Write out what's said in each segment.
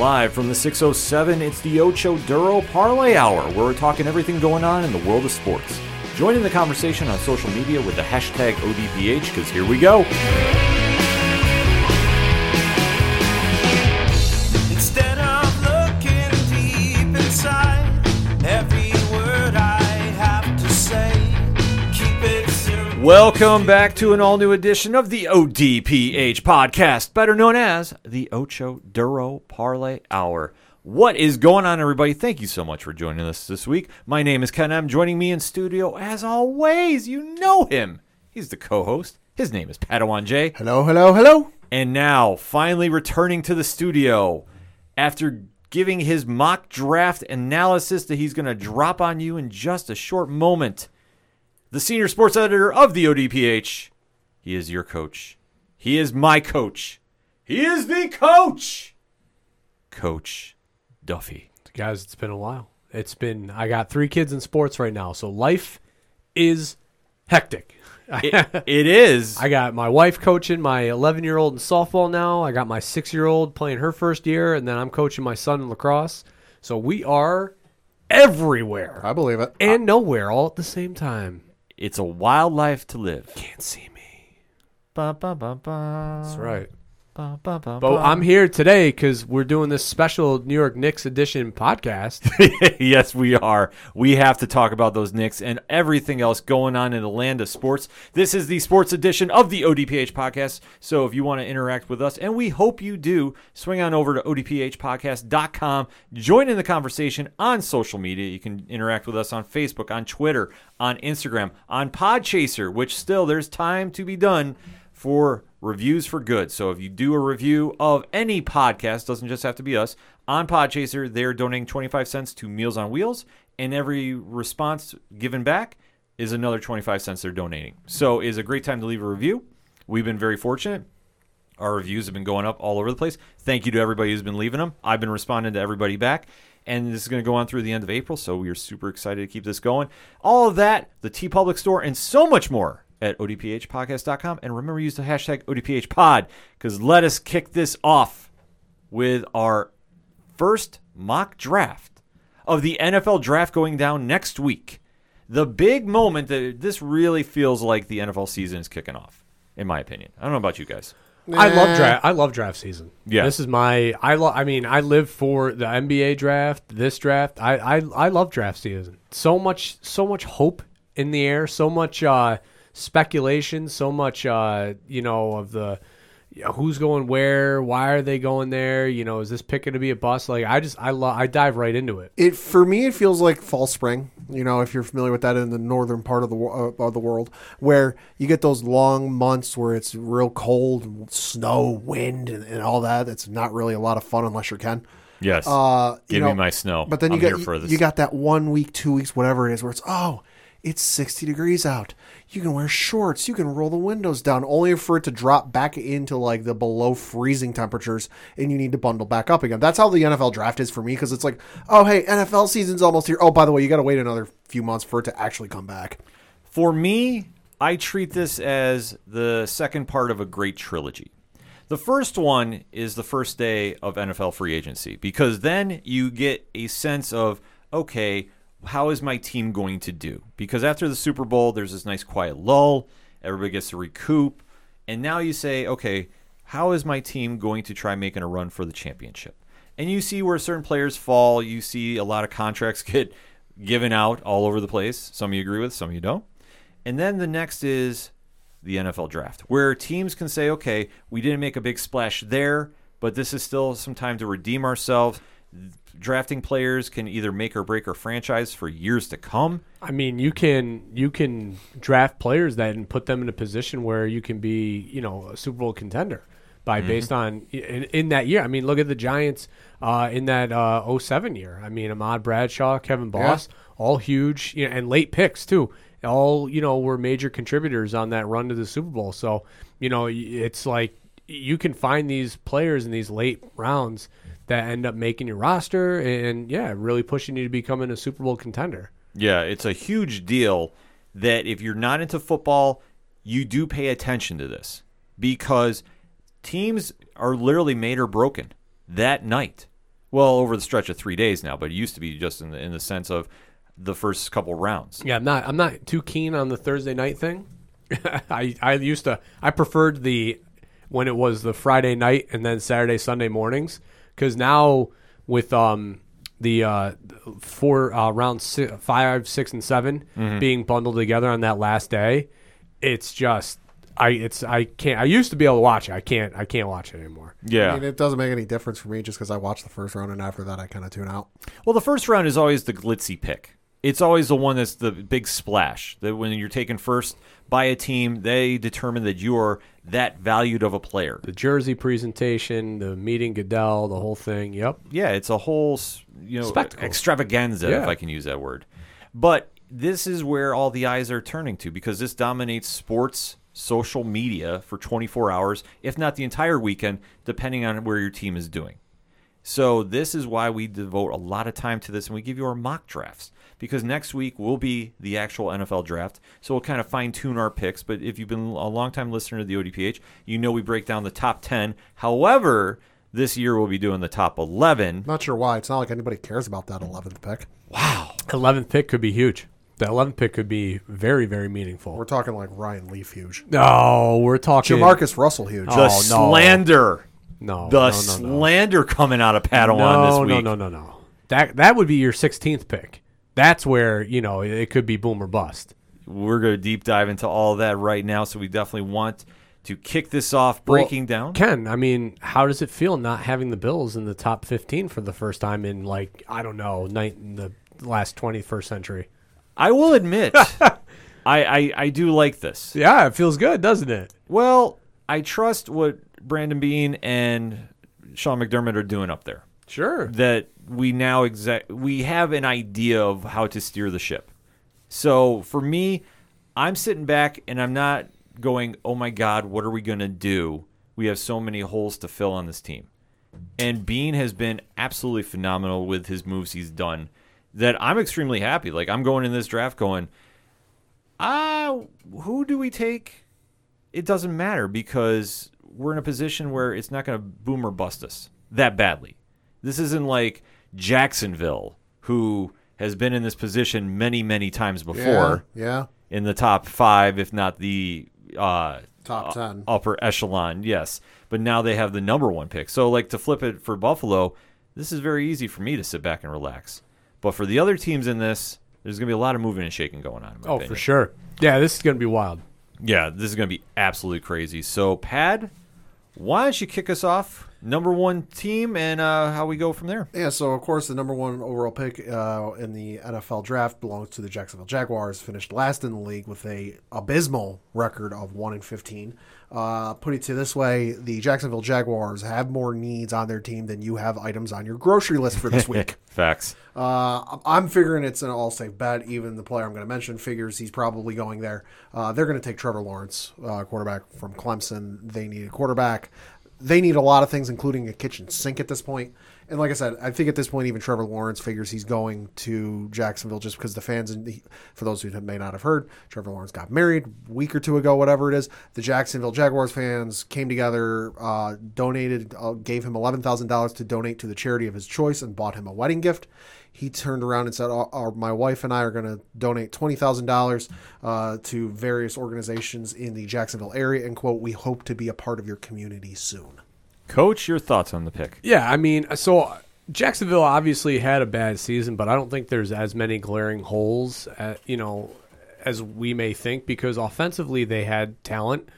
Live from the 607, it's the Ocho Duro Parlay Hour, where we're talking everything going on in the world of sports. Join in the conversation on social media with the hashtag ODPH, because here we go. Welcome back to an all new edition of the ODPH podcast, better known as the Ocho Duro Parlay Hour. What is going on, everybody? Thank you so much for joining us this week. My name is Ken I'm Joining me in studio, as always, you know him. He's the co host. His name is Padawan J. Hello, hello, hello. And now, finally returning to the studio after giving his mock draft analysis that he's going to drop on you in just a short moment, the senior sports editor of the ODPH. He is your coach. He is my coach. He is the coach. Coach Duffy. Guys, it's been a while. It's been I got three kids in sports right now, so life is hectic. It, it is. I got my wife coaching my 11 year old in softball now. I got my six year old playing her first year, and then I'm coaching my son in lacrosse. So we are everywhere I believe it. and nowhere all at the same time. It's a wild life to live. Can't see me. Ba, ba, ba, ba. That's right. Ba, ba, ba, But. I'm here today because we're doing this special New York Knicks edition podcast. yes, we are. We have to talk about those Knicks and everything else going on in the land of sports. This is the sports edition of the ODPH podcast. So if you want to interact with us, and we hope you do, swing on over to odphpodcast.com. Join in the conversation on social media. You can interact with us on Facebook, on Twitter, on Instagram, on Podchaser, which still there's time to be done for reviews for good. So if you do a review of any podcast, doesn't just have to be us, on Podchaser, they're donating 25 cents to Meals on Wheels, and every response given back is another 25 cents they're donating. So it's a great time to leave a review. We've been very fortunate. Our reviews have been going up all over the place. Thank you to everybody who's been leaving them. I've been responding to everybody back. And this is going to go on through the end of April, so we are super excited to keep this going. All of that, the TeePublic Store, and so much more at odphpodcast.com. And remember, use the hashtag ODPHpod because let us kick this off with our first mock draft of the NFL draft going down next week. The big moment that this really feels like the NFL season is kicking off, in my opinion. I don't know about you guys. I love draft. I love draft season. Yeah. this is my. I love. I mean, I live for the NBA draft. This draft. I. I. I love draft season. So much. So much hope in the air. So much uh, speculation. So much. Uh, you know of the. you know, who's going where? Why are they going there? You know, is this pick going to be a bust? Like I just. I love. I dive right into it. It for me, it feels like fall spring. You know, if you're familiar with that in the northern part of the uh, of the world, where you get those long months where it's real cold, snow, wind, and, and all that. It's not really a lot of fun unless you're Ken. Yes. Uh, you Give me my snow. But then you I'm get here for this. you got that one week, two weeks, whatever it is, where it's oh, it's sixty degrees out. You can wear shorts. You can roll the windows down, only for it to drop back into like the below freezing temperatures, and you need to bundle back up again. That's how the NFL draft is for me because it's like, oh hey, NFL season's almost here. Oh, by the way, you got to wait another few months for it to actually come back. For me, I treat this as the second part of a great trilogy. The first one is the first day of NFL free agency because then you get a sense of, okay, how is my team going to do? Because after the Super Bowl, there's this nice quiet lull, everybody gets to recoup, and now you say, okay, how is my team going to try making a run for the championship? And you see where certain players fall, you see a lot of contracts get given out all over the place. Some you agree with, some you don't. And then the next is the NFL draft, where teams can say, okay, we didn't make a big splash there, but this is still some time to redeem ourselves. Drafting players can either make or break our franchise for years to come. I mean, you can you can draft players that and put them in a position where you can be, you know, a Super Bowl contender by based on in, in that year. I mean, look at the Giants uh, in that uh, 07 year. I mean, Ahmad Bradshaw, Kevin Boss, all huge, you know, and late picks too. All you know were major contributors on that run to the Super Bowl. So you know, it's like you can find these players in these late rounds that end up making your roster and yeah, really pushing you to becoming a Super Bowl contender. Yeah, it's a huge deal that if you're not into football, you do pay attention to this because teams are literally made or broken that night. Well, over the stretch of three days now, but it used to be just in the in the sense of the first couple rounds. Yeah, I'm not. I'm not too keen on the Thursday night thing. I I used to. I preferred the when it was the Friday night and then Saturday Sunday mornings because now with um the uh four uh, round si- five six and 7 being bundled together on that last day, it's just. I it's I can't I used to be able to watch it. I can't I can't watch it anymore. Yeah. I mean, it doesn't make any difference for me just because I watch the first round and after that I kind of tune out. Well, the first round is always the glitzy pick. It's always the one that's the big splash. That when you're taken first by a team, they determine that you are that valued of a player. The jersey presentation, the meeting Goodell, the whole thing. Yep. Yeah, it's a whole you know Spectacle. extravaganza, if I can use that word. But this is where all the eyes are turning to because this dominates sports, social media for 24 hours, if not the entire weekend, depending on where your team is doing. So this is why we devote a lot of time to this and we give you our mock drafts because next week will be the actual NFL draft. So we'll kind of fine tune our picks. But if you've been a long time listener to the ODPH, you know we break down the top 10. However, this year we'll be doing the top 11. Not sure why. It's not like anybody cares about that 11th pick. Wow. Eleventh pick could be huge. The eleventh pick could be very very meaningful. We're talking like Ryan Leaf huge. No, we're talking Jamarcus Russell huge. Oh, the Oh, no. slander. No, The no, no, no. slander coming out of Padawan no, this week. No, no, no, no. That that would be your sixteenth pick. That's where you know it, could be boom or bust. We're going to deep dive into all that right now. So we definitely want to kick this off breaking down. Ken, I mean, how does it feel not having the Bills in the top fifteen for the first time in like I don't know, night in the last twenty first century? I will admit, I, I, I do like this. Yeah, it feels good, doesn't it? Well, I trust what Brandon Beane and Sean McDermott are doing up there. Sure. That we now exact we have an idea of how to steer the ship. So for me, I'm sitting back and I'm not going, "Oh my God, what are we going to do?" We have so many holes to fill on this team, and Beane has been absolutely phenomenal with his moves he's done. That I'm extremely happy. Like I'm going in this draft going, ah, who do we take? It doesn't matter because we're in a position where it's not going to boom or bust us that badly. This isn't like Jacksonville, who has been in this position many, many times before Yeah. in the top five, if not the uh, Top uh, 10. upper echelon. Yes, but now they have the number one pick. So, like to flip it for Buffalo, this is very easy for me to sit back and relax. But for the other teams in this, there's going to be a lot of moving and shaking going on. in my Oh, opinion. for sure. Yeah, this is going to be wild. Yeah, this is going to be absolutely crazy. So, Pad, why don't you kick us off? Number one team and uh, how we go from there. Yeah, so of course the number one overall pick uh, in the NFL draft belongs to the Jacksonville Jaguars. Finished last in the league with a abysmal record of one and fifteen. Uh, put it to this way: the Jacksonville Jaguars have more needs on their team than you have items on your grocery list for this week. Facts. Uh, I'm figuring it's an all safe bet. Even the player I'm going to mention figures he's probably going there. Uh, they're going to take Trevor Lawrence, uh, quarterback from Clemson. They need a quarterback. They need a lot of things, including a kitchen sink at this point. And like I said, I think at this point, even Trevor Lawrence figures he's going to Jacksonville just because the fans, and for those who may not have heard, Trevor Lawrence got married a week or two ago, whatever it is. The Jacksonville Jaguars fans came together, uh, donated, uh, gave him $11,000 to donate to the charity of his choice, and bought him a wedding gift he turned around and said, "Our- our- "My wife and I are going to donate twenty thousand dollars uh, to various organizations in the Jacksonville area." And quote, "We hope to be a part of your community soon." Coach, your thoughts on the pick? Yeah, I mean, so uh, Jacksonville obviously had a bad season, but I don't think there's as many glaring holes, at, you know, as we may think because offensively they had talent.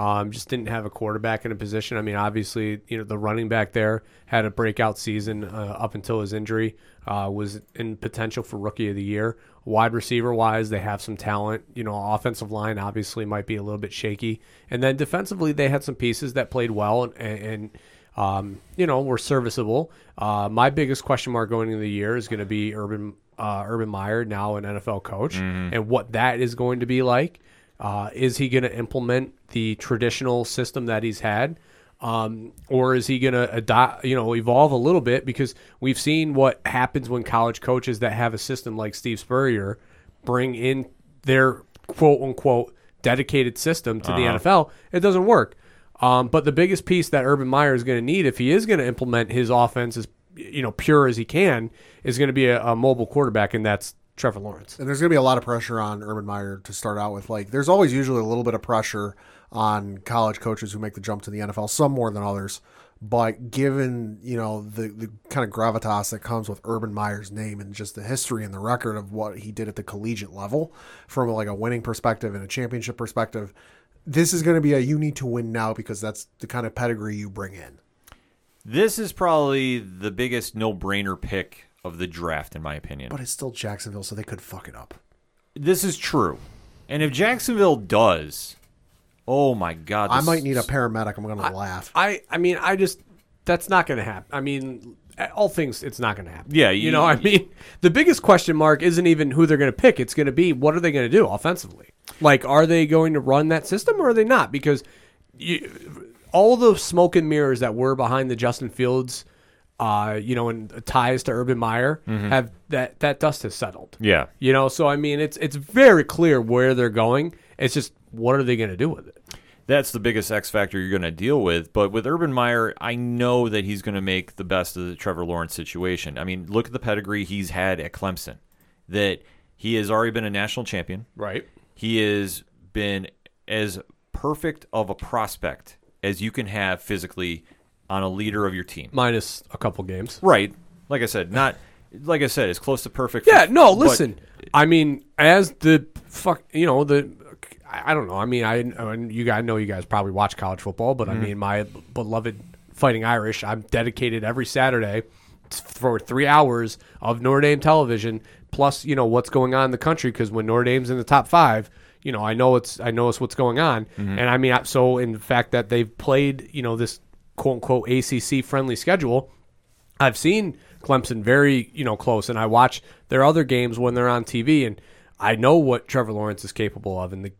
Um, just didn't have a quarterback in a position. I mean, obviously, you know, the running back there had a breakout season uh, up until his injury. Uh, was in potential for rookie of the year. Wide receiver wise, they have some talent. You know, offensive line obviously might be a little bit shaky, and then defensively they had some pieces that played well and, and um, you know, were serviceable. Uh, my biggest question mark going into the year is going to be Urban uh, Urban Meyer, now an NFL coach, and what that is going to be like. Uh, is he going to implement the traditional system that he's had, um, or is he going to adopt, you know, evolve a little bit? Because we've seen what happens when college coaches that have a system like Steve Spurrier bring in their quote unquote dedicated system to the NFL. It doesn't work. Um, but the biggest piece that Urban Meyer is going to need if he is going to implement his offense as you know pure as he can is going to be a, a mobile quarterback, and that's Trevor Lawrence. And there's going to be a lot of pressure on Urban Meyer to start out with. Like, there's always usually a little bit of pressure on college coaches who make the jump to the NFL, some more than others. But given you know the the kind of gravitas that comes with Urban Meyer's name and just the history and the record of what he did at the collegiate level, from like a winning perspective and a championship perspective, this is going to be a you need to win now because that's the kind of pedigree you bring in. This is probably the biggest no-brainer pick of the draft, in my opinion. But it's still Jacksonville, so they could fuck it up. this is true, and if Jacksonville does, oh my god, I might need a paramedic. I'm going to laugh. I I mean I just that's not going to happen. I mean all things it's not going to happen. Yeah, you, you- know I mean the biggest question mark isn't even who they're going to pick. It's going to be what are they going to do offensively? Like are they going to run that system or are they not? Because you, all the smoke and mirrors that were behind the Justin Fields. Uh, you know, and ties to Urban Meyer have that that dust has settled. Yeah. You know, so I mean, it's it's very clear where they're going. It's just what are they going to do with it? That's the biggest X factor you're going to deal with. But with Urban Meyer, I know that he's going to make the best of the Trevor Lawrence situation. I mean, look at the pedigree he's had at Clemson. That he has already been a national champion. Right. He has been as perfect of a prospect as you can have physically on a leader of your team. Minus a couple games. Right. Like I said, not like I said, it's close to perfect. Yeah, no, but- listen. I mean, as the fuck, you know, the I I don't know. I mean, I and you guys know you guys probably watch college football, but I mm-hmm. mean, my beloved Fighting Irish, I'm dedicated every Saturday for three hours of Notre Dame television, plus you know what's going on in the country because when Notre Dame's in the top five, you know I know it's I know it's what's going on, mm-hmm. and I mean I- so in fact that they've played you know this quote unquote ACC friendly schedule, I've seen Clemson very, you know, close, and I watch their other games when they're on TV, and I know what Trevor Lawrence is capable of, and the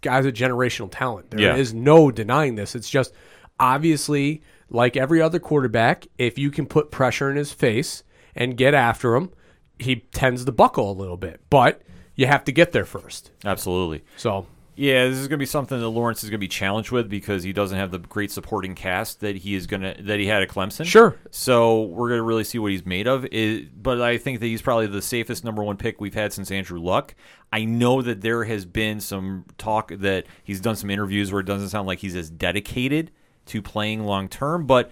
guy's a generational talent. There is Yeah. no denying this. It's just obviously like every other quarterback, if you can put pressure in his face and get after him, he tends to buckle a little bit, but you have to get there first. Absolutely. So Yeah, this is going to be something that Lawrence is going to be challenged with because he doesn't have the great supporting cast that he is going to that he had at Clemson. Sure. So we're going to really see what he's made of. It, but I think that he's probably the safest number one pick we've had since Andrew Luck. I know that there has been some talk that he's done some interviews where it doesn't sound like he's as dedicated to playing long term, but.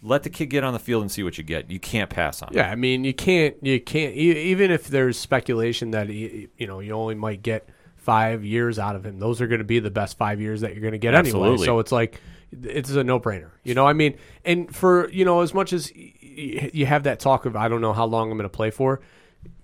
Let the kid get on the field and see what you get. You can't pass on. him. Yeah, I mean, you can't, you can't, even if there's speculation that he, you know you only might get five years out of him, those are going to be the best five years that you're going to get anyway. So it's like, it's a no brainer. You know, I mean, and for you know, as much as you have that talk of I don't know how long I'm going to play for,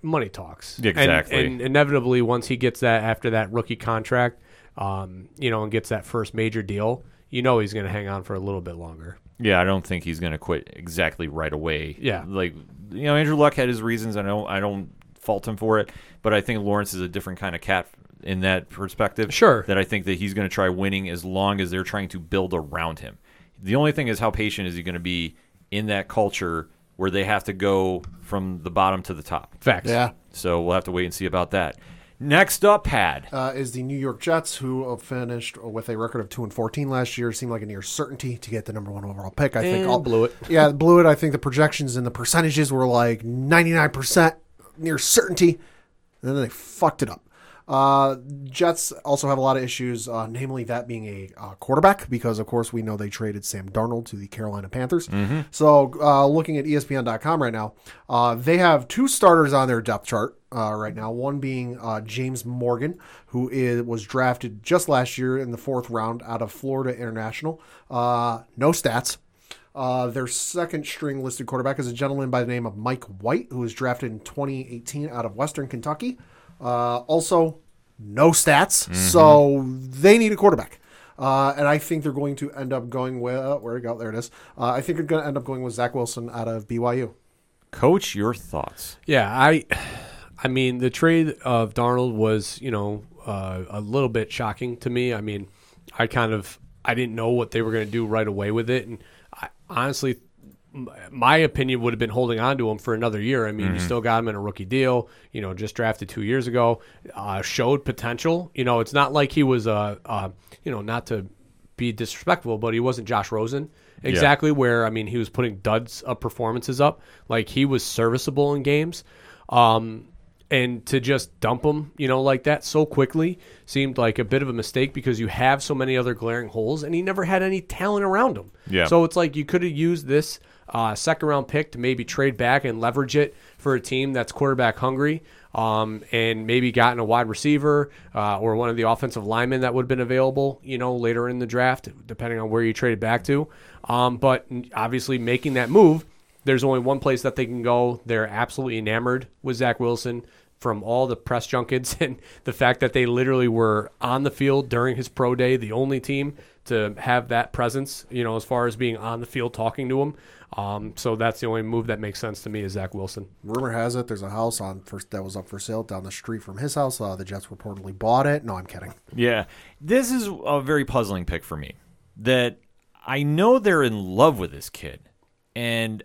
money talks. And- Exactly. And, inevitably, once he gets that after that rookie contract, um, you know, and gets that first major deal, you know, he's going to hang on for a little bit longer. Yeah, I don't think he's going to quit exactly right away. Yeah. like you know, Andrew Luck had his reasons. I don't, I don't fault him for it, but I think Lawrence is a different kind of cat in that perspective. Sure. that I think that he's going to try winning as long as they're trying to build around him. The only thing is how patient is he going to be in that culture where they have to go from the bottom to the top. Facts. Yeah. So we'll have to wait and see about that. Next up, Pad. uh, is the New York Jets, who finished with a record of two and fourteen last year. Seemed like a near certainty to get the number one overall pick. I think And all blew it. Yeah, blew it. I think the projections and the percentages were like ninety nine percent near certainty, and then they fucked it up. Uh, Jets also have a lot of issues, uh, namely that being a uh, quarterback, because of course we know they traded Sam Darnold to the Carolina Panthers. So, uh, looking at ESPN.com right now, uh, they have two starters on their depth chart uh, right now. One being uh, James Morgan, who is, was drafted just last year in the fourth round out of Florida International. Uh, no stats. Uh, their second string listed quarterback is a gentleman by the name of Mike White, who was drafted in 2018 out of Western Kentucky. Uh, also, no stats, so they need a quarterback. Uh, and I think they're going to end up going with uh, where it go there it is. Uh, I think they're going to end up going with Zach Wilson out of BYU. Coach, your thoughts? Yeah, I, I mean, the trade of Darnold was, you know, uh, a little bit shocking to me. I mean, I kind of, I didn't know what they were going to do right away with it, and I, honestly, m- my opinion would have been holding on to him for another year. I mean, you still got him in a rookie deal. You know, just drafted two years ago, uh, showed potential. You know, it's not like he was a, uh, you know, not to be disrespectful, but he wasn't Josh Rosen exactly. Where I mean, he was putting duds of performances up. Like he was serviceable in games. Um, and to just dump him, you know, like that so quickly seemed like a bit of a mistake because you have so many other glaring holes, and he never had any talent around him. Yeah. So it's like you could have used this uh, second round pick to maybe trade back and leverage it for a team that's quarterback hungry, um, and maybe gotten a wide receiver uh, or one of the offensive linemen that would have been available, you know, later in the draft, depending on where you traded back to. Um, but obviously, making that move there's only one place that they can go. They're absolutely enamored with Zach Wilson from all the press junkets and the fact that they literally were on the field during his pro day, the only team to have that presence, you know, as far as being on the field talking to him. Um, so that's the only move that makes sense to me is Zach Wilson. Rumor has it there's a house on first that was up for sale down the street from his house. Uh, the Jets reportedly bought it. No, I'm kidding. Yeah. This is a very puzzling pick for me. That I know they're in love with this kid. And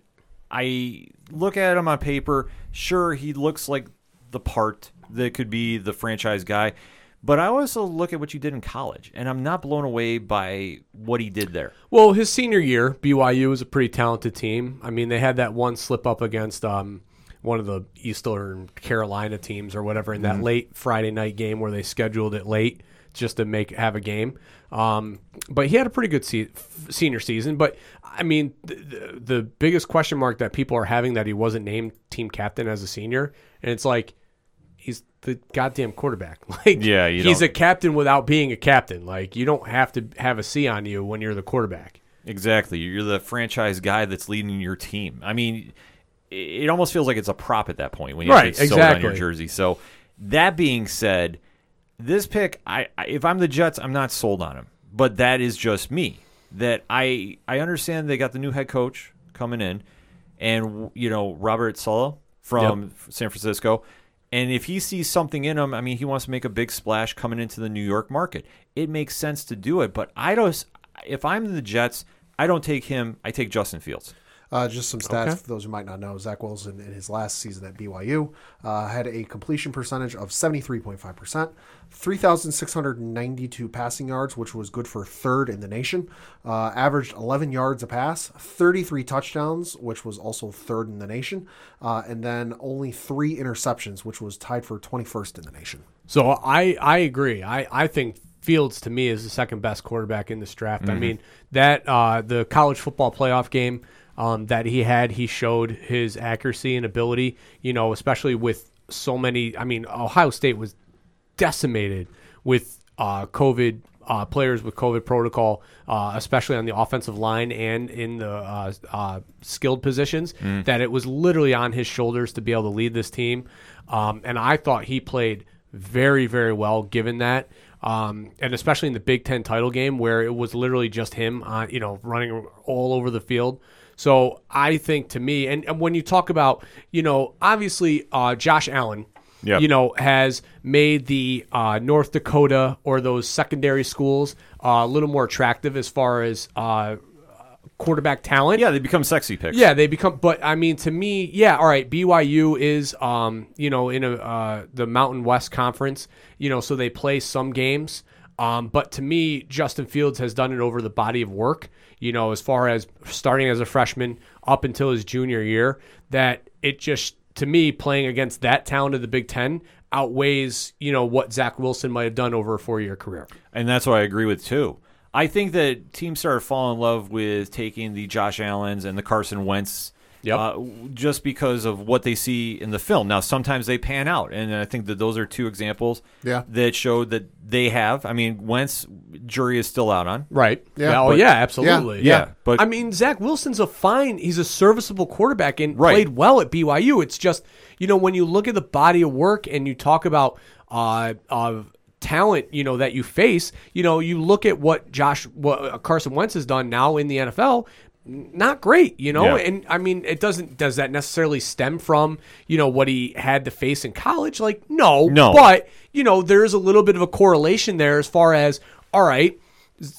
I look at him on paper. Sure, he looks like the part that could be the franchise guy. But I also look at what you did in college, and I'm not blown away by what he did there. Well, his senior year, BYU was a pretty talented team. I mean, they had that one slip up against um, one of the Eastern Carolina teams or whatever in that late Friday night game where they scheduled it late just to make have a game. Um, but he had a pretty good se- senior season. But I mean, the, the, the biggest question mark that people are having that he wasn't named team captain as a senior, and it's like he's the goddamn quarterback. Like, Yeah, he's don't- a captain without being a captain. Like, you don't have to have a C on you when you're the quarterback. Exactly. You're the franchise guy that's leading your team. I mean, it almost feels like it's a prop at that point when you Right, it sewed on your jersey. So, that being said, this pick, I, I if I'm the Jets, I'm not sold on him. But that is just me. That I I understand they got the new head coach coming in, and you know Robert Saleh from San Francisco. And if he sees something in him, I mean, he wants to make a big splash coming into the New York market. It makes sense to do it. But I don't. If I'm the Jets, I don't take him. I take Justin Fields. Uh, just some stats Okay. for those who might not know. Zach Wilson in his last season at BYU uh, had a completion percentage of 73.5%, 3,692 passing yards, which was good for third in the nation, uh, averaged 11 yards a pass, 33 touchdowns, which was also third in the nation, uh, and then only three interceptions, which was tied for 21st in the nation. So I I agree. I I think Fields to me is the second best quarterback in this draft. I mean that uh, the college football playoff game um, that he had, he showed his accuracy and ability. You know, especially with so many. I mean, Ohio State was decimated with uh, COVID uh, players with COVID protocol, uh, especially on the offensive line and in the uh, uh, skilled positions. That it was literally on his shoulders to be able to lead this team, um, and I thought he played very, very well given that. Um, and especially in the Big Ten title game where it was literally just him, on, you know, running all over the field. So I think to me, and, and when you talk about, you know, obviously uh, Josh Allen, Yep. you know, has made the uh, North Dakota or those secondary schools uh, a little more attractive as far as uh, quarterback talent. Yeah, they become sexy picks. Yeah, they become. But I mean, to me, yeah, all right. BYU is, um, you know, in a uh, the Mountain West Conference, you know, so they play some games. Um, but to me, Justin Fields has done it over the body of work. You know, as far as starting as a freshman up until his junior year, that it just to me playing against that talent of the Big Ten outweighs you know what Zach Wilson might have done over a four year career. And that's what I agree with too. I think that teams started falling in love with taking the Josh Allens and the Carson Wentz Yep. uh, just because of what they see in the film. Now, sometimes they pan out, and I think that those are two examples Yeah. that showed that they have. I mean, Wentz, jury is still out on. Right. Yeah, oh but- yeah, absolutely. Yeah, yeah, but- I mean, Zach Wilson's a fine. He's a serviceable quarterback and Right. played well at BYU. It's just you know when you look at the body of work and you talk about uh, uh talent, you know that you face. You know, you look at what Josh, what uh, Carson Wentz has done now in the NFL. Not great, you know, Yeah. and I mean, it doesn't. Does that necessarily stem from you know what he had to face in college? Like, no, No. But you know, there is a little bit of a correlation there as far as all right,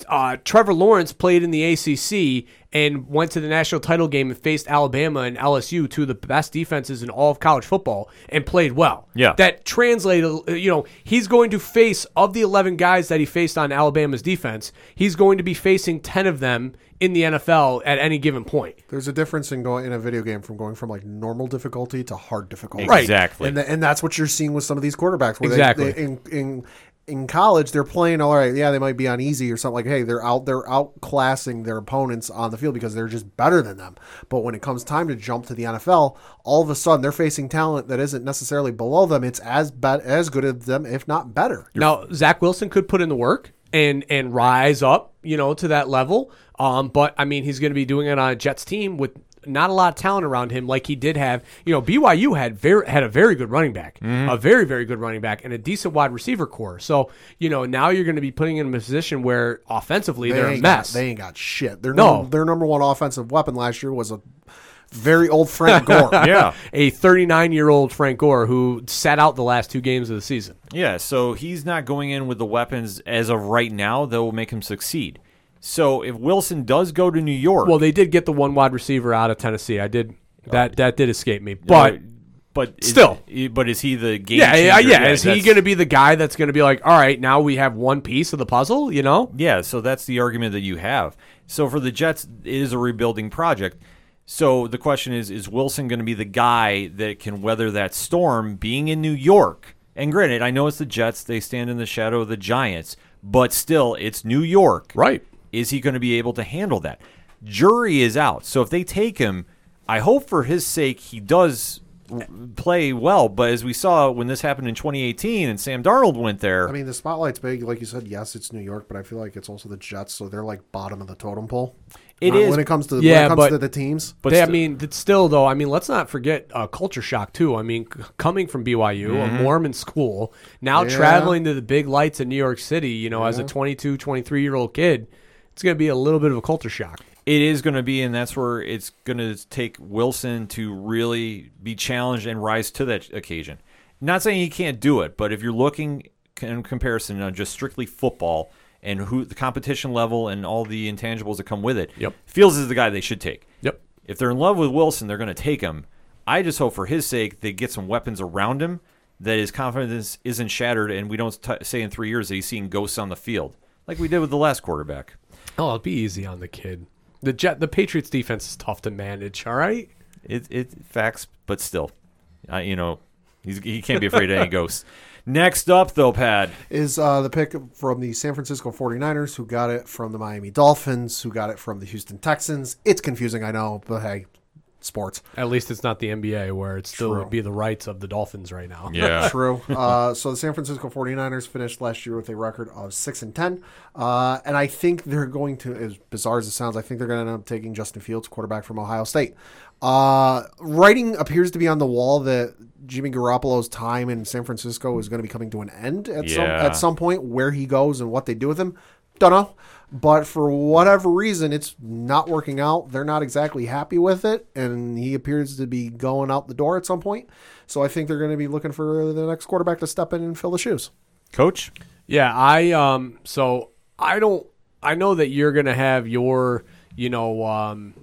uh, Trevor Lawrence played in the ACC and went to the national title game and faced Alabama and LSU, two of the best defenses in all of college football, and played well. Yeah. That translated, you know, he's going to face, of the 11 guys that he faced on Alabama's defense, he's going to be facing 10 of them in the NFL at any given point. There's a difference in going in a video game from going from like normal difficulty to hard difficulty. Right. Exactly. And, the, and that's what you're seeing with some of these quarterbacks. Where Exactly. They, they, in, in in college, they're playing all right. Yeah, they might be on easy or something like. Hey, they're out. They're outclassing their opponents on the field because they're just better than them. But when it comes time to jump to the NFL, all of a sudden they're facing talent that isn't necessarily below them. It's as bad as good as them, if not better. Now Zach Wilson could put in the work and and rise up, you know, to that level. Um, but I mean, he's going to be doing it on a Jets team with not a lot of talent around him, like he did have. You know, BYU had very had a very good running back, mm-hmm. a very very good running back, and a decent wide receiver core. So you know, now you're going to be putting in a position where offensively they are a mess. Got, they ain't got shit. Their No. number, their number one offensive weapon last year was a very old Frank Gore. yeah. a 39 year old Frank Gore who sat out the last two games of the season. Yeah, so he's not going in with the weapons as of right now that will make him succeed. So if Wilson does go to New York, Well, they did get the one wide receiver out of Tennessee. I did that. Oh. That did escape me, but. but is- still. but is he the game? Yeah, yeah, yeah. Is he going to be the guy that's going to be like, all right, now we have one piece of the puzzle? You know? Yeah, so that's the argument that you have. So for the Jets, it is a rebuilding project. So the question is: Is Wilson going to be the guy that can weather that storm? Being in New York, and granted, I know it's the Jets; they stand in the shadow of the Giants, but still, it's New York. Right. Is he going to be able to handle that? Jury is out. So if they take him, I hope for his sake he does play well. But as we saw when this happened in 2018 and Sam Darnold went there, I mean, the spotlight's big, like you said. Yes, it's New York, but I feel like it's also the Jets, so they're like bottom of the totem pole. It Uh, is. when it comes to Yeah, when it comes but- to the teams. but They, I mean, it's still though. I mean, let's not forget uh, culture shock too. I mean, c- coming from BYU, a Mormon school, now Yeah. traveling to the big lights in New York City. You know, as a 22, 23 year old kid, it's going to be a little bit of a culture shock. It is going to be, and that's where it's going to take Wilson to really be challenged and rise to that occasion. Not saying he can't do it, but if you're looking in comparison on just strictly football and who the competition level and all the intangibles that come with it, Yep. Fields is the guy they should take. Yep. If they're in love with Wilson, they're going to take him. I just hope for his sake they get some weapons around him that his confidence isn't shattered, and we don't t- say in three years that he's seeing ghosts on the field like we did with the last quarterback. Oh, it'll be easy on the kid. The Jet, the Patriots defense is tough to manage. All right. It it facts, but still, I you know, he's, he can't be afraid of any ghosts. Next up, though, Pad. is uh, the pick from the San Francisco 49ers, who got it from the Miami Dolphins, who got it from the Houston Texans. It's confusing, I know, but hey, sports. At least it's not the NBA where it still True. would be the rights of the Dolphins right now. Yeah, True. Uh, so the San Francisco 49ers finished last year with a record of 6 and 10. Uh, and I think they're going to, as bizarre as it sounds, I think they're going to end up taking Justin Fields, quarterback from Ohio State. Uh, writing appears to be on the wall that Jimmy Garoppolo's time in San Francisco is going to be coming to an end at some at some point. Where he goes and what they do with him, don't know. But for whatever reason, it's not working out. They're not exactly happy with it, and he appears to be going out the door at some point. So I think they're going to be looking for the next quarterback to step in and fill the shoes. Coach. Yeah, I um so I don't I know that you're going to have your, you know, um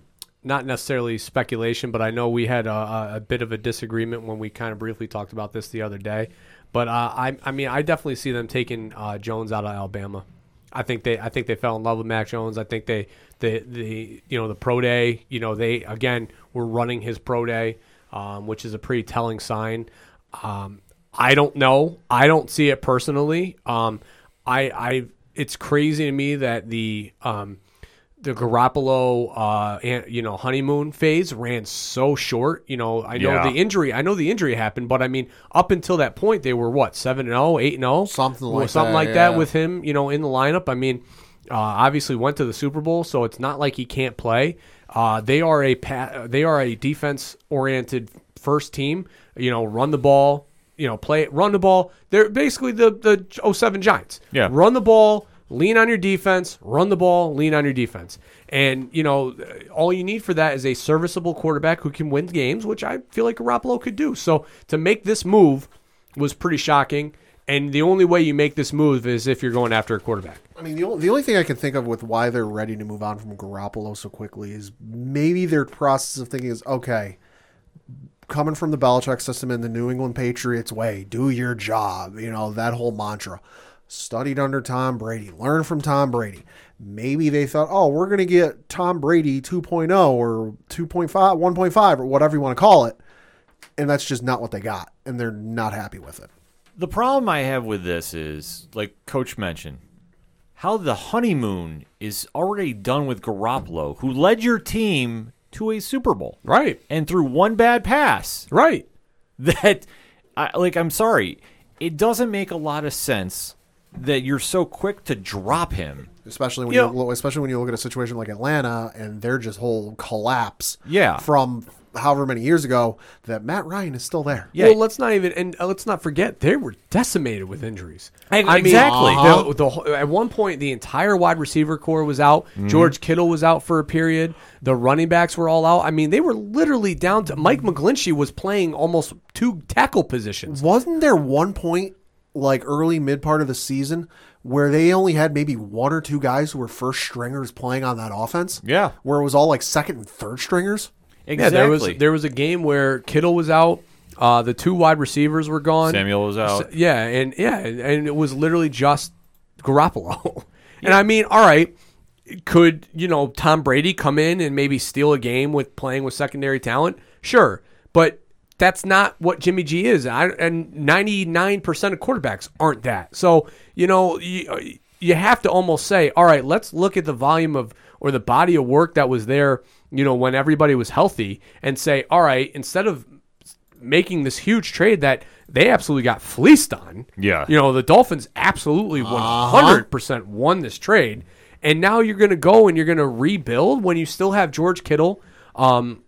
not necessarily speculation, but I know we had a, a, a bit of a disagreement when we kind of briefly talked about this the other day. But uh, I, I mean, I definitely see them taking uh, Jones out of Alabama. I think they, I think they fell in love with Mac Jones. I think they, the, the, you know, the pro day. You know, they again were running his pro day, um, which is a pretty telling sign. Um, I don't know. I don't see it personally. Um, I, I, it's crazy to me that the, um, the Garoppolo, uh, and, you know, honeymoon phase ran so short. You know, I know Yeah. the injury. I know the injury happened, but I mean, up until that point, they were what seven and 0, 8 and zero, Something like something that, like that yeah. with him. You know, in the lineup. I mean, uh, obviously went to the Super Bowl, so it's not like he can't play. Uh, they are a pa- they are a defense oriented first team. You know, run the ball. You know, play run the ball. They're basically the the 07 Giants. Yeah. run the ball lean on your defense, run the ball, lean on your defense. And, you know, all you need for that is a serviceable quarterback who can win games, which I feel like Garoppolo could do. So to make this move was pretty shocking. And the only way you make this move is if you're going after a quarterback. I mean, the only, the only thing I can think of with why they're ready to move on from Garoppolo so quickly is maybe their process of thinking is okay, coming from the Belichick system and the New England Patriots way, do your job. You know, that whole mantra. Studied under Tom Brady, learned from Tom Brady. Maybe they thought, oh, we're going to get Tom Brady 2.0 or 2.5, 1.5 or whatever you want to call it. And that's just not what they got. And they're not happy with it. The problem I have with this is, like Coach mentioned, how the honeymoon is already done with Garoppolo, who led your team to a Super Bowl. Right. And through one bad pass, Right. that, I, like, I'm sorry, it doesn't make a lot of sense that you're so quick to drop him. especially when You you, know- look especially when you look at a situation like Atlanta and their just whole collapse. Yeah. From however many years ago that Matt Ryan is still there. Yeah. Well, let's not even and uh, let's not forget they were decimated with injuries. Ex- I mean, exactly. the- the at one point, the entire wide receiver core was out. Mm-hmm. George Kittle was out for a period. The running backs were all out. I mean, they were literally down to Mike McGlinchey was playing almost two tackle positions. Wasn't there one point like early mid part of the season where they only had maybe one or two guys who were first stringers playing on that offense? Yeah. Where it was all like second and third stringers? Exactly. Yeah, there was there was a game where Kittle was out. Uh, the two wide receivers were gone. Samuel was out. Yeah, and yeah, and, and it was literally just Garoppolo. and I mean, all right, could you know Tom Brady come in and maybe steal a game with playing with secondary talent? Sure, but that's not what Jimmy G is. I, and ninety nine percent of quarterbacks aren't that. So you know you, you have to almost say, all right, let's look at the volume of or the body of work that was there. You know, when everybody was healthy, and say, all right, instead of making this huge trade that they absolutely got fleeced on. Yeah. You know, the Dolphins absolutely 100% won this trade. And now you're going to go and you're going to rebuild when you still have George Kittle, um,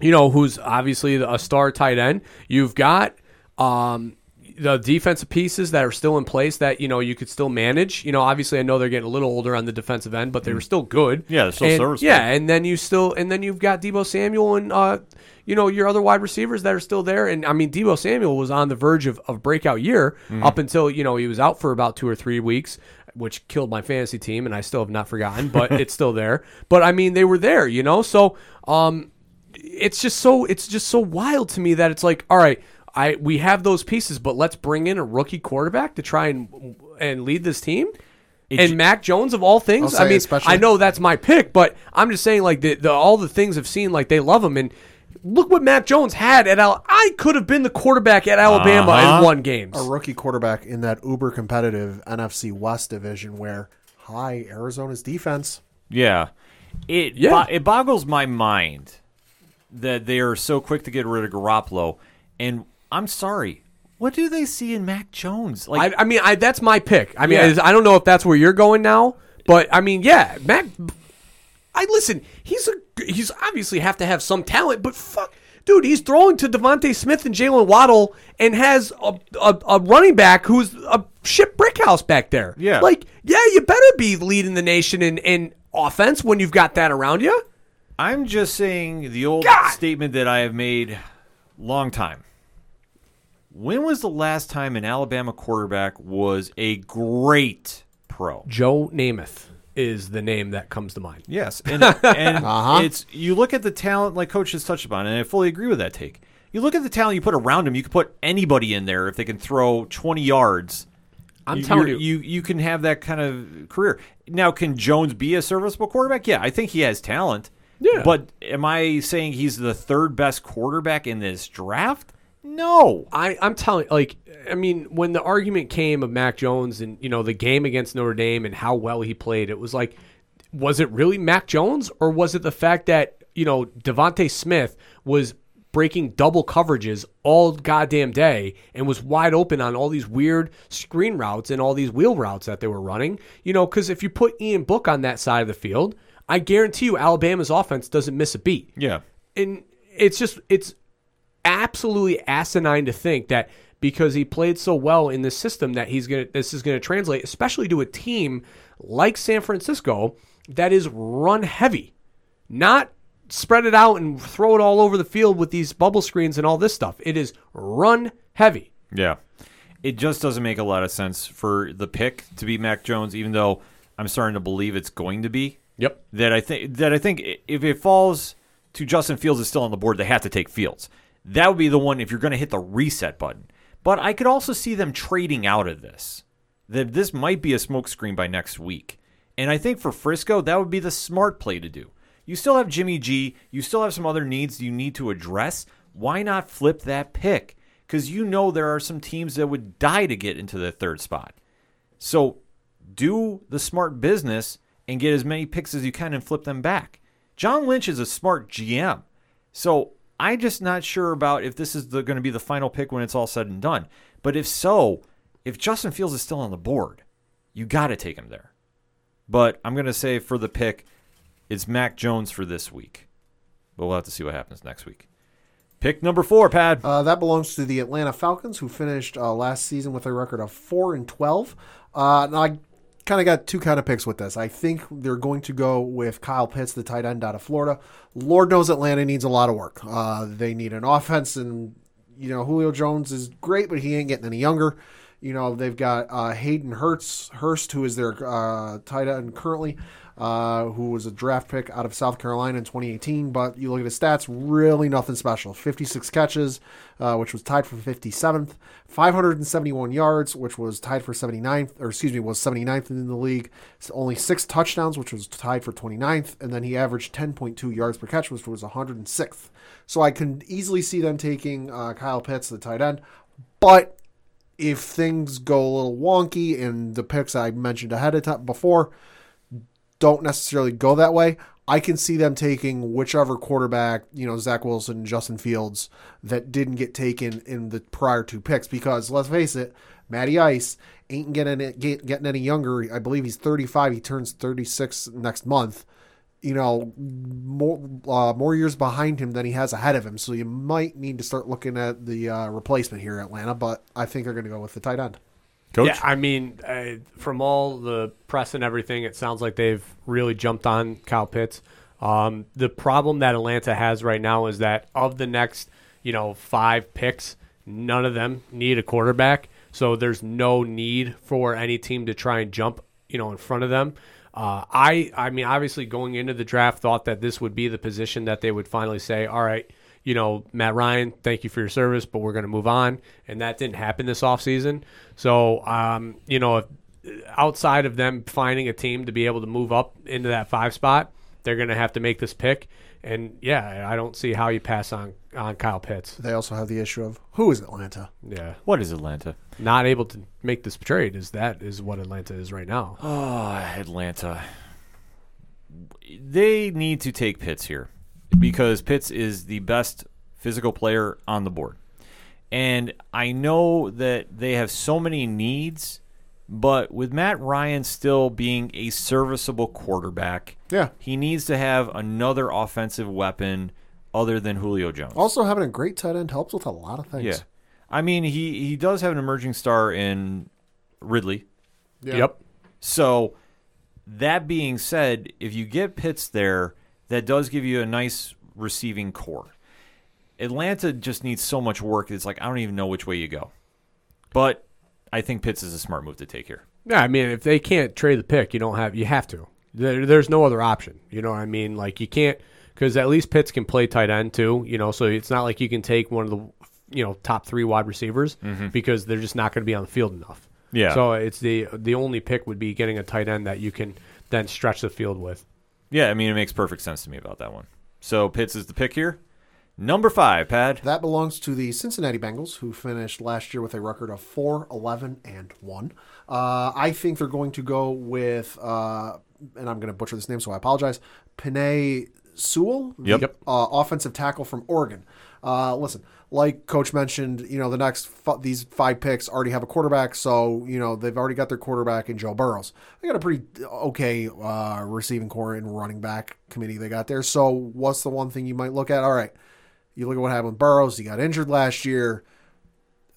you know, who's obviously a star tight end. You've got um, the defensive pieces that are still in place that, you know, you could still manage. You know, obviously I know they're getting a little older on the defensive end, but they were still good. Yeah, they're still And- serviceable. Yeah, and then you still and then you've got Deebo Samuel and uh, you know your other wide receivers that are still there. And I mean, Deebo Samuel was on the verge of, of breakout year up until you know he was out for about two or three weeks, which killed my fantasy team, and I still have not forgotten. But it's still there. But I mean, they were there, you know. So um, it's just so it's just so wild to me that it's like, all right, I we have those pieces, but let's bring in a rookie quarterback to try and and lead this team. and Mac Jones of all things, I'll I say mean, especially- I know that's my pick, but I'm just saying like the, the all the things I've seen, like they love him, and look what Mac Jones had at Al. I could have been the quarterback at Alabama Uh-huh. and won games. A rookie quarterback in that uber competitive NFC West division where high Arizona's defense. Yeah. It Yeah. bo- it boggles my mind that they are so quick to get rid of Garoppolo. And I'm sorry, what do they see in Mac Jones? Like I, I mean, I that's my pick. I mean, Yeah. I don't know if that's where you're going now, but I mean, yeah, Mac. I listen. He's a he's obviously have to have some talent, but fuck, dude, he's throwing to DeVonta Smith and Jaylen Waddle and has a, a, a running back who's a shit brick house back there. Yeah. like yeah, you better be leading the nation in in offense when you've got that around you. I'm just saying the old God! statement that I have made long time. When was the last time an Alabama quarterback was a great pro? Joe Namath is the name that comes to mind. Yes, and and uh-huh. it's you look at the talent like Coach has touched upon, and I fully agree with that take. You look at the talent you put around him. You can put anybody in there if they can throw 20 yards. I'm you, telling you, you you can have that kind of career. Now, can Jones be a serviceable quarterback? Yeah, I think he has talent. Yeah. but am I saying he's the third best quarterback in this draft? No. I, I'm telling, like, I mean, when the argument came of Mac Jones and you know the game against Notre Dame and how well he played, it was like, was it really Mac Jones or was it the fact that you know DeVonta Smith was breaking double coverages all goddamn day and was wide open on all these weird screen routes and all these wheel routes that they were running? You know, because if you put Ian Book on that side of the field, I guarantee you Alabama's offense doesn't miss a beat Yeah. and it's just it's absolutely asinine to think that because he played so well in this system that he's gonna this is gonna translate, especially to a team like San Francisco that is run heavy, not spread it out and throw it all over the field with these bubble screens and all this stuff. It is run heavy. Yeah. it just doesn't make a lot of sense for the pick to be Mac Jones, even though I'm starting to believe it's going to be. Yep. That I think that I think if it falls to Justin Fields is still on the board, they have to take Fields. That would be the one if you're going to hit the reset button. But I could also see them trading out of this. That this might be a smokescreen by next week. And I think for Frisco, that would be the smart play to do. You still have Jimmy G. You still have some other needs you need to address. Why not flip that pick? Because you know there are some teams that would die to get into the third spot. So do the smart business and get as many picks as you can and flip them back. John Lynch is a smart GM. So I'm just not sure about if this is going to be the final pick when it's all said and done. But if so, if Justin Fields is still on the board, you got to take him there. But I'm going to say for the pick, it's Mac Jones for this week. But we'll have to see what happens next week. Pick number four, Pad. Uh, that belongs to the Atlanta Falcons, who finished uh, last season with a record of four and twelve. Uh, now I kind of got two kind of picks with this. I think they're going to go with Kyle Pitts, the tight end out of Florida. Lord knows Atlanta needs a lot of work. Uh, they need an offense, and you know Julio Jones is great, but he ain't getting any younger. You know they've got uh, Hayden Hurst, Hurst, who is their uh, tight end currently uh, who was a draft pick out of South Carolina in 2018. But you look at his stats, really nothing special. 56 catches, uh, which was tied for 57th. 571 yards, which was tied for 79th, or excuse me, was 79th in the league. So only six touchdowns, which was tied for 29th. And then he averaged 10.2 yards per catch, which was 106th. So I can easily see them taking uh, Kyle Pitts, the tight end. But if things go a little wonky and the picks I mentioned ahead of time before, don't necessarily go that way. I can see them taking whichever quarterback, you know, Zach Wilson, Justin Fields, that didn't get taken in the prior two picks. Because let's face it, Matty Ice ain't getting get, getting any younger. I believe he's 35. He turns 36 next month. You know, more uh, more years behind him than he has ahead of him. So you might need to start looking at the uh, replacement here, at Atlanta. But I think they're going to go with the tight end. Coach? Yeah, I mean, uh, from all the press and everything, it sounds like they've really jumped on Kyle Pitts. Um, the problem that Atlanta has right now is that of the next, you know, five picks, none of them need a quarterback. So there's no need for any team to try and jump, you know, in front of them. Uh, I, I mean, obviously going into the draft, thought that this would be the position that they would finally say, all right, you know, Matt Ryan, thank you for your service, but we're going to move on. And that didn't happen this offseason. So, um, you know, if, outside of them finding a team to be able to move up into that five spot, they're going to have to make this pick. And yeah, I don't see how you pass on on Kyle Pitts. They also have the issue of who is Atlanta? Yeah, What is Atlanta? not able to make this trade is that is what Atlanta is right now. Oh, Atlanta. They need to take Pitts here because Pitts is the best physical player on the board. And I know that they have so many needs, but with Matt Ryan still being a serviceable quarterback, Yeah. he needs to have another offensive weapon other than Julio Jones. Also, having a great tight end helps with a lot of things. yeah. I mean, he, he does have an emerging star in Ridley. Yeah. Yep. So, that being said, if you get Pitts there, that does give you a nice receiving corps. Atlanta just needs so much work. It's like I don't even know which way you go. But I think Pitts is a smart move to take here. Yeah, I mean, if they can't trade the pick, you don't have you have to. There, there's no other option. You know what I mean? Like you can't because at least Pitts can play tight end too. You know, so it's not like you can take one of the you know top three wide receivers mm-hmm. because they're just not going to be on the field enough. Yeah. So it's the the only pick would be getting a tight end that you can then stretch the field with. Yeah, I mean it makes perfect sense to me about that one. So Pitts is the pick here. Number five, Pad. That belongs to the Cincinnati Bengals, who finished last year with a record of 4 11 and 1. Uh, I think they're going to go with, uh, and I'm going to butcher this name, so I apologize, Penei Sewell, Yep. the, uh, offensive tackle from Oregon. Uh, listen, like Coach mentioned, you know, the next f- these five picks already have a quarterback, so, you know, they've already got their quarterback in Joe Burrows. They got a pretty okay uh, receiving corps and running back committee they got there. So, what's the one thing you might look at? All right. You look at what happened with Burrows. He got injured last year.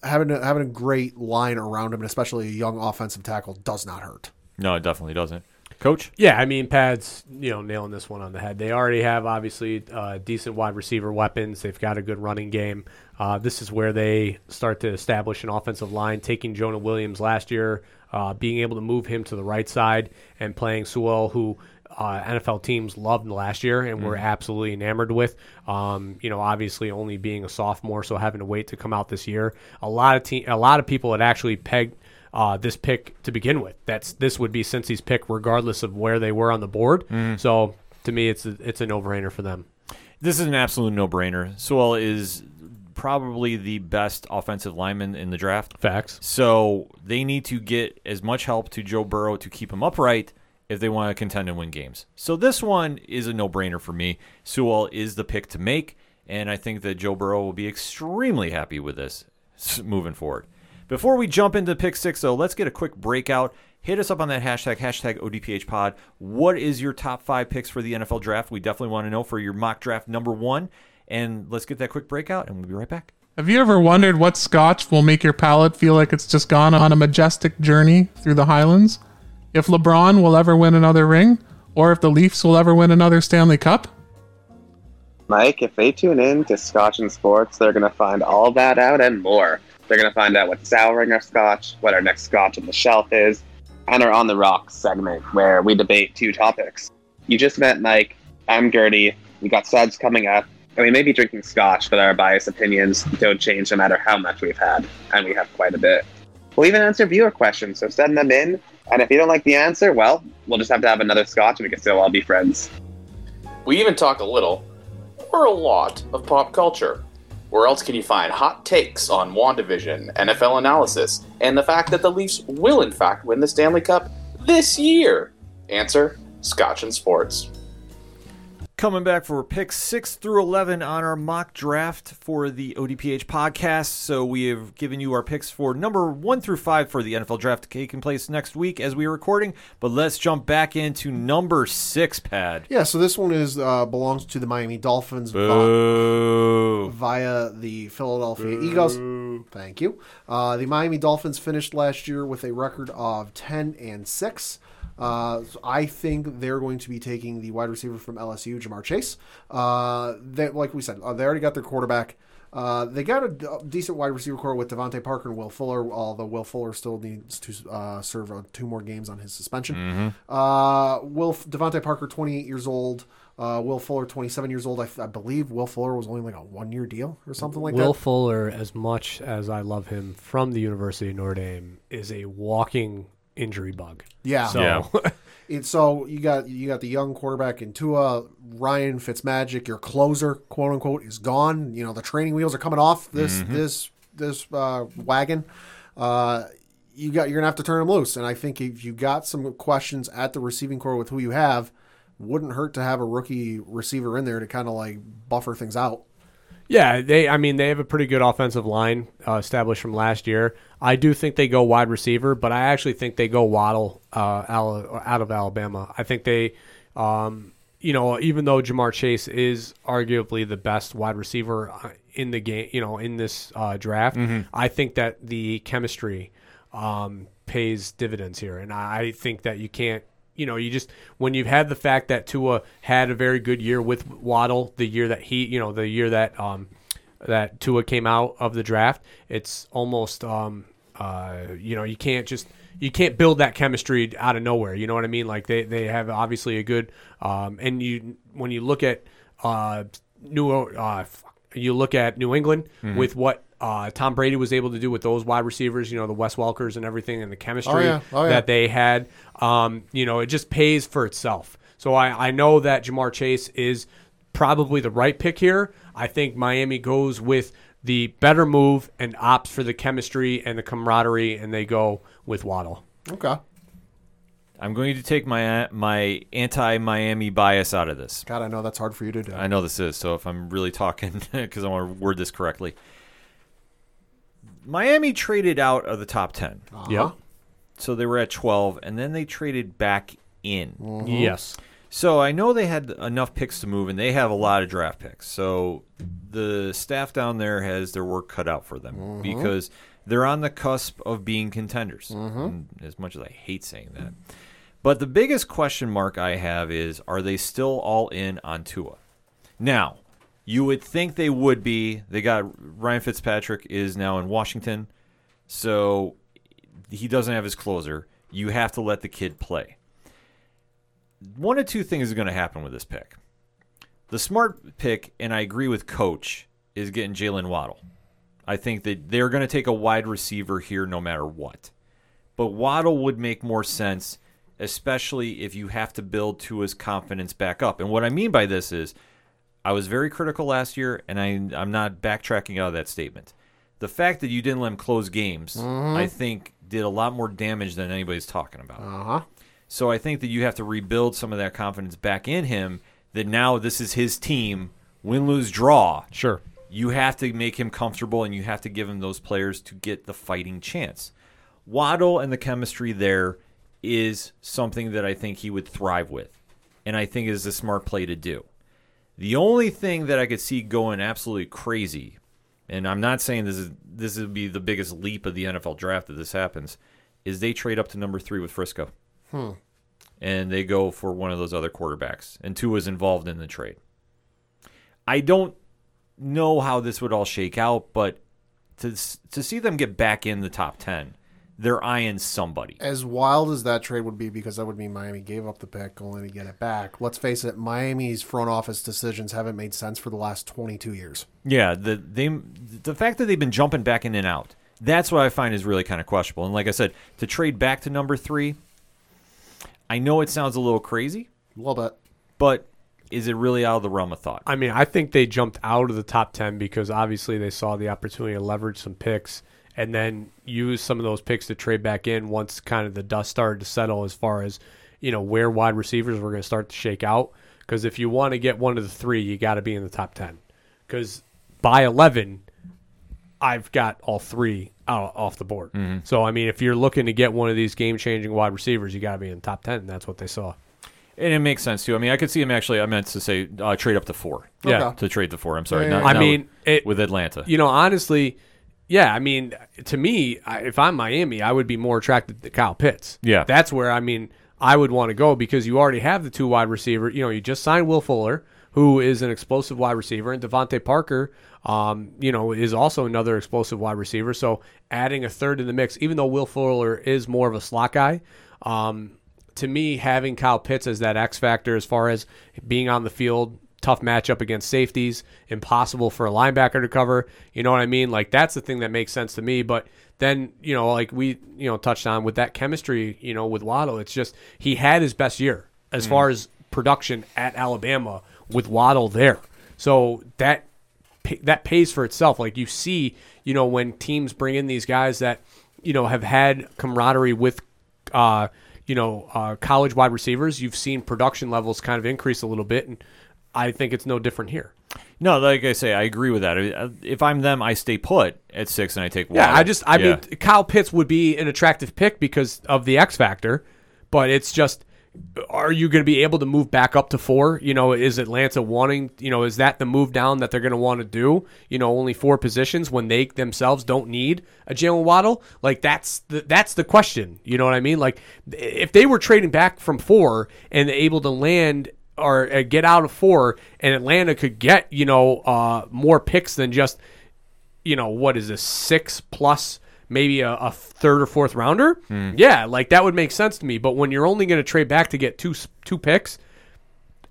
Having a, having a great line around him, and especially a young offensive tackle, does not hurt. No, it definitely doesn't. Coach? Yeah, I mean, Pad's you know nailing this one on the head. They already have obviously uh, decent wide receiver weapons. They've got a good running game. Uh, this is where they start to establish an offensive line. Taking Jonah Williams last year, uh, being able to move him to the right side, and playing Sewell, who uh, NFL teams loved last year and were absolutely enamored with. Um, you know, obviously only being a sophomore, so having to wait to come out this year. A lot of te- a lot of people had actually pegged uh, this pick to begin with. That's this would be Cincy's pick, regardless of where they were on the board. So to me, it's a, it's a no brainer for them. This is an absolute no-brainer. Sewell is probably the best offensive lineman in the draft. Facts. So they need to get as much help to Joe Burrow to keep him upright if they want to contend and win games. So this one is a no-brainer for me. Sewell is the pick to make, and I think that Joe Burrow will be extremely happy with this moving forward. Before we jump into pick six, though, let's get a quick breakout. Hit us up on that hashtag, hashtag ODPHpod. What is your top five picks for the NFL draft? We definitely want to know for your mock draft number one. And let's get that quick breakout, and we'll be right back. Have you ever wondered what scotch will make your palate feel like it's just gone on a majestic journey through the Highlands? If LeBron will ever win another ring, or if the Leafs will ever win another Stanley Cup? Mike, if they tune in to Scotch and Sports, they're going to find all that out and more. They're going to find out what's souring our scotch, what our next scotch on the shelf is, and our On the Rocks segment where we debate two topics. You just met Mike. I'm Gertie. We got suds coming up, and we may be drinking scotch, but our biased opinions don't change no matter how much we've had, and we have quite a bit. We'll even answer viewer questions, so send them in. And if you don't like the answer, well, we'll just have to have another scotch and we can still all be friends. We even talk a little, or a lot, of pop culture. Where else can you find hot takes on WandaVision, NFL analysis, and the fact that the Leafs will in fact win the Stanley Cup this year? Answer Scotch and Sports. Coming back for picks 6 through 11 on our mock draft for the ODPH podcast. So we have given you our picks for number 1 through 5 for the NFL draft taking place next week as we are recording. But let's jump back into number 6, Pad. Yeah, so this one is uh, belongs to the Miami Dolphins Boo. via the Philadelphia Eagles. Thank you. Uh, the Miami Dolphins finished last year with a record of ten and six. Uh, so I think they're going to be taking the wide receiver from LSU, Ja'Marr Chase. Uh, they, like we said, uh, they already got their quarterback. Uh, they got a d- decent wide receiver corps with DeVante Parker and Will Fuller, although Will Fuller still needs to uh, serve uh, two more games on his suspension. Uh, Will DeVante Parker, 28 years old. Uh, Will Fuller, 27 years old. I, I believe Will Fuller was only like a one year deal or something like Will that. Will Fuller, as much as I love him from the University of Notre Dame, is a walking injury bug. Yeah. So Yeah. And so you got you got the young quarterback in Tua, Ryan Fitzmagic, your closer, quote unquote, is gone. You know the training wheels are coming off this this this uh, wagon. Uh, you got you're gonna have to turn them loose. And I think if you got some questions at the receiving corps with who you have, wouldn't hurt to have a rookie receiver in there to kind of like buffer things out. Yeah, they. I mean, they have a pretty good offensive line uh, established from last year. I do think they go wide receiver, but I actually think they go Waddle uh, out of Alabama. I think they, um, you know, even though Ja'Marr Chase is arguably the best wide receiver uh, in the game, you know, in this uh, draft, I think that the chemistry um, pays dividends here, and I think that you can't you know, you just when you've had the fact that Tua had a very good year with Waddle, the year that he, you know, the year that um that Tua came out of the draft, it's almost um uh you know, you can't just you can't build that chemistry out of nowhere. You know what I mean? Like they they have obviously a good um and you when you look at uh New uh you look at New England with what uh, Tom Brady was able to do with those wide receivers, you know, the Wes Welkers and everything, and the chemistry yeah. Oh, yeah. that they had. Um, you know, it just pays for itself. So I, I know that Ja'Marr Chase is probably the right pick here. I think Miami goes with the better move and opts for the chemistry and the camaraderie, and they go with Waddle. Okay. I'm going to take my my anti-Miami bias out of this. God, I know that's hard for you to do. I know this is, so if I'm really talking, because I want to word this correctly. Miami traded out of the top 10. Uh-huh. Yep. So they were at 12, and then they traded back in. Mm-hmm. Yes. So I know they had enough picks to move, and they have a lot of draft picks. So the staff down there has their work cut out for them mm-hmm. because they're on the cusp of being contenders. Mm-hmm. And As much as I hate saying that, But the biggest question mark I have is are they still all in on Tua? Now, you would think they would be. They got Ryan Fitzpatrick is now in Washington, so he doesn't have his closer. You have to let the kid play. One of two things is going to happen with this pick. The smart pick, and I agree with Coach, is getting Jaylen Waddle. I think that they're going to take a wide receiver here no matter what. But Waddle would make more sense, especially if you have to build to his confidence back up. And what I mean by this is, I was very critical last year, and I, I'm not backtracking out of that statement. The fact that you didn't let him close games, I think, did a lot more damage than anybody's talking about. Uh huh. So I think that you have to rebuild some of that confidence back in him. That now this is his team, win, lose, draw. Sure. You have to make him comfortable, and you have to give him those players to get the fighting chance. Waddle and the chemistry there is something that I think he would thrive with, and I think is a smart play to do. The only thing that I could see going absolutely crazy, and I'm not saying this is this would be the biggest leap of the NFL draft if this happens, is they trade up to number three with Frisco, hmm. and they go for one of those other quarterbacks, and Tua is involved in the trade. I don't know how this would all shake out, but to to see them get back in the top ten, they're eyeing somebody. As wild as that trade would be, because that would mean Miami gave up the pick only to get it back. Let's face it, Miami's front office decisions haven't made sense for the last 22 years. Yeah, the they the fact that they've been jumping back in and out, that's what I find is really kind of questionable. And like I said, to trade back to number three, I know it sounds a little crazy, A little bit. but is it really out of the realm of thought? I mean, I think they jumped out of the top 10 because obviously they saw the opportunity to leverage some picks and then use some of those picks to trade back in once kind of the dust started to settle as far as, you know, where wide receivers were going to start to shake out. Because if you want to get one of the three, you got to be in the top 10. Because by 11, I've got all three out off the board. So, I mean, if you're looking to get one of these game changing wide receivers, you got to be in the top 10. And that's what they saw. And it makes sense too. I mean, I could see him actually. I meant to say uh, trade up to four. Yeah. Okay. to trade the four. I'm sorry. Yeah, not- yeah, I not mean, with, it, with Atlanta. you know, honestly, yeah, I mean, to me, I- if I'm Miami, I would be more attracted to Kyle Pitts. Yeah. That's where, I mean, I would want to go because you already have the two wide receiver. You know, you just signed Will Fuller, who is an explosive wide receiver, and DeVante Parker, um, you know, is also another explosive wide receiver. So adding a third in the mix, even though Will Fuller is more of a slot guy, um, to me, having Kyle Pitts as that X factor as far as being on the field, tough matchup against safeties, impossible for a linebacker to cover. You know what I mean? Like that's the thing that makes sense to me. But then, you know, like we, you know, touched on with that chemistry, you know, with Waddle, it's just he had his best year as far as production at Alabama with Waddle there. So that that pays for itself. Like you see, you know, when teams bring in these guys that you know have had camaraderie with, uh, you know, uh, college wide receivers, you've seen production levels kind of increase a little bit, and I think it's no different here. no, like I say, I agree with that. Uh, if I'm them, I stay put at six and I take. Yeah, I just, I Yeah. mean, Kyle Pitts would be an attractive pick because of the X factor, but it's just, are you going to be able to move back up to four? You know, is Atlanta wanting, you know, is that the move down that they're going to want to do? You know, only four positions when they themselves don't need a Jaylen Waddle. Like that's the that's the question. You know what I mean? Like if they were trading back from four and able to land or uh, get out of four, and Atlanta could get you know uh, more picks than just you know, what is this, six plus maybe a, a third or fourth rounder? Yeah, like that would make sense to me. But when you're only going to trade back to get two two picks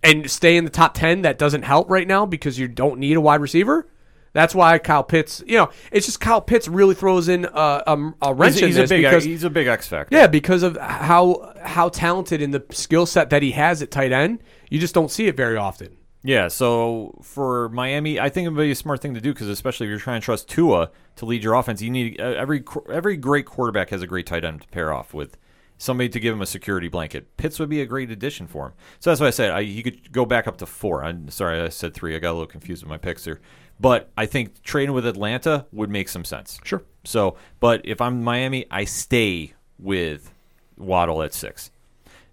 and stay in the top 10, that doesn't help right now because you don't need a wide receiver. That's why Kyle Pitts, you know, it's just Kyle Pitts really throws in a, a, a wrench He's, in he's a this big. because he's a big X factor. yeah, because of how how talented in the skill set that he has at tight end, you just don't see it very often. Yeah, so for Miami, I think it would be a smart thing to do because especially if you're trying to trust Tua to lead your offense, you need uh, every every great quarterback has a great tight end to pair off with somebody to give him a security blanket. Pitts would be a great addition for him. So that's why I said I, he could go back up to four. I'm sorry, I said three. I got a little confused with my picks here, but I think trading with Atlanta would make some sense. Sure. So, but if I'm Miami, I stay with Waddle at six.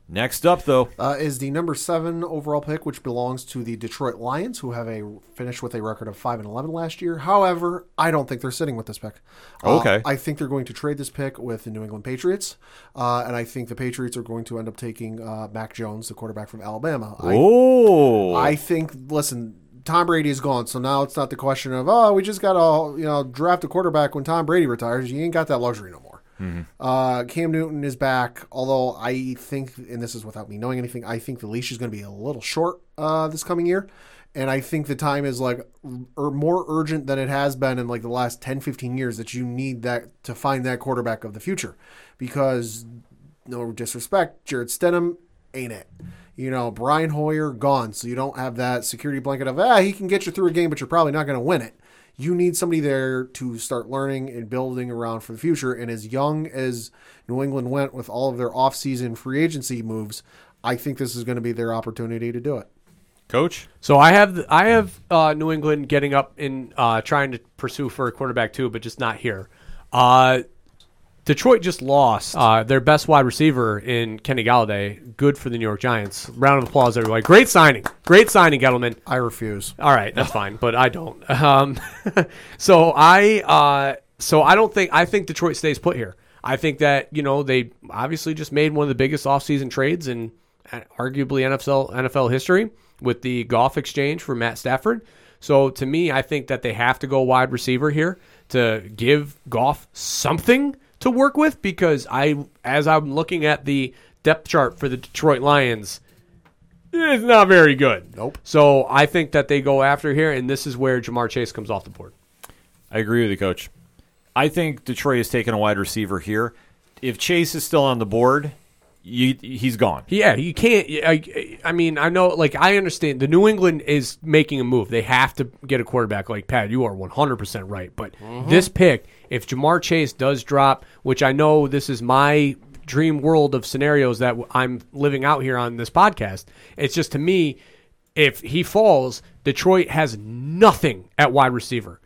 Next up, though, uh, is the number seven overall pick, which belongs to the Detroit Lions, who have a finished with a record of five and eleven last year. However, I don't think they're sitting with this pick. Uh, Okay. I think they're going to trade this pick with the New England Patriots, uh, and I think the Patriots are going to end up taking uh, Mac Jones, the quarterback from Alabama. I, oh, I think. Listen. Tom Brady is gone, so now it's not the question of oh we just got to you know draft a quarterback when Tom Brady retires. You ain't got that luxury no more. Uh, Cam Newton is back, although I think, and this is without me knowing anything, I think the leash is going to be a little short uh, this coming year. And I think the time is like or more urgent than it has been in like the last 10, 15 years that you need that to find that quarterback of the future. Because, no disrespect, Jarrett Stidham ain't it. You know, Brian Hoyer gone, so you don't have that security blanket of, ah, he can get you through a game, but you're probably not going to win it you need somebody there to start learning and building around for the future. And as young as New England went with all of their offseason free agency moves, I think this is going to be their opportunity to do it. coach. So I have I have uh, New England getting up in uh, trying to pursue for a quarterback too, but just not here. Uh, Detroit just lost uh, their best wide receiver in Kenny Golladay. Good for the New York Giants. Round of applause, everybody. Great signing. Great signing, Gettleman. I refuse. All right, that's fine, but I don't. Um, so I, uh, so I don't think I think Detroit stays put here. I think that you know they obviously just made one of the biggest offseason trades in uh, arguably NFL NFL history with the Goff exchange for Matt Stafford. So to me, I think that they have to go wide receiver here to give Goff something to work with because I, as I'm looking at the depth chart for the Detroit Lions, it's not very good. Nope. So I think that they go after here, and this is where Ja'Marr Chase comes off the board. I agree with you, coach. I think Detroit has taken a wide receiver here. If Chase is still on the board, you, he's gone. Yeah, you can't. I, I mean, I know. Like, I understand. The New England is making a move. They have to get a quarterback. Like Pat, you are one hundred percent right. But mm-hmm. this pick, if Ja'Marr Chase does drop, which I know this is my dream world of scenarios that I'm living out here on this podcast, it's just to me, if he falls, Detroit has nothing at wide receiver.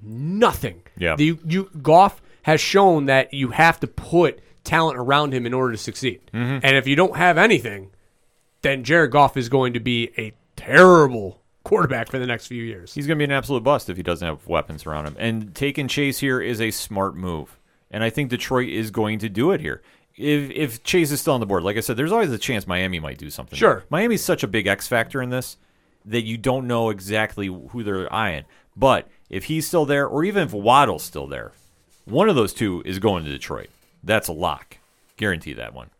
Nothing. Yeah. The you Goff has shown that you have to put talent around him in order to succeed. Mm-hmm. And if you don't have anything, then Jared Goff is going to be a terrible quarterback for the next few years. He's going to be an absolute bust if he doesn't have weapons around him. And taking Chase here is a smart move. And I think Detroit is going to do it here. If, if Chase is still on the board, like I said, there's always a chance Miami might do something. Sure. Miami's such a big X factor in this that you don't know exactly who they're eyeing. But if he's still there, or even if Waddle's still there, one of those two is going to Detroit. That's a lock. Guarantee that one.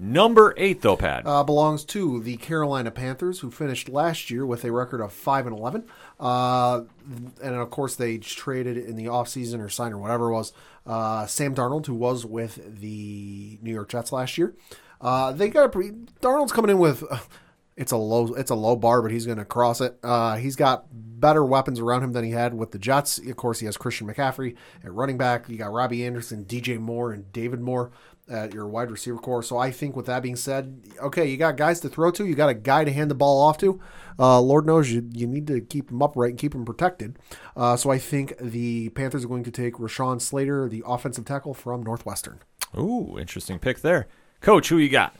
Number eight, though, Pat. uh, belongs to the Carolina Panthers, who finished last year with a record of five and eleven. Uh, and of course, they traded in the offseason or signed or whatever it was uh, Sam Darnold, who was with the New York Jets last year. Uh, they got a pretty, Darnold's coming in with. It's a low it's a low bar, but he's going to cross it. Uh, he's got better weapons around him than he had with the Jets. Of course, he has Christian McCaffrey at running back. You got Robbie Anderson, DJ Moore, and David Moore at your wide receiver corps. So I think with that being said, okay, you got guys to throw to. You got a guy to hand the ball off to. Uh, Lord knows you you need to keep him upright and keep him protected. Uh, so I think the Panthers are going to take Rashawn Slater, the offensive tackle from Northwestern. Ooh, interesting pick there. Coach, who you got?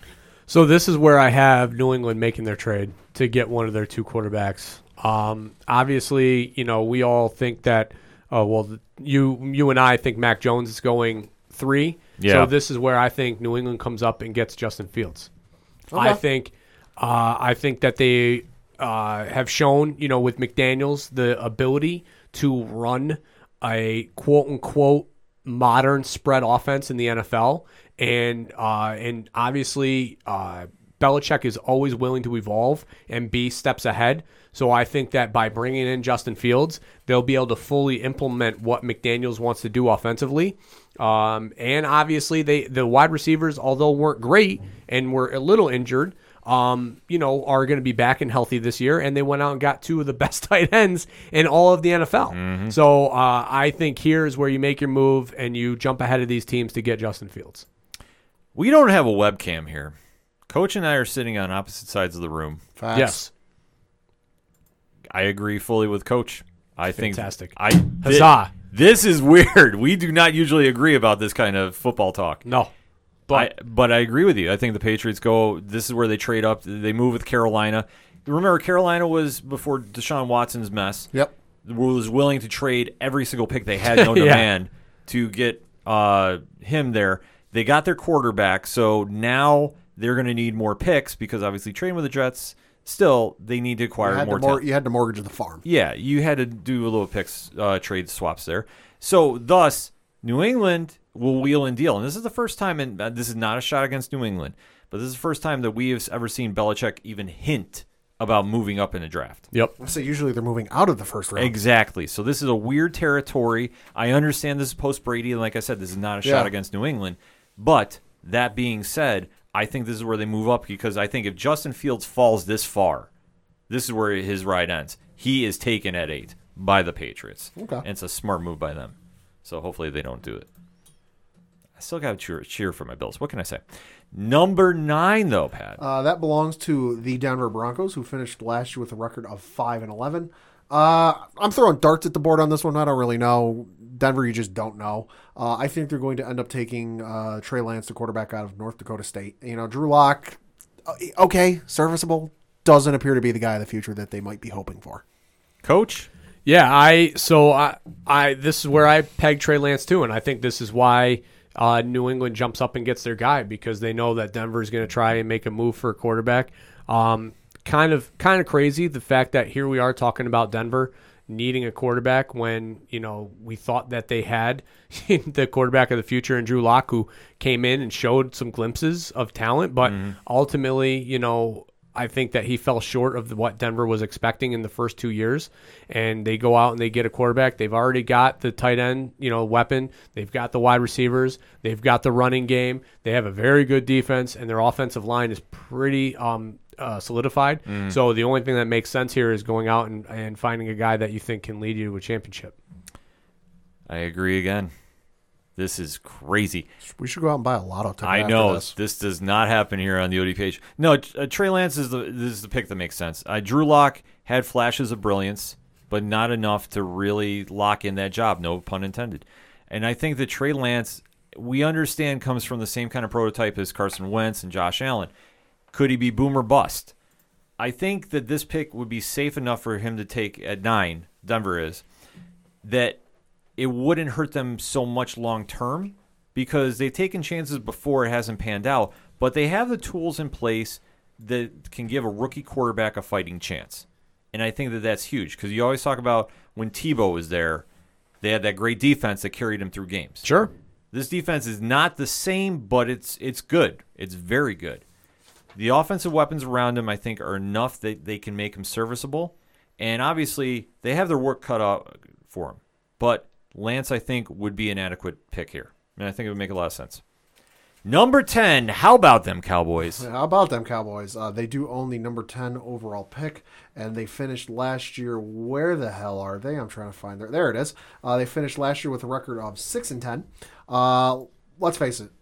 So this is where I have New England making their trade to get one of their two quarterbacks. Um, obviously, you know we all think that. Uh, well, you you and I think Mac Jones is going three. Yeah. So this is where I think New England comes up and gets Justin Fields. I think uh, I think that they uh, have shown, you know, with McDaniels the ability to run a quote unquote modern spread offense in the NFL, and uh, and obviously uh, Belichick is always willing to evolve and be steps ahead. So I think that by bringing in Justin Fields, they'll be able to fully implement what McDaniels wants to do offensively. Um, and obviously, they the wide receivers, although weren't great and were a little injured, um, you know, are going to be back and healthy this year. And they went out and got two of the best tight ends in all of the NFL. So uh, I think here is where you make your move and you jump ahead of these teams to get Justin Fields. We don't have a webcam here. Coach and I are sitting on opposite sides of the room. Facts. Yes. I agree fully with Coach. I think Fantastic. I Huzzah. This is weird. We do not usually agree about this kind of football talk. No. But I, but I agree with you. I think the Patriots go. This is where they trade up. They move with Carolina. Remember, Carolina was before Deshaun Watson's mess. Yep. Was willing to trade every single pick they had, no Yeah. demand, to get uh, him there. They got their quarterback, so now they're going to need more picks because obviously trading with the Jets. Still, they need to You acquire had, more to mor- talent. you had to mortgage the farm. Yeah, you had to do a little picks uh, trade swaps there. So thus, New England will wheel and deal, and this is the first time. And uh, this is not a shot against New England, but this is the first time that we have ever seen Belichick even hint about moving up in a draft. yep. So usually they're moving out of the first round. Exactly. So this is a weird territory. I understand this is post Brady, and like I said, this is not a shot against New England. But that being said, I think this is where they move up because I think if Justin Fields falls this far, this is where his ride ends. He is taken at eight by the Patriots. Okay. And it's a smart move by them. So hopefully they don't do it. I still got to cheer, cheer for my Bills. What can I say? Number nine, though, Pat. Uh, that belongs to the Denver Broncos, who finished last year with a record of five and eleven. Uh, I'm throwing darts at the board on this one. I don't really know. Denver, you just don't know. Uh, I think they're going to end up taking uh, Trey Lance, the quarterback out of North Dakota State. You know, Drew Lock, okay, serviceable. Doesn't appear to be the guy of the future that they might be hoping for. Coach? Yeah, I so I I this is where I peg Trey Lance too, and I think this is why uh, New England jumps up and gets their guy because they know that Denver is going to try and make a move for a quarterback. Um, kind of kind of crazy the fact that here we are talking about Denver needing a quarterback when you know we thought that they had the quarterback of the future in Drew Lock who came in and showed some glimpses of talent, but ultimately you know I think that he fell short of what Denver was expecting in the first two years. And they go out and they get a quarterback. They've already got the tight end, you know, weapon. They've got the wide receivers. They've got the running game. They have a very good defense, and their offensive line is pretty um, uh, solidified. So the only thing that makes sense here is going out and, and finding a guy that you think can lead you to a championship. I agree again. This is crazy. We should go out and buy a lotto ticket. I after know this. this. does not happen here on the ODPH. No, uh, Trey Lance is the this is the pick that makes sense. Uh, Drew Lock had flashes of brilliance, but not enough to really lock in that job. No pun intended. And I think that Trey Lance, we understand, comes from the same kind of prototype as Carson Wentz and Josh Allen. Could he be boom or bust? I think that this pick would be safe enough for him to take at nine. Denver is that it wouldn't hurt them so much long term because they've taken chances before it hasn't panned out, but they have the tools in place that can give a rookie quarterback a fighting chance. And I think that that's huge because you always talk about when Tebow was there, they had that great defense that carried him through games. Sure. This defense is not the same, but it's it's good. It's very good. The offensive weapons around him, I think, are enough that they can make him serviceable. And obviously, they have their work cut out for him. But Lance, I think, would be an adequate pick here. And I think it would make a lot of sense. Number 10, how about them Cowboys? How about them Cowboys? Uh, they do own the number 10 overall pick, and they finished last year. Where the hell are they? I'm trying to find their. There it is. Uh, they finished last year with a record of 6 and 10. Uh, let's face it.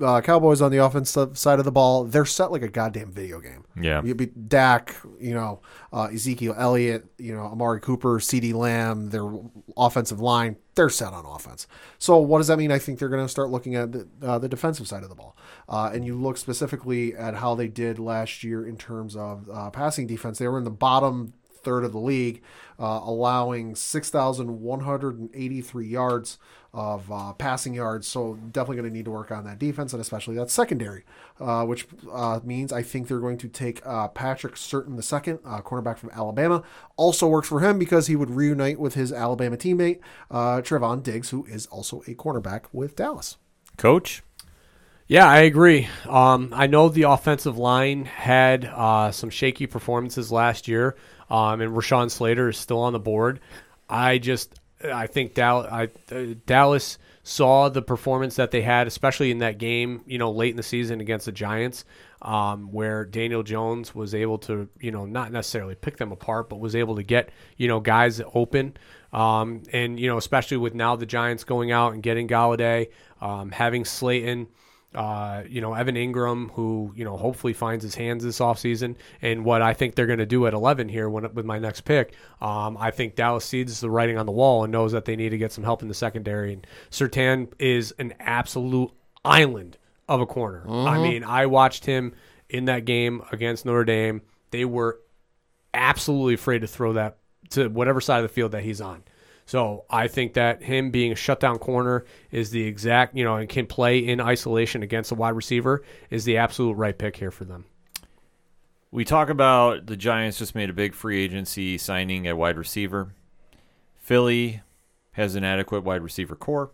Uh, Cowboys on the offensive side of the ball, they're set like a goddamn video game. Yeah. you'd be Dak, you know, uh, Ezekiel Elliott, you know, Amari Cooper, CeeDee Lamb, their offensive line, they're set on offense. So what does that mean? I think they're going to start looking at the, uh, the defensive side of the ball. Uh, and you look specifically at how they did last year in terms of uh, passing defense. They were in the bottom third of the league, uh, allowing 6,183 yards of uh, passing yards. So definitely going to need to work on that defense and especially that secondary, uh, which uh, means I think they're going to take uh, Patrick Surtain the second, uh, cornerback from Alabama. Also works for him because he would reunite with his Alabama teammate uh, Trevon Diggs, who is also a cornerback with Dallas. Coach? Yeah, I agree. Um, I know the offensive line had uh, some shaky performances last year, um, and Rashawn Slater is still on the board. I just, I think Dallas, I, uh, Dallas saw the performance that they had, especially in that game, you know, late in the season against the Giants, um, where Daniel Jones was able to, you know, not necessarily pick them apart, but was able to get, you know, guys open. Um, and, you know, especially with now the Giants going out and getting Golladay, um, having Slayton, uh, you know, Evan Engram, who, you know, hopefully finds his hands this offseason. And what I think they're going to do at 11 here when, with my next pick, um, I think Dallas sees the writing on the wall and knows that they need to get some help in the secondary. And Surtain is an absolute island of a corner. I mean, I watched him in that game against Notre Dame. They were absolutely afraid to throw that to whatever side of the field that he's on. So I think that him being a shutdown corner is the exact, you know, and can play in isolation against a wide receiver is the absolute right pick here for them. We talk about the Giants just made a big free agency signing at wide receiver. Philly has an adequate wide receiver corps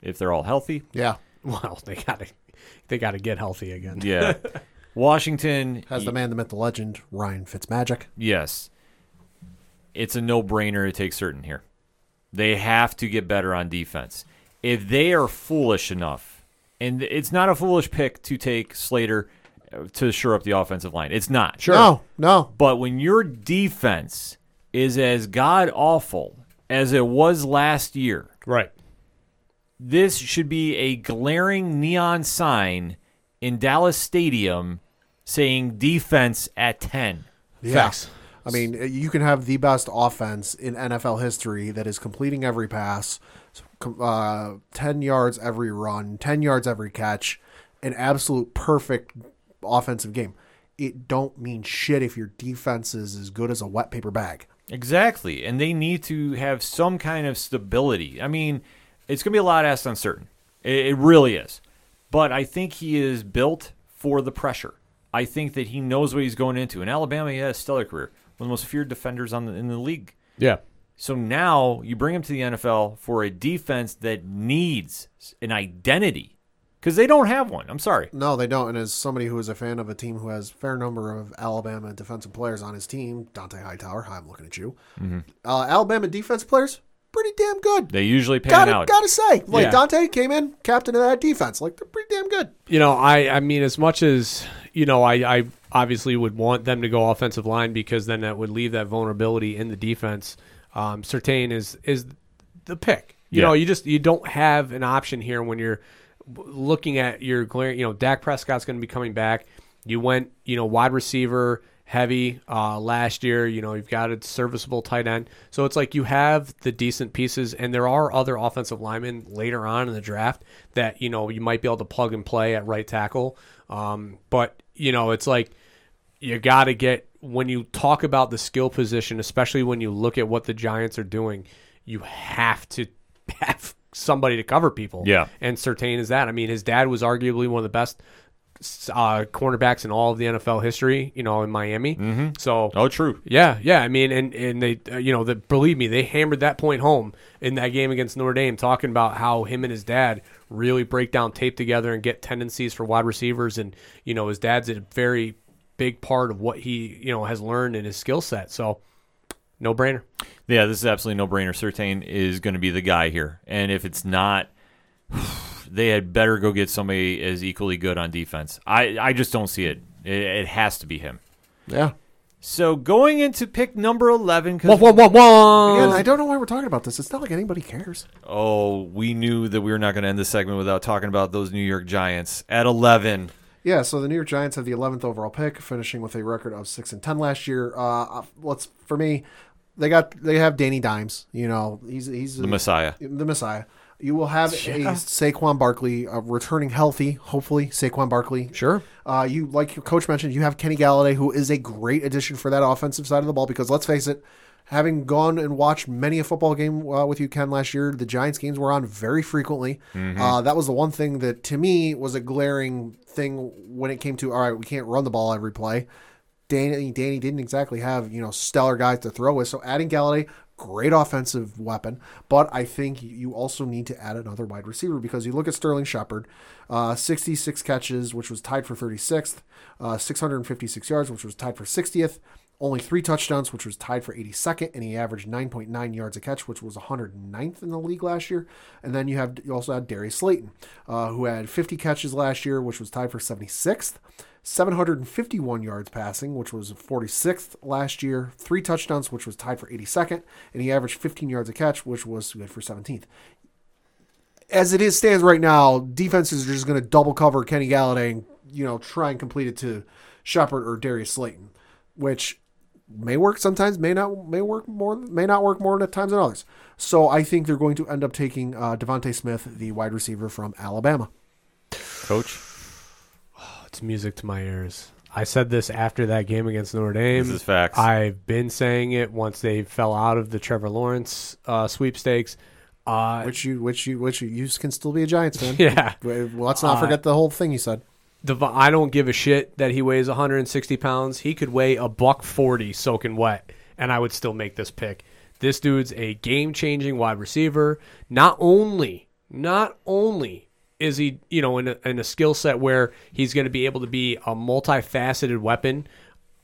if they're all healthy. Yeah. Well, they got to they got to get healthy again. Yeah. Washington Has the man, the myth, the legend, Ryan Fitzmagic. Yes. It's a no brainer to take Surtain here. They have to get better on defense. If they are foolish enough, and it's not a foolish pick to take Slater uh, to shore up the offensive line. It's not. Sure. No, no. But when your defense is as god awful as it was last year, Right. this should be a glaring neon sign in Dallas Stadium saying defense at 10. Facts. I mean, you can have the best offense in NFL history that is completing every pass, uh, 10 yards every run, 10 yards every catch, an absolute perfect offensive game. It don't mean shit if your defense is as good as a wet paper bag. Exactly. And they need to have some kind of stability. I mean, it's going to be a lot asked uncertain. It, it really is. But I think he is built for the pressure. I think that he knows what he's going into. In Alabama, he had a stellar career, one of the most feared defenders on the, in the league. Yeah. So now you bring him to the NFL for a defense that needs an identity because they don't have one. I'm sorry. No, they don't. And as somebody who is a fan of a team who has a fair number of Alabama defensive players on his team, Dont'a Hightower, hi, I'm looking at you. Uh, Alabama defensive players, pretty damn good. They usually pan Gotta, out. gotta say, like Yeah. Dont'a came in captain of that defense. Like they're pretty damn good. You know, I I mean, as much as you know, I I obviously would want them to go offensive line because then that would leave that vulnerability in the defense. Um, Surtain is is the pick. You Yeah. know, you just you don't have an option here when you're looking at your glare. You know, Dak Prescott's going to be coming back. You went, you know, wide receiver heavy uh, last year. You know, you've got a serviceable tight end. So it's like you have the decent pieces, and there are other offensive linemen later on in the draft that you know you might be able to plug and play at right tackle. Um, but you know, it's like you got to get when you talk about the skill position, especially when you look at what the Giants are doing, you have to have somebody to cover people. Yeah. and Surtain is that. I mean, his dad was arguably one of the best uh, cornerbacks in all of the NFL history. You know, in Miami. Mm-hmm. So. oh, true. Yeah, yeah. I mean, and and they, uh, you know, the, believe me, they hammered that point home in that game against Notre Dame, talking about how him and his dad really break down tape together and get tendencies for wide receivers, and you know, his dad's a very big part of what he, you know, has learned in his skill set. So, no brainer. Yeah, this is absolutely no brainer. Surtain is going to be the guy here. And if it's not, they had better go get somebody as equally good on defense. I, I just don't see it. it. It has to be him. Yeah. So going into pick number 11, because. Again, I don't know why we're talking about this. It's not like anybody cares. oh, we knew that we were not going to end this segment without talking about those New York Giants at 11. Yeah, so the New York Giants have the 11th overall pick, finishing with a record of six and ten last year. Uh, let's for me, they got they have Danny Dimes. You know, he's he's The Messiah. the Messiah. You will have a Saquon Barkley uh, returning healthy, hopefully Saquon Barkley. Sure. Uh, you like your coach mentioned, you have Kenny Golladay, who is a great addition for that offensive side of the ball. Because let's face it, having gone and watched many a football game uh, with you, Ken, last year, the Giants games were on very frequently. Uh, that was the one thing that to me was a glaring thing when it came to all right, we can't run the ball every play. Danny Danny didn't exactly have you know stellar guys to throw with, so adding Golladay. Great offensive weapon, but I think you also need to add another wide receiver because you look at Sterling Shepard, uh, 66 catches, which was tied for 36th, uh, 656 yards, which was tied for 60th, only three touchdowns, which was tied for 82nd, and he averaged 9.9 yards a catch, which was 109th in the league last year. And then you have you also had Darius Slayton, uh, who had 50 catches last year, which was tied for 76th. 751 yards passing, which was 46th last year, three touchdowns, which was tied for 82nd, and he averaged 15 yards a catch, which was good for 17th. As it is stands right now, defenses are just going to double cover Kenny Golladay and you know try and complete it to Shepard or Darius Slayton, which may work sometimes, may not, may work more, may not work more at times than others. So I think they're going to end up taking uh, DeVonta Smith, the wide receiver from Alabama. Coach? It's music to my ears. I said this after that game against Notre Dame. This is facts. I've been saying it once they fell out of the Trevor Lawrence uh, sweepstakes. Uh, Which you, which you, which you, you can still be a Giants fan. Yeah. Let's not Uh, forget the whole thing you said. Dev- I don't give a shit that he weighs 160 pounds. He could weigh a buck 40 soaking wet, and I would still make this pick. This dude's a game changing wide receiver. Not only, not only is he, you know, in a, in a skill set where he's going to be able to be a multifaceted weapon,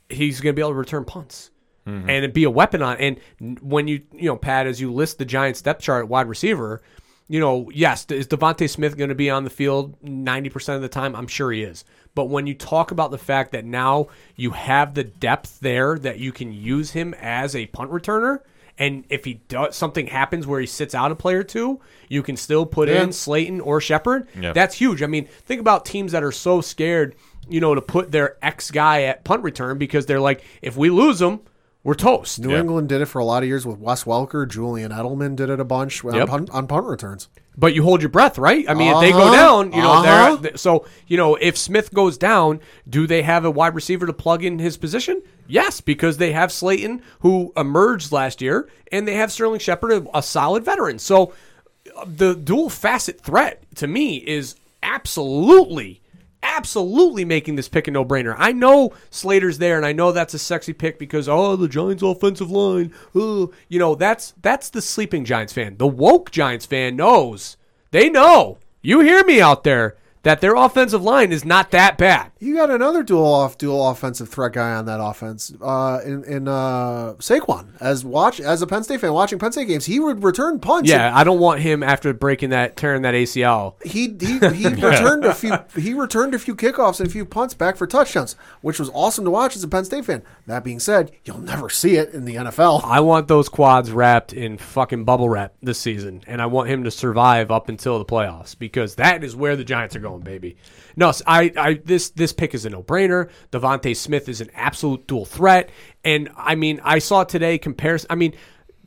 he's going to be able to return punts. Mm-hmm. And be a weapon on. And when you, you know, Pat, as you list the Giants depth chart wide receiver, you know, yes, is DeVonta Smith going to be on the field 90% of the time? I'm sure he is. But when you talk about the fact that now you have the depth there that you can use him as a punt returner, and if he does something happens where he sits out a player or two, you can still put Yeah. in Slayton or Shepard. Yeah. That's huge. I mean, think about teams that are so scared, you know, to put their ex guy at punt return because they're like, if we lose him, we're toast. New Yeah. England did it for a lot of years with Wes Welker. Julian Edelman did it a bunch on, Yep. punt, on punt returns. But you hold your breath, right? I mean, if they go Uh-huh. down, you know, Uh-huh. so you know, if Smith goes down, do they have a wide receiver to plug in his position? Yes, because they have Slayton, who emerged last year, and they have Sterling Shepard, a, a solid veteran. So uh, the dual facet threat to me is absolutely. Absolutely making this pick a no brainer. I know Slater's there, and I know that's a sexy pick because oh, the Giants' offensive line. Oh, you know that's that's the sleeping Giants fan. The woke Giants fan knows. They know. You hear me out there that their offensive line is not that bad. You got another dual off dual offensive threat guy on that offense. Uh, in in uh, Saquon as watch as a Penn State fan watching Penn State games, he would return punts. Yeah, I don't want him after breaking that, tearing that ACL. he he, he returned a few he returned a few kickoffs and a few punts back for touchdowns, which was awesome to watch as a Penn State fan. That being said, you'll never see it in the NFL. I want those quads wrapped in fucking bubble wrap this season, and I want him to survive up until the playoffs because that is where the Giants are going, baby. No, I, I this this pick is a no brainer. DeVonta Smith is an absolute dual threat, and I mean, I saw today comparison. I mean,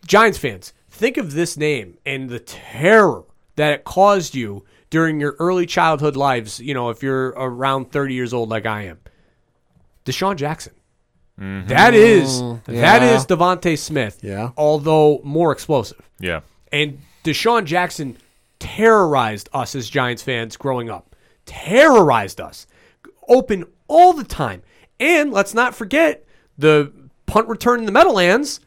Giants fans, think of this name and the terror that it caused you during your early childhood lives. You know, if you're around 30 years old like I am, DeSean Jackson. Mm-hmm. That is that yeah. is DeVonta Smith. Yeah. Although more explosive. Yeah. And DeSean Jackson terrorized us as Giants fans growing up. Terrorized us. Open all the time. And let's not forget the punt return in the Meadowlands.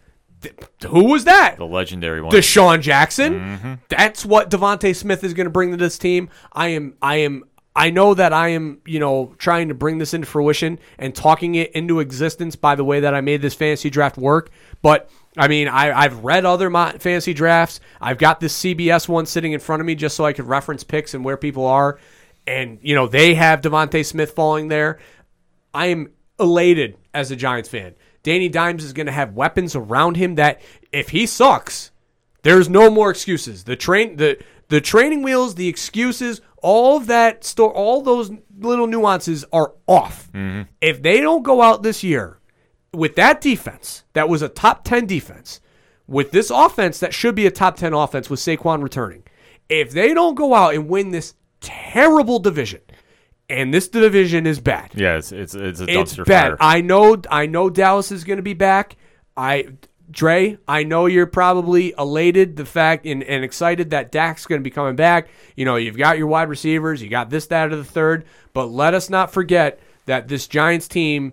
Th- Who was that? The legendary one. DeSean Jackson. Mm-hmm. That's what DeVonta Smith is going to bring to this team. I am. I am. I know that I am. You know, trying to bring this into fruition and talking it into existence by the way that I made this fantasy draft work. But I mean, I, I've read other fantasy drafts. I've got this CBS one sitting in front of me just so I could reference picks and where people are. And you know, they have DeVonta Smith falling there. I am elated as a Giants fan. Danny Dimes is going to have weapons around him that if he sucks, there's no more excuses. The train the the training wheels, the excuses, all of that store all those little nuances are off. Mm-hmm. If they don't go out this year with that defense, that was a top 10 defense, with this offense that should be a top 10 offense with Saquon returning. If they don't go out and win this terrible division, and this division is bad. yeah, it's it's it's a It's dumpster bad. fire. I know. I know Dallas is going to be back. I, Dre, I know you're probably elated the fact and, and excited that Dak's going to be coming back. You know, you've got your wide receivers, you got this, that, or the third. But let us not forget that this Giants team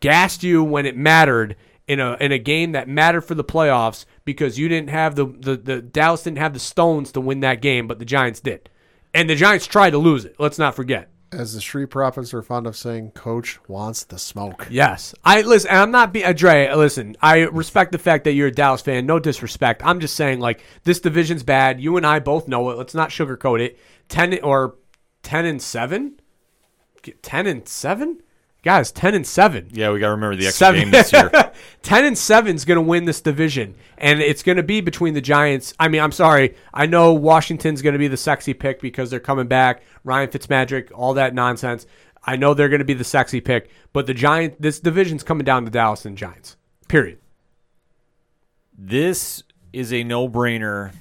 gassed you when it mattered in a in a game that mattered for the playoffs because you didn't have the the, the Dallas didn't have the stones to win that game, but the Giants did. And the Giants tried to lose it. Let's not forget. As the street prophets are fond of saying, Coach wants the smoke. Yes, I listen. I'm not being uh, Dre. Uh, listen, I respect the fact that you're a Dallas fan. No disrespect. I'm just saying, like this division's bad. You and I both know it. Let's not sugarcoat it. Ten or ten and seven. Ten and seven, guys. Ten and seven. yeah, we got to remember the extra Seven. game this year. 10 and 7 is going to win this division and it's going to be between the Giants. I mean, I'm sorry. I know Washington's going to be the sexy pick because they're coming back. Ryan Fitzmagic, all that nonsense. I know they're going to be the sexy pick, but the Giant this division's coming down to Dallas and Giants. Period. This is a no-brainer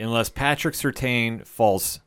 unless Patrick Surtain falls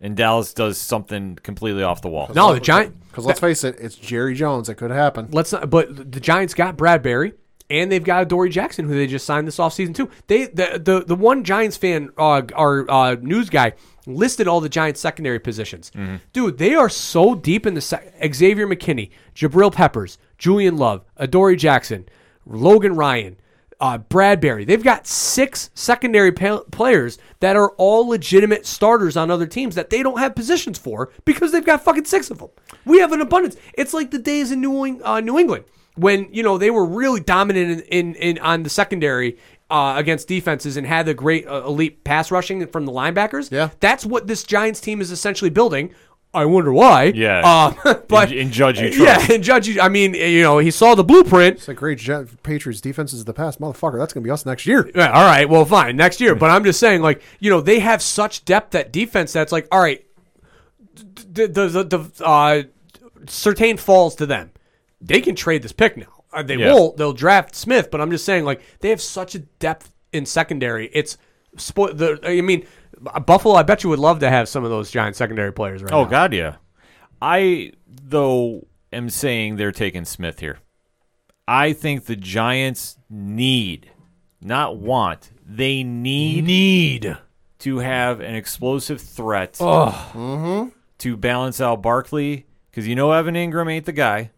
and Dallas does something completely off the wall. No, the Giant. Because let's face it, it's Jerry Jones. It could happen. Let's not. But the Giants got Bradberry, and they've got Dory Jackson, who they just signed this offseason too. They the the, the one Giants fan, uh, our uh, news guy, listed all the Giants secondary positions. Dude, they are so deep in the sec- Xavier McKinney, Jabril Peppers, Julian Love, Adoree Jackson, Logan Ryan. Uh, Bradberry. They've got six secondary players that are all legitimate starters on other teams that they don't have positions for because they've got fucking six of them. We have an abundance. It's like the days in New, Eng- uh, New England when you know they were really dominant in, in, in on the secondary uh, against defenses and had the great uh, elite pass rushing from the linebackers. Yeah. that's what this Giants team is essentially building. I wonder why. Yeah. uh, but In- in Judge you yeah, trust. and judge you. I mean, you know, he saw the blueprint. It's like great Jet- Patriots defenses of the past, motherfucker. That's gonna be us next year. Yeah, all right, well, fine, next year. But I'm just saying, like, you know, they have such depth at defense that's like, all right, the the the, the uh, Surtain falls to them. They can trade this pick now. Uh, they Yeah. won't. They'll draft Smith, but I'm just saying, like, they have such a depth in secondary. It's spo- the. I mean, Uh, Buffalo. I bet you would love to have some of those giant secondary players right Oh now. God, yeah. I though am saying they're taking Smith here. I think the Giants need, not want, they need Need. to have an explosive threat Oh, to balance out Barkley because you know Evan Engram ain't the guy.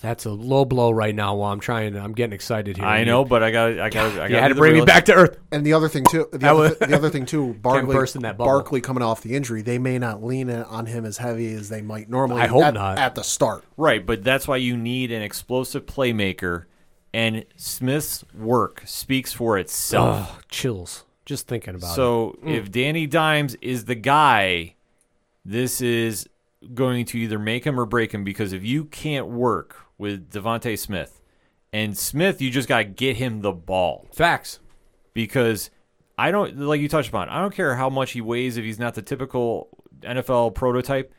That's a low blow right now. While I'm trying, to, I'm getting excited here. I know, but I got, I got, I got. You had to bring me back to earth. And the other thing too, the, other, was- the other thing too, Barkley, burst in that bubble. Barkley coming off the injury, they may not lean on him as heavy as they might normally. I hope at, not. at the start. Right, but that's why you need an explosive playmaker, and Smith's work speaks for itself. Ugh, chills. Just thinking about it. So if Danny Dimes is the guy, this is going to either make him or break him because if you can't work with DeVonta Smith and Smith, you just got to get him the ball Facts. because I don't like you touched upon. I don't care how much he weighs if he's not the typical NFL prototype.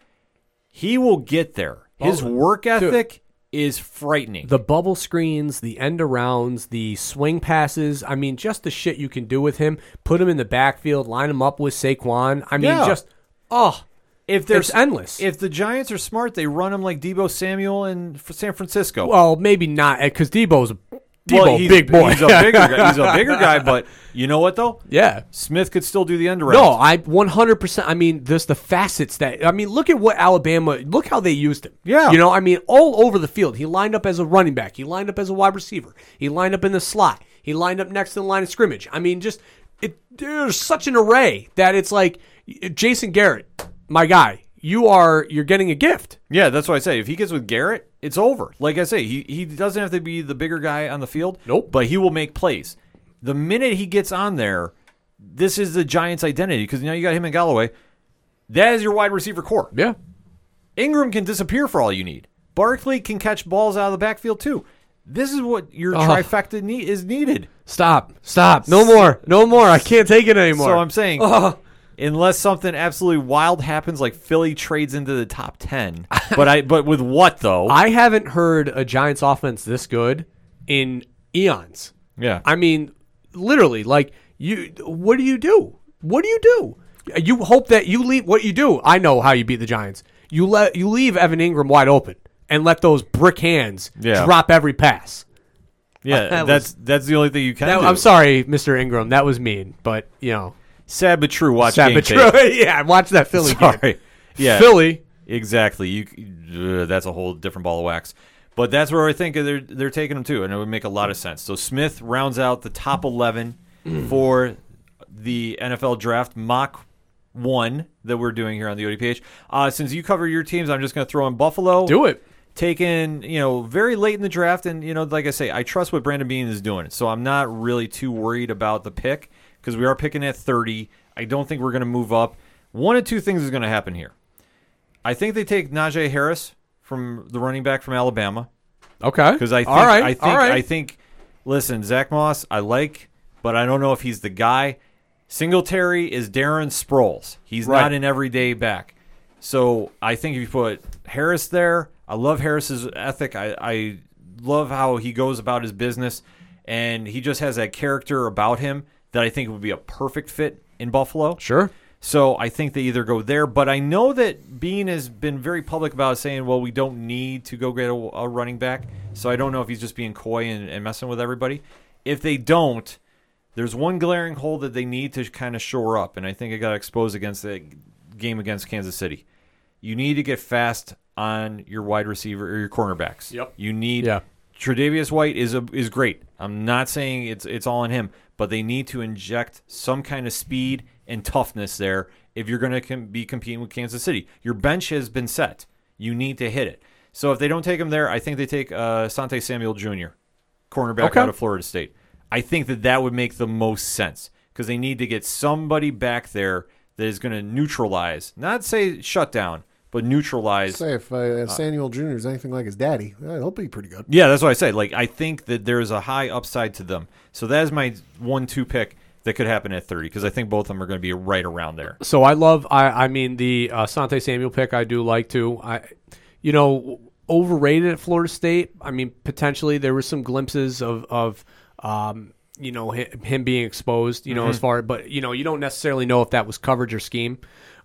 He will get there. His Oh, work dude. ethic is frightening. The bubble screens, the end arounds, the swing passes. I mean, just the shit you can do with him. Put him in the backfield, line him up with Saquon. I mean, Yeah. just oh, if they're endless. If the Giants are smart, they run him like Deebo Samuel in San Francisco. well, maybe not because Deebo's a Well, Deebo, he's, big boy. He's a bigger guy. He's a bigger guy, but you know what though? yeah. Smith could still do the end around. No, I 100%. I mean, there's the facets that. I mean, look at what Alabama. Look how they used him. Yeah. You know, I mean, all over the field. He lined up as a running back. He lined up as a wide receiver. He lined up in the slot. He lined up next to the line of scrimmage. I mean, just it. There's such an array that it's like Jason Garrett, my guy. You are you're getting a gift. Yeah, that's what I say. If he gets with Garrett, it's over. Like I say, he he doesn't have to be the bigger guy on the field. Nope. But he will make plays. The minute he gets on there, this is the Giants' identity because now you got him and Golladay. That is your wide receiver corps. Yeah. Engram can disappear for all you need. Barkley can catch balls out of the backfield too. This is what your Oh. trifecta need, is needed. Stop. Stop. No more. No more. I can't take it anymore. So I'm saying, Ugh. Unless something absolutely wild happens, like Philly trades into the top ten, but I but with what though? I haven't heard a Giants offense this good in eons. yeah, I mean, literally, like you. What do you do? What do you do? You hope that you leave. What you do? I know how you beat the Giants. You let you leave Evan Engram wide open and let those brick hands Yeah. drop every pass. yeah. that that's that's the only thing you can That- do. I'm sorry, Mr. Engram. That was mean, but you know, sad but true. Watch sad game but tape. true. yeah, watch that Philly game. Sorry, yeah, Philly. exactly. You uh, that's a whole different ball of wax. But that's where I think they're they're taking him to, and it would make a lot of sense. So Smith rounds out the top eleven for the NFL draft mock one that we're doing here on the ODPH. Uh, since you cover your teams, I'm just going to throw in Buffalo. Do it. taken, you know, very late in the draft. And, you know, like I say, I trust what Brandon Beane is doing. So I'm not really too worried about the pick because we are picking at 30. I don't think we're going to move up. One of two things is going to happen here. I think they take Najee Harris from the running back from Alabama Okay. because I think, all right. I think, right. I think, listen, Zach Moss, I like, but I don't know if he's the guy. Singletary is Darren Sproles. He's Right. not an everyday back. So I think if you put Harris there, I love Harris's ethic. I, I love how he goes about his business, and he just has that character about him that I think would be a perfect fit in Buffalo. sure. So I think they either go there, but I know that Beane has been very public about saying, well, we don't need to go get a, a running back. So I don't know if he's just being coy and, and messing with everybody. If they don't, there's one glaring hole that they need to kind of shore up, and I think it got exposed against the game against Kansas City. You need to get fast on your wide receiver or your cornerbacks. Yep. You need Yeah. Tre'Davious White is a, is great. I'm not saying it's it's all on him, but they need to inject some kind of speed and toughness there if you're going to com- be competing with Kansas City. Your bench has been set. You need to hit it. So if they don't take him there, I think they take uh, Sante Samuel Jr., cornerback Okay. out of Florida State. I think that that would make the most sense because they need to get somebody back there that is going to neutralize, not say shut down, but neutralize Say if uh, Samuel Jr. is anything like his daddy, uh, he'll be pretty good. yeah, that's what I say. Like, I think that there's a high upside to them. So that is my one-two pick that could happen at 30 because I think both of them are going to be right around there. So I love. I I mean the uh, Sante Samuel pick. I do like to. I, you know, overrated at Florida State. I mean, potentially there were some glimpses of of. Um, you know hi- him being exposed. You know as far, but you know you don't necessarily know if that was coverage or scheme.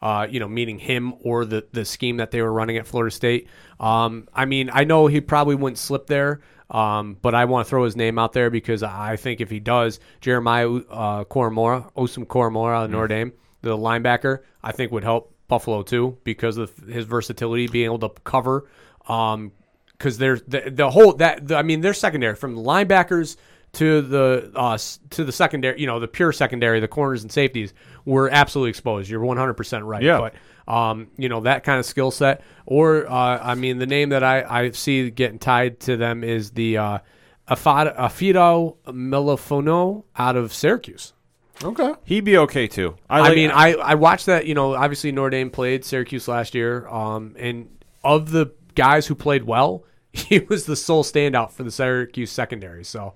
Uh, you know, meaning him or the the scheme that they were running at Florida State. Um, I mean, I know he probably wouldn't slip there. Um, but I want to throw his name out there because I think if he does, Jeremiah uh, Koramoah, Osum Koromora of Notre Dame, the linebacker, I think would help Buffalo too because of his versatility, being able to cover. Um, because there's the, the whole that the, I mean, they're secondary from the linebackers to the uh, to the secondary, you know, the pure secondary, the corners and safeties were absolutely exposed. You're 100 percent right. Yeah. But um, you know that kind of skill set, or uh, I mean, the name that I, I see getting tied to them is the uh, Afad- Ifeatu Melifonwu out of Syracuse. Okay. He'd be okay too. I, like- mean, I, I watched that. You know, obviously Notre Dame played Syracuse last year, um, and of the guys who played well, he was the sole standout for the Syracuse secondary. So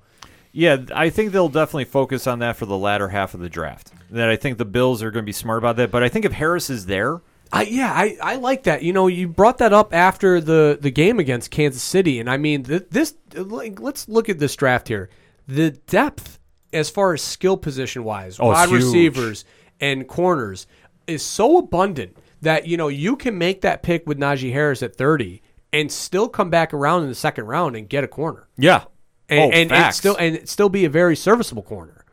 yeah, I think they'll definitely focus on that for the latter half of the draft. That I think the Bills are going to be smart about that. But I think if Harris is there, I yeah, I, I like that. You know, you brought that up after the the game against Kansas City, and I mean th- this. Like, let's look at this draft here. The depth, as far as skill position wise, Oh, wide receivers and corners, is so abundant that you know you can make that pick with Najee Harris at thirty and still come back around in the second round and get a corner, yeah, and oh, and, and still and still be a very serviceable corner.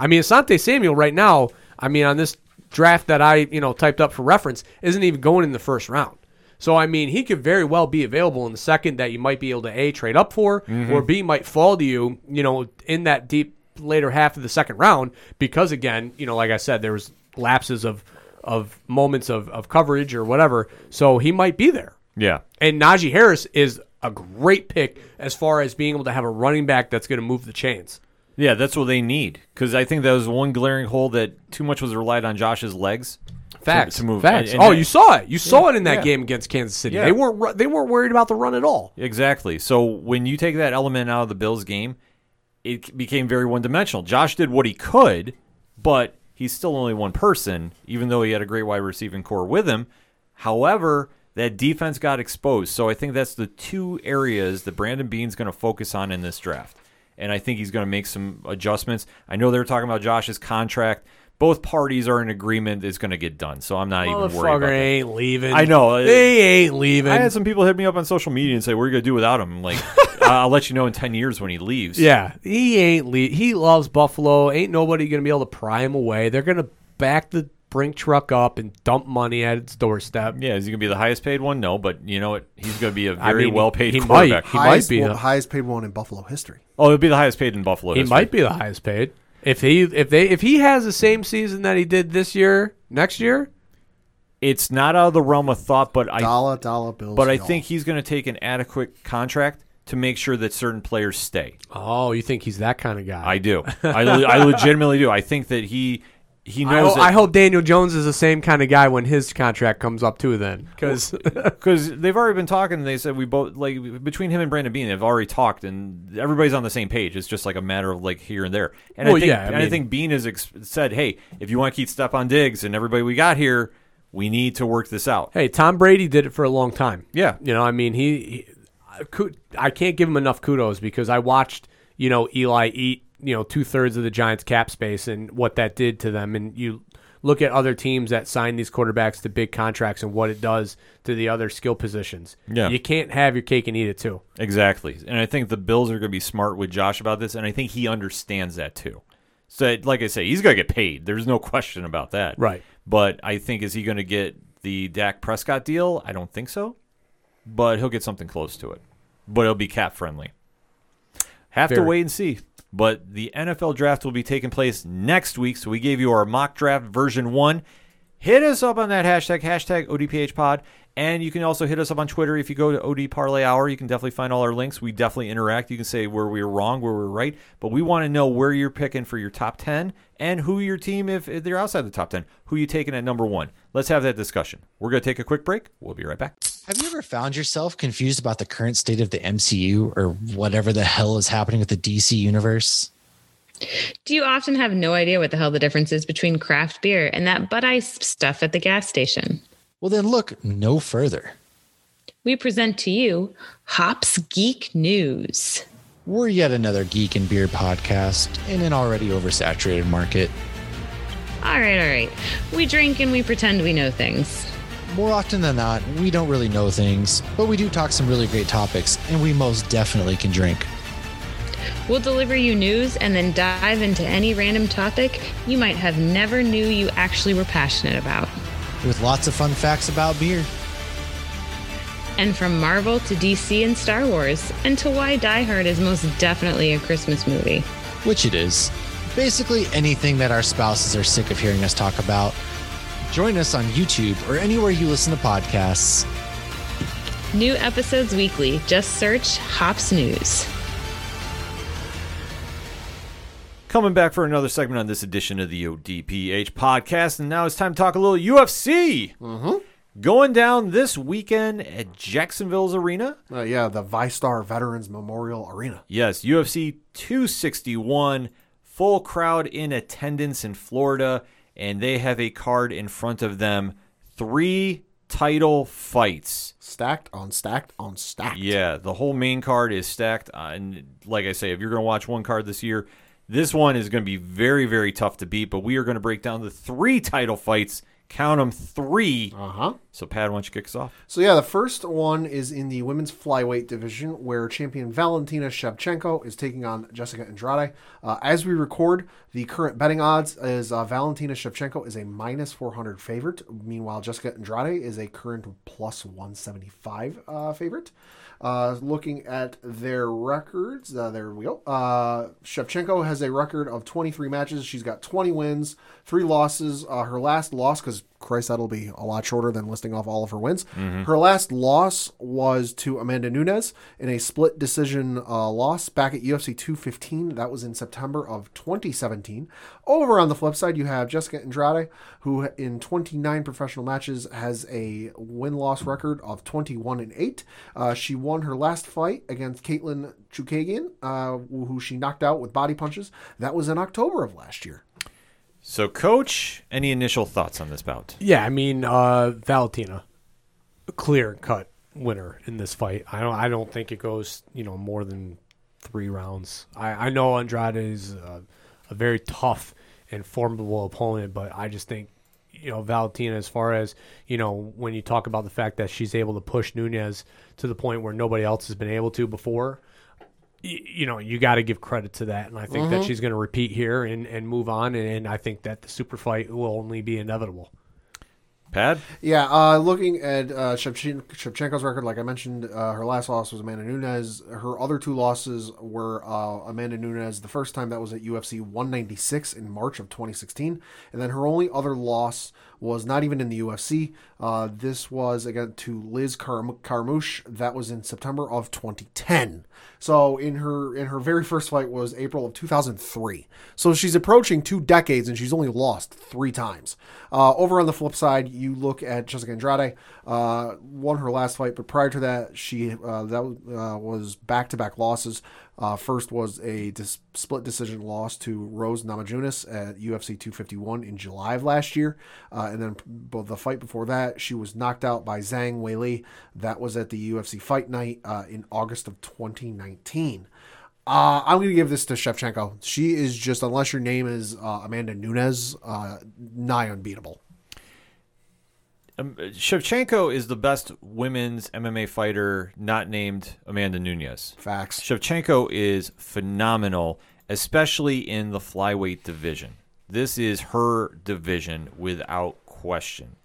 I mean, Asante Samuel right now. I mean, on this draft that I you know typed up for reference, isn't even going in the first round. So I mean, he could very well be available in the second that you might be able to a trade up for, Mm-hmm. or b might fall to you, you know, in that deep later half of the second round because again, you know, like I said, there was lapses of of moments of, of coverage or whatever. So he might be there. yeah. And Najee Harris is a great pick as far as being able to have a running back that's going to move the chains. Yeah, that's what they need because I think that was one glaring hole that too much was relied on Josh's legs. to- Facts. to, move. Facts. And- and oh, that- you saw it. You saw it in that yeah. game against Kansas City. Yeah. They weren't they weren't worried about the run at all. Exactly. So when you take that element out of the Bills game, it became very one dimensional. Josh did what he could, but he's still only one person, even though he had a great wide receiving corps with him. However, that defense got exposed. So I think that's the two areas that Brandon Beane's going to focus on in this draft. And I think he's going to make some adjustments. I know they're talking about Josh's contract. Both parties are in agreement it's going to get done. So I'm not even worried about that. ain't leaving. I know. Uh, they ain't leaving. I had some people hit me up on social media and say, "What are you gonna do without him?" I'm like, I'll let you know in ten years when he leaves. yeah, he ain't le- he loves Buffalo. Ain't nobody going to be able to pry him away. They're going to back the brink truck up and dump money at its doorstep. yeah. Is he gonna be the highest paid one? No, but you know what? He's gonna be a very mean, well paid he might. quarterback. He might be one- the- highest paid one in Buffalo history. Oh, he'll be the highest paid in Buffalo. He history. might be the highest paid. If he if they if he has the same season that he did this year, next year, It's not out of the realm of thought, but I Dollar, dollar bills. but I y'all. think he's gonna take an adequate contract to make sure that certain players stay. oh, you think he's that kind of guy? I do. I, I legitimately do. I think that he he I, knows ho- that I hope Daniel Jones is the same kind of guy when his contract comes up too. Then, because because they've already been talking. They said we both like between him and Brandon Beane, they've already talked, and everybody's on the same page. It's just like a matter of like here and there. And Well, I think, yeah, I and I mean- think Beane has ex- said, "Hey, if you want to keep Stefon Diggs and everybody we got here, we need to work this out." hey, Tom Brady did it for a long time. Yeah. you know, I mean, he, he I cou- I can't give him enough kudos because I watched you know Eli eat you know two thirds of the Giants cap space and what that did to them, and you look at other teams that sign these quarterbacks to big contracts and what it does to the other skill positions. Yeah. You can't have your cake and eat it too. Exactly. And I think the Bills are going to be smart with Josh about this, and I think he understands that too. So, like I say, he's going to get paid. There's no question about that. Right. But I think, is he going to get the Dak Prescott deal? I don't think so. But he'll get something close to it. But it'll be cap friendly. Have to wait and see. But the NFL draft will be taking place next week. So we gave you our mock draft version one. Hit us up on that hashtag, hashtag ODPHpod. And you can also hit us up on Twitter. If you go to OD Parlay Hour, you can definitely find all our links. We definitely interact. You can say where we're wrong, where we're right. But we want to know where you're picking for your top 10 and who your team, if, they're outside the top 10, who you taking at number one. Let's have that discussion. We're going to take a quick break. We'll be right back. Have you ever found yourself confused about the current state of the MCU or whatever the hell is happening with the DC universe? Do you often have no idea what the hell the difference is between craft beer and that Bud Ice stuff at the gas station? Well, then look no further. We present to you Hops Geek News. We're yet another geek and beer podcast in an already oversaturated market. All right, all right. We drink and we pretend we know things. More often than not, we don't really know things, but we do talk some really great topics, and we most definitely can drink. We'll deliver you news and then dive into any random topic you might have never knew you actually were passionate about. With lots of fun facts about beer. And from Marvel to DC and Star Wars, and to why Die Hard is most definitely a Christmas movie. which it is. Basically, anything that our spouses are sick of hearing us talk about. Join us on YouTube or anywhere you listen to podcasts. New episodes weekly. Just search Hops News. Coming back for another segment on this edition of the ODPH podcast. And now it's time to talk a little UFC. Mm-hmm. Going down this weekend at Jacksonville's Arena. Uh, yeah, the VyStar Veterans Memorial Arena. Yes, UFC 261, full crowd in attendance in Florida, and they have a card in front of them. Three title fights. Stacked on stacked on stacked. Yeah, the whole main card is stacked. Uh, and like I say, if you're going to watch one card this year, this one is going to be very, very tough to beat. But we are going to break down the three title fights. Count them three. Uh huh. So, Pat, why don't you kick us off? So yeah, the first one is in the women's flyweight division, where champion Valentina Shevchenko is taking on Jessica Andrade. Uh, as we record, the current betting odds is uh, Valentina Shevchenko is a minus 400 favorite. Meanwhile, Jessica Andrade is a current plus 175 uh, favorite. Uh, looking at their records, uh, there we go. Uh, Shevchenko has a record of 23 matches. She's got 20 wins, three losses. Uh, her last loss, because Christ, that'll be a lot shorter than listing off all of her wins. Her last loss was to Amanda Nunes in a split decision uh, loss back at UFC 215. That was in September of 2017. Over on the flip side, you have Jessica Andrade, who in 29 professional matches has a win loss record of 21 and 8. Uh, she won her last fight against Caitlin Chookagian, uh, who she knocked out with body punches. That was in October of last year. So, Coach, any initial thoughts on this bout? Yeah, I mean uh, Valentina, clear cut winner in this fight. I don't. I don't think it goes you know more than three rounds. I, I know Andrade is a, a very tough and formidable opponent, but I just think you know Valentina, as far as you know, when you talk about the fact that she's able to push Nunes to the point where nobody else has been able to before. Y- You know, you got to give credit to that, and I think that she's going to repeat here and, and move on. And, and I think that the super fight will only be inevitable. Pat? Yeah, uh, looking at uh, Shevchenko's record, like I mentioned, uh, her last loss was Amanda Nunes. Her other two losses were uh, Amanda Nunes. The first time that was at UFC 196 in March of 2016, and then her only other loss was not even in the UFC. Uh, this was again to Liz Car- Carmouche. That was in September of 2010. So in her in her very first fight was April of 2003. So she's approaching two decades and she's only lost three times. Uh, over on the flip side, you look at Jessica Andrade. Uh, won her last fight, but prior to that, she uh, that uh, was back to back losses. Uh, first was a dis- split decision loss to Rose Namajunas at UFC 251 in July of last year, uh, and then the fight before that, she was knocked out by Zhang Weili. That was at the UFC Fight Night uh, in August of 2019. Uh, I'm going to give this to Shevchenko. She is just, unless your name is uh, Amanda Nunes, uh, nigh unbeatable. Um, Shevchenko is the best women's MMA fighter not named Amanda Nunes. Facts. Shevchenko is phenomenal, especially in the flyweight division. This is her division without question.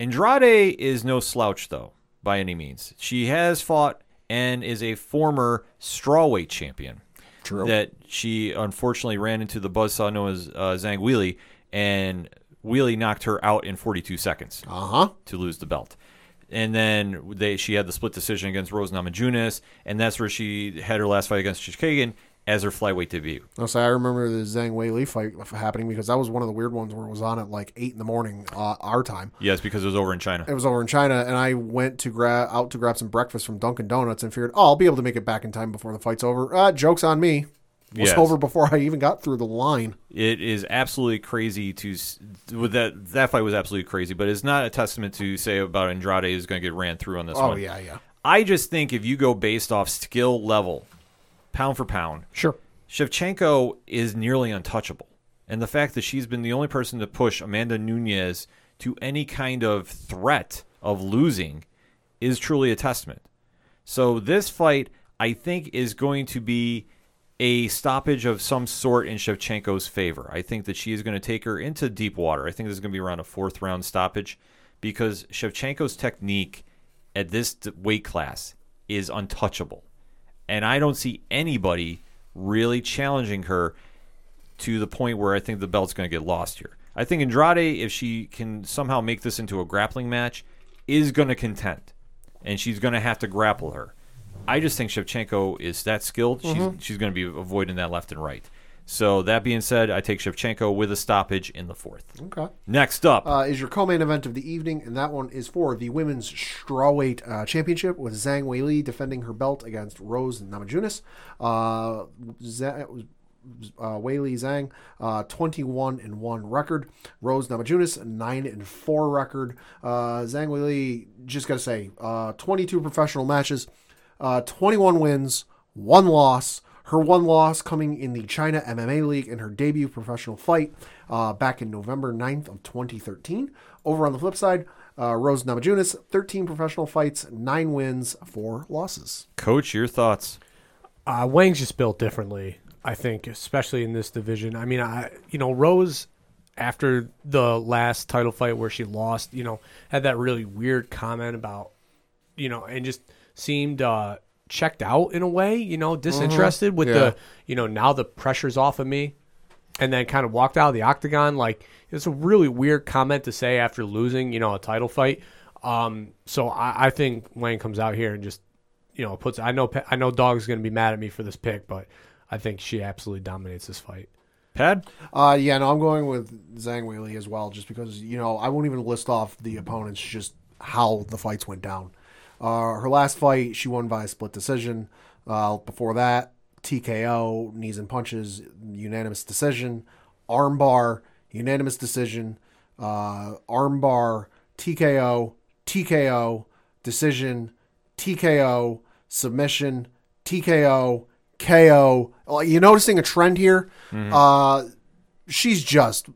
Andrade is no slouch, though, by any means. She has fought and is a former strawweight champion. True. That she unfortunately ran into the buzzsaw known as uh, Zhang Weili, and Weili knocked her out in 42 seconds Uh huh. to lose the belt. And then they she had the split decision against Rose Namajunas, and that's where she had her last fight against Chookagian as her flyweight debut. I'll say I remember the Zhang Weili fight happening because that was one of the weird ones where it was on at like eight in the morning uh, our time. Yes, because it was over in China. It was over in China, and I went to grab out to grab some breakfast from Dunkin' Donuts and figured, oh, I'll be able to make it back in time before the fight's over. Uh, jokes on me. Was Yes. over before I even got through the line. It is absolutely crazy to with that that fight was absolutely crazy, but it's not a testament to say about Andrade is going to get ran through on this Oh one. yeah, yeah. I just think if you go based off skill level, pound for pound, Sure. Shevchenko is nearly untouchable. And the fact that she's been the only person to push Amanda Nunes to any kind of threat of losing is truly a testament. So this fight, I think, is going to be a stoppage of some sort in Shevchenko's favor. I think that she is going to take her into deep water. I think this is going to be around a fourth round stoppage because Shevchenko's technique at this weight class is untouchable. And I don't see anybody really challenging her to the point where I think the belt's going to get lost here. I think Andrade, if she can somehow make this into a grappling match, is going to contend, and she's going to have to grapple her. I just think Shevchenko is that skilled. She's she's going to be avoiding that left and right. So that being said, I take Shevchenko with a stoppage in the fourth. Okay. Next up, Uh, is your co-main event of the evening, and that one is for the women's strawweight uh, championship with Zhang Weili defending her belt against Rose Namajunas. Uh, Z- uh, Weili Zhang, uh, 21 and 1 record. Rose Namajunas, 9 and 4 record. Uh, Zhang Weili, just got to say, uh, 22 professional matches, uh, 21 wins, 1 loss. Her one loss coming in the China MMA League in her debut professional fight uh, back in November 9th of 2013. Over on the flip side, uh, Rose Namajunas, 13 professional fights, 9 wins, 4 losses. Coach, your thoughts? Uh, Wang's just built differently, I think, especially in this division. I mean, I you know Rose after the last title fight where she lost, you know, had that really weird comment about, you know, and just seemed uh, checked out in a way, you know, disinterested with Yeah. the, you know, now the pressure's off of me, and then kind of walked out of the octagon. Like it's a really weird comment to say after losing, you know, a title fight. Um, so I, I think Wayne comes out here and just you know, puts. I know. I know. Dog's going to be mad at me for this pick, but I think she absolutely dominates this fight. Pat? Uh, yeah, no, I'm going with Zhang Weili as well, just because you know I won't even list off the opponents, just how the fights went down. Uh, her last fight, she won by a split decision. Uh, before that, TKO, knees and punches, unanimous decision. Armbar, unanimous decision. Uh, armbar, TKO, TKO, decision, TKO, submission, TKO, KO. You noticing a trend here? Uh, she's just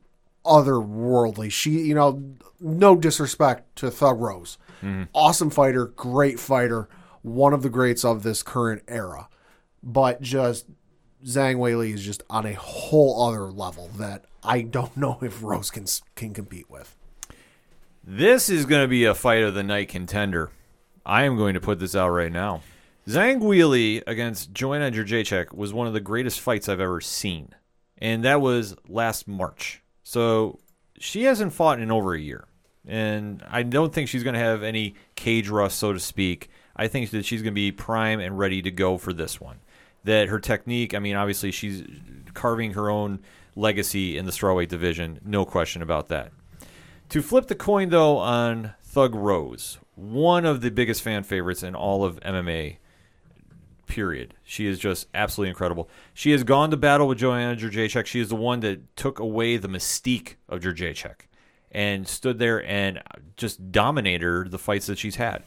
otherworldly. She, you know, no disrespect to Thug Rose. Mm-hmm. Awesome fighter, great fighter, one of the greats of this current era. But just Zhang Weili is just on a whole other level that I don't know if Rose can can compete with. This is going to be a fight of the night contender. I am going to put this out right now. Zhang Weili against Joanna Jędrzejczyk was one of the greatest fights I've ever seen, and that was last March. So she hasn't fought in over a year, and I don't think she's going to have any cage rust, so to speak. I think that she's going to be prime and ready to go for this one. That her technique, I mean, obviously she's carving her own legacy in the strawweight division, no question about that. To flip the coin, though, on Thug Rose, one of the biggest fan favorites in all of MMA, period. She is just absolutely incredible. She has gone to battle with Joanna Jędrzejczyk. She is the one that took away the mystique of Jędrzejczyk and stood there and just dominated the fights that she's had.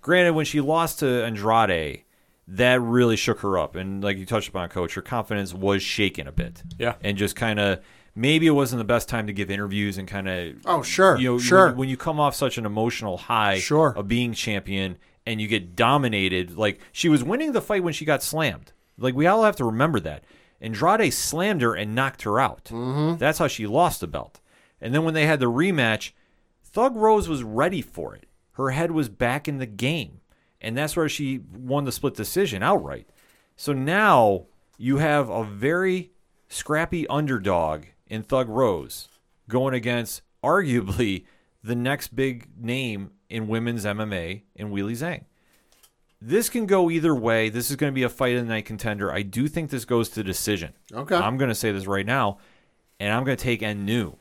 Granted, when she lost to Andrade, that really shook her up. And like you touched upon, coach, her confidence was shaken a bit. Yeah. And just kind of maybe it wasn't the best time to give interviews and kind of Oh, sure, you know sure. when, when you come off such an emotional high Sure. of being champion and you get dominated like she was winning the fight when she got slammed. Like we all have to remember that. Andrade slammed her and knocked her out. Mm-hmm. That's how she lost the belt. And then when they had the rematch, Thug Rose was ready for it. Her head was back in the game. And that's where she won the split decision outright. So now you have a very scrappy underdog in Thug Rose going against arguably the next big name in women's MMA in Weili Zhang. This can go either way. This is going to be a fight of the night contender. I do think this goes to decision. Okay. I'm going to say this right now, and I'm going to take Nu.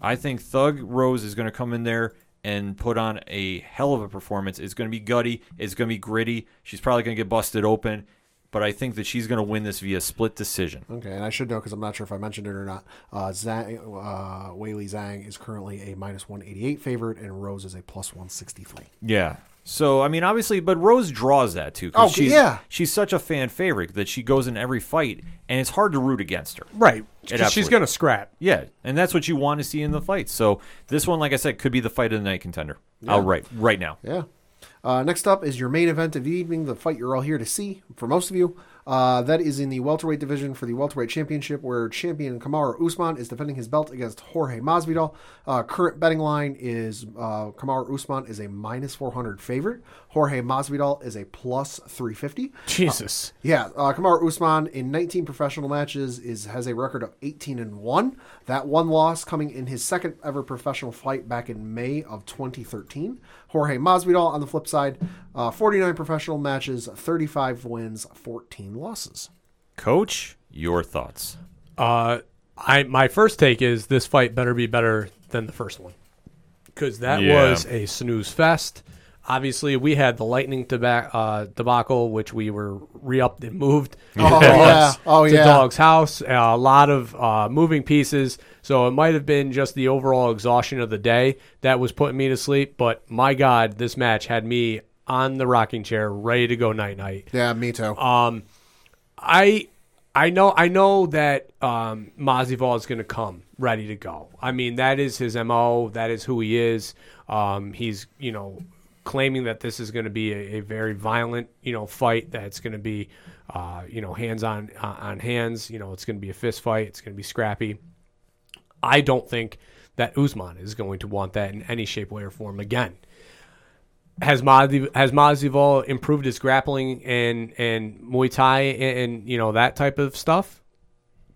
I think Thug Rose is going to come in there and put on a hell of a performance. It's going to be gutty. It's going to be gritty. She's probably going to get busted open, but I think that she's going to win this via split decision. Okay, and I should know because I'm not sure if I mentioned it or not. Uh, Zhang, uh, Weili Zhang is currently a minus 188 favorite, and Rose is a plus 163. Yeah. So I mean, obviously, but Rose draws that too. Oh, she's, yeah. She's such a fan favorite that she goes in every fight, and it's hard to root against her. Right. She's going to scrap. Yeah, and that's what you want to see in the fight. So this one, like I said, could be the fight of the night contender. Outright, right now. Yeah. Uh, next up is your main event of the evening, the fight you're all here to see. For most of you, uh, that is in the welterweight division for the welterweight championship, where champion Kamaru Usman is defending his belt against Jorge Masvidal. Uh, current betting line is uh, Kamaru Usman is a minus 400 favorite. Jorge Masvidal is a plus 350. Jesus. Yeah, uh, Kamaru Usman in 19 professional matches is has a record of 18 and one. That one loss coming in his second ever professional fight back in May of 2013. Jorge Masvidal on the flip side, uh, 49 professional matches, 35 wins, 14 losses. Coach, your thoughts? Uh, I my first take is this fight better be better than the first one, because that Yeah. was a snooze fest. Obviously, we had the lightning deba- uh, debacle, which we were re-upped and moved. Oh, to yeah. Dog's- Oh, to yeah. Dog's house. Uh, a lot of uh, moving pieces, so it might have been just the overall exhaustion of the day that was putting me to sleep. But my God, this match had me on the rocking chair, ready to go night night. Yeah, me too. Um, I I know I know that um, is going to come ready to go. I mean that is his mo. That is who he is. Um, he's you know claiming that this is going to be a, a very violent you know fight. That's going to be uh, you know hands on on hands. You know it's going to be a fist fight. It's going to be scrappy. I don't think that Usman is going to want that in any shape, way, or form again has Mazi, has Masvidal improved his grappling and and Muay Thai and, and you know that type of stuff?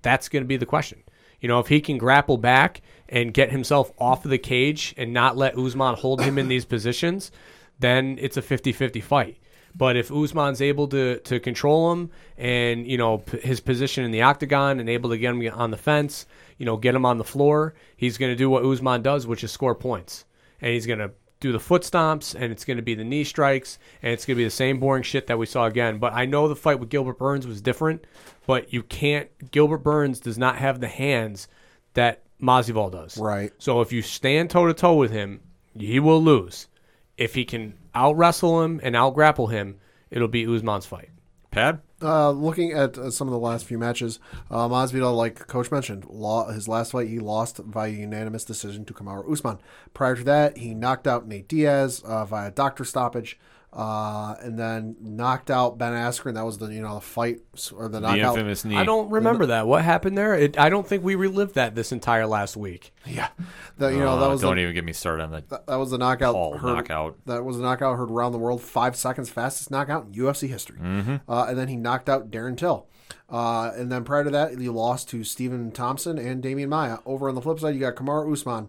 That's going to be the question. You know, if he can grapple back and get himself off of the cage and not let Usman hold him in these positions, then it's a 50-50 fight. But if Usman's able to to control him and you know p- his position in the octagon and able to get him on the fence, you know, get him on the floor, he's going to do what Usman does, which is score points, and he's going to do the foot stomps and it's going to be the knee strikes and it's going to be the same boring shit that we saw again. But I know the fight with Gilbert Burns was different, but you can't. Gilbert Burns does not have the hands that Masvidal does. Right. So if you stand toe to toe with him, he will lose. If he can out wrestle him and out grapple him, it'll be Usman's fight. Pat? Uh, looking at uh, some of the last few matches, uh, Masvidal, like Coach mentioned, law, his last fight he lost via unanimous decision to Kamaru Usman. Prior to that, he knocked out Nate Diaz uh, via doctor stoppage, uh, and then knocked out Ben Askren. That was the you know the fight or the The knockout. infamous knee. I don't remember that. What happened there? It, I don't think we relived that this entire last week. Yeah, the, you know Uh, that was don't the, even get me started on that. that, that was the knockout. Paul heard- knockout. That was a knockout heard around the world. Five seconds fastest knockout in UFC history. Mm-hmm. Uh, and then he knocked out Darren Till. Uh, and then prior to that, he lost to Stephen Thompson and Demian Maia. Over on the flip side, you got Kamaru Usman,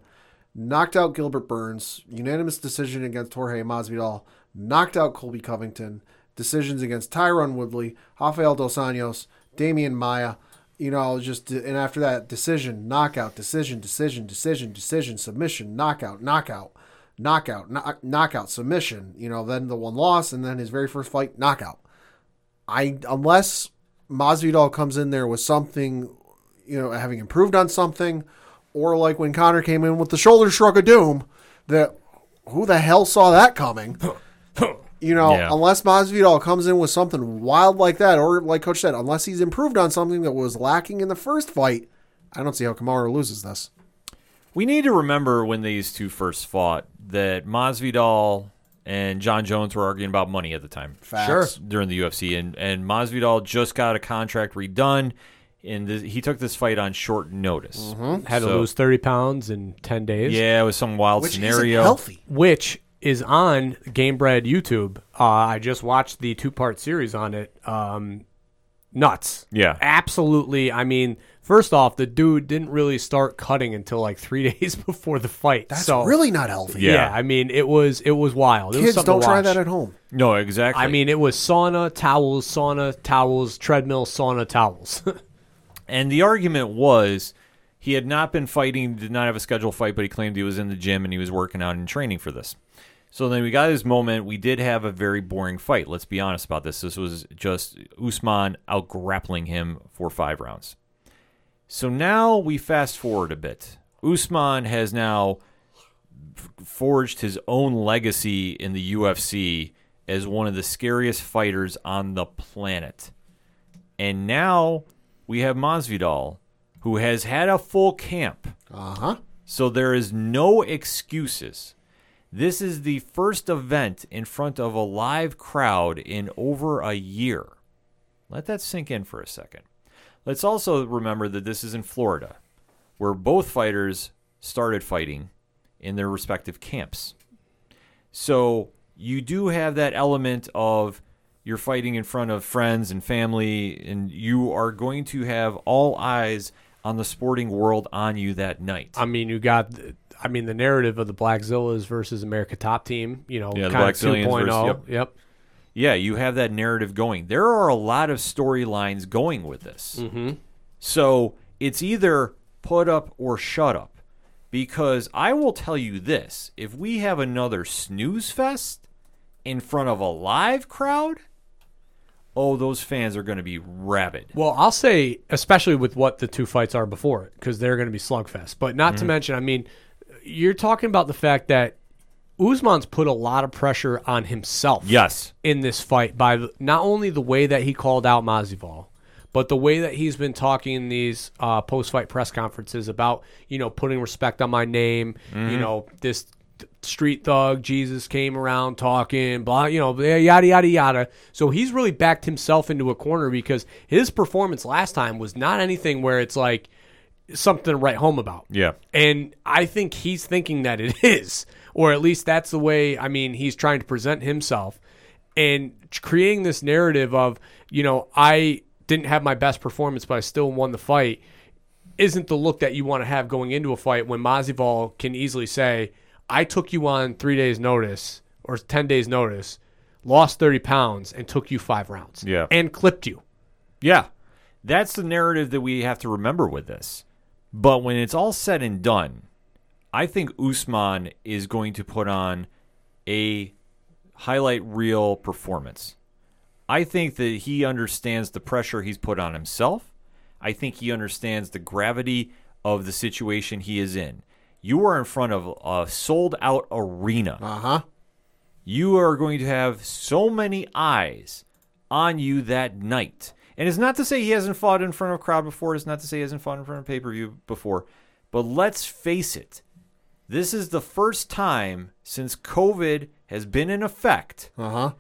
knocked out Gilbert Burns, unanimous decision against Jorge Masvidal, knocked out Colby Covington, decisions against Tyron Woodley, Rafael Dos Anjos, Demian Maia. You know, just and after that, decision, knockout, decision, decision, decision, decision, submission, knockout, knockout, knockout, knock, knockout, submission. You know, then the one loss, and then his very first fight, knockout. I unless Masvidal comes in there with something, you know, having improved on something, or like when Conor came in with the shoulder shrug of doom, that who the hell saw that coming? You know, Yeah. unless Masvidal comes in with something wild like that, or like Coach said, unless he's improved on something that was lacking in the first fight, I don't see how Kamaru loses this. We need to remember when these two first fought that Masvidal and Jon Jones were arguing about money at the time. Facts. During the UFC, and and Masvidal just got a contract redone, and th- he took this fight on short notice. Mm-hmm. Had to lose 30 pounds in 10 days. Yeah, it was some wild Which scenario. isn't healthy. which is on Gamebred YouTube. Uh, I just watched the two part series on it. Um, nuts. Yeah. Absolutely. I mean, first off, the dude didn't really start cutting until like three days before the fight. That's so, really not healthy. Yeah. Yeah. I mean, it was it was wild. It was Kids, something don't to try that at home. No, exactly. I mean, it was sauna, towels, sauna, towels, treadmill, sauna, towels. And the argument was he had not been fighting, did not have a scheduled fight, but he claimed he was in the gym and he was working out and training for this. So then we got his moment. We did have a very boring fight. Let's be honest about this. This was just Usman out grappling him for five rounds. So now we fast forward a bit. Usman has now forged his own legacy in the UFC as one of the scariest fighters on the planet. And now we have Masvidal, who has had a full camp. Uh huh. So there is no excuses. This is the first event in front of a live crowd in over a year. Let that sink in for a second. Let's also remember that this is in Florida, where both fighters started fighting in their respective camps. So you do have that element of you're fighting in front of friends and family, and you are going to have all eyes on the sporting world on you that night. I mean, you got, I mean, the narrative of the Blackzilians versus America Top Team. You know, Yeah, kind of 2.0. versus- yep. yep. yeah, you have that narrative going. There are a lot of storylines going with this. Mm-hmm. So it's either put up or shut up. Because I will tell you this if we have another snooze fest in front of a live crowd, oh, those fans are going to be rabid. Well, I'll say, especially with what the two fights are before it, because they're going to be slugfest. But not Mm-hmm. to mention, I mean, you're talking about the fact that Usman's put a lot of pressure on himself. Yes. in this fight by the, not only the way that he called out Masvidal, but the way that he's been talking in these uh, post-fight press conferences about you know putting respect on my name. You know this street thug Jesus came around talking blah you know yada yada yada. So he's really backed himself into a corner because his performance last time was not anything where it's like something to write home about. Yeah. And I think he's thinking that it is, or at least that's the way, I mean, he's trying to present himself and creating this narrative of, you know, I didn't have my best performance, but I still won the fight isn't the look that you want to have going into a fight when Masvidal can easily say, I took you on three days' notice or 10 days' notice, lost 30 pounds, and took you five rounds. Yeah. And clipped you. Yeah. That's the narrative that we have to remember with this. But when it's all said and done, I think Usman is going to put on a highlight reel performance. I think that he understands the pressure he's put on himself. I think he understands the gravity of the situation he is in. You are in front of a sold out arena Uh huh. you are going to have so many eyes on you that night. And it's not to say he hasn't fought in front of a crowd before. It's not to say he hasn't fought in front of pay per view before. But let's face it, this is the first time since COVID has been in effect Uh huh.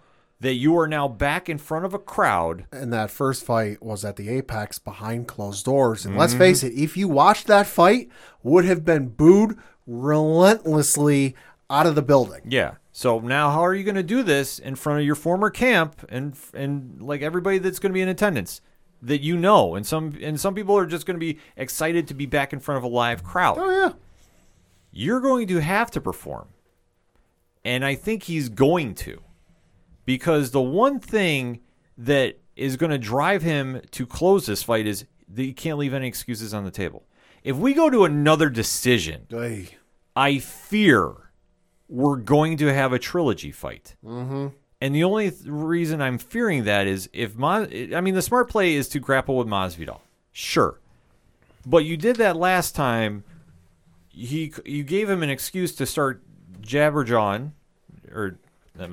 that you are now back in front of a crowd. And that first fight was at the Apex behind closed doors. And Mm-hmm. let's face it, if you watched that fight, would have been booed relentlessly out of the building. Yeah. So now, how are you going to do this in front of your former camp and and like everybody that's going to be in attendance that you know? And some and some people are just going to be excited to be back in front of a live crowd. Oh yeah. you're going to have to perform. And I think he's going to. Because the one thing that is going to drive him to close this fight is that he can't leave any excuses on the table. If we go to another decision. I fear we're going to have a trilogy fight. Mm-hmm. And the only th- reason I'm fearing that is if Ma- I mean, the smart play is to grapple with Masvidal, sure, but you did that last time. He you gave him an excuse to start jabberjawing or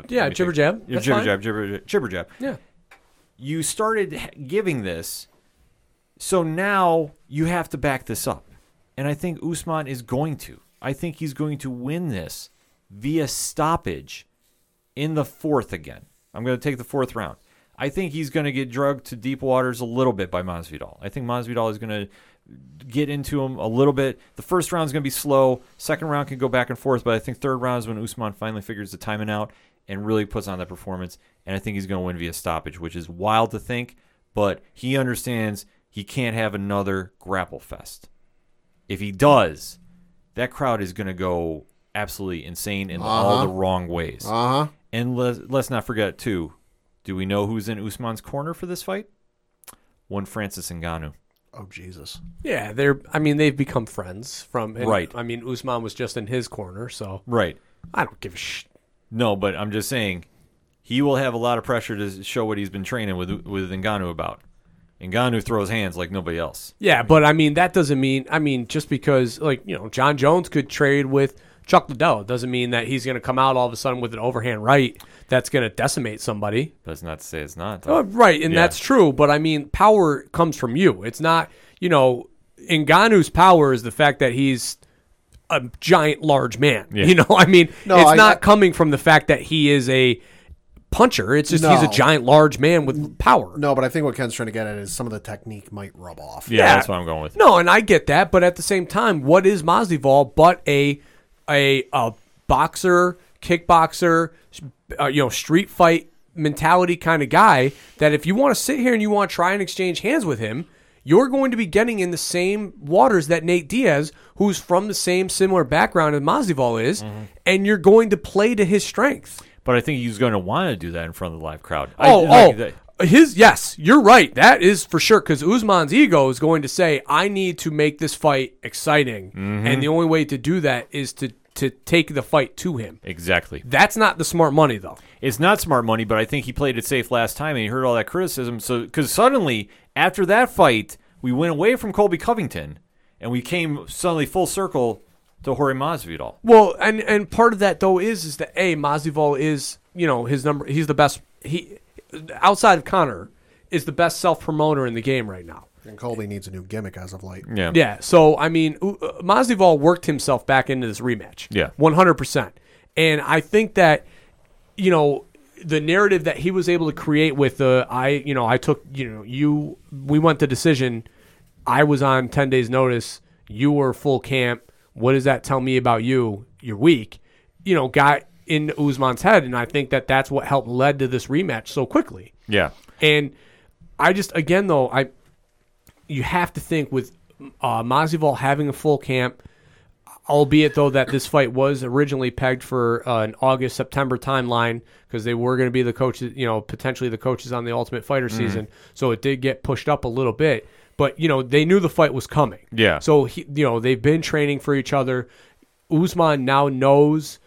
Yeah, let jibber jab. Yeah, jibber jab, jibber jibber jab. Yeah. You started giving this, so now you have to back this up, and I think Usman is going to. I think he's going to win this via stoppage in the fourth again. I'm going to take the fourth round. I think he's going to get drugged to deep waters a little bit by Masvidal. I think Masvidal is going to get into him a little bit. The first round is going to be slow. Second round can go back and forth, but I think third round is when Usman finally figures the timing out and really puts on that performance. And I think he's going to win via stoppage, which is wild to think, but he understands he can't have another grapple fest. If he does, that crowd is going to go absolutely insane in all Uh-huh. the wrong ways. Uh huh. And let's, let's not forget, too, do we know who's in Usman's corner for this fight? One Francis Ngannou. Oh Jesus. Yeah, they're. I mean, they've become friends from. and, Right. I mean, Usman was just in his corner, so Right. I don't give a sh. No, but I'm just saying he will have a lot of pressure to show what he's been training with with Ngannou about. Ngannou throws hands like nobody else. Yeah, but I mean, that doesn't mean. I mean, just because like you know, Jon Jones could trade with Chuck Liddell doesn't mean that he's going to come out all of a sudden with an overhand right that's going to decimate somebody. That's not to say it's not. Uh, right, and Yeah. that's true. But I mean, power comes from you. It's not, you know, Ngannou's power is the fact that he's a giant, large man. Yeah. You know, I mean, No, it's I- not I- coming from the fact that he is a puncher. It's just he's a giant, large man with power. No, but I think what Ken's trying to get at is some of the technique might rub off. yeah, yeah. that's what I'm going with. No, and I get that, but at the same time, what is Masvidal but a a, a boxer, kickboxer, uh, you know, street fight mentality kind of guy that if you want to sit here and you want to try and exchange hands with him, you're going to be getting in the same waters that Nate Diaz, who's from the same similar background as Masvidal is, Mm-hmm. and you're going to play to his strength. But I think he's going to want to do that in front of the live crowd. I- Oh, like oh, his yes, you're right. That is for sure because Usman's ego is going to say, "I need to make this fight exciting," Mm-hmm. and the only way to do that is to to take the fight to him. exactly. That's not the smart money, though. It's not smart money, but I think he played it safe last time, and he heard all that criticism. So, because suddenly after that fight, we went away from Colby Covington, and we came suddenly full circle to Jorge Masvidal. Well, and and part of that though is is that a Masvidal is you know his number. He's the best. He outside of Conor is the best self promoter in the game right now. And Colby needs a new gimmick as of late. Yeah, Yeah. So I mean, uh, Masvidal worked himself back into this rematch. Yeah. one hundred percent. And I think that you know the narrative that he was able to create with the I you know I took you know you we went to decision. I was on ten days notice. You were full camp. What does that tell me about you? You're weak. You know, got in Usman's head, and I think that that's what helped led to this rematch so quickly. yeah. And I just again though I you have to think with uh, Masvidal having a full camp, albeit though that this fight was originally pegged for uh, an August September timeline because they were going to be the coaches, you know, potentially the coaches on the Ultimate Fighter season. So it did get pushed up a little bit, but you know they knew the fight was coming. Yeah. So he, you know they've been training for each other. Usman now knows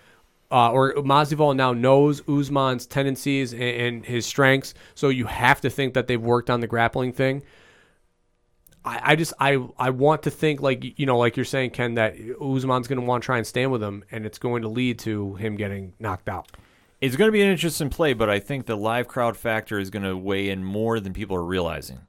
uh, or Masvidal now knows Usman's tendencies and, and his strengths, so you have to think that they've worked on the grappling thing. I, I just I I want to think like you know like you're saying Ken that Usman's going to want to try and stand with him, and it's going to lead to him getting knocked out. It's going to be an interesting play, but I think the live crowd factor is going to weigh in more than people are realizing.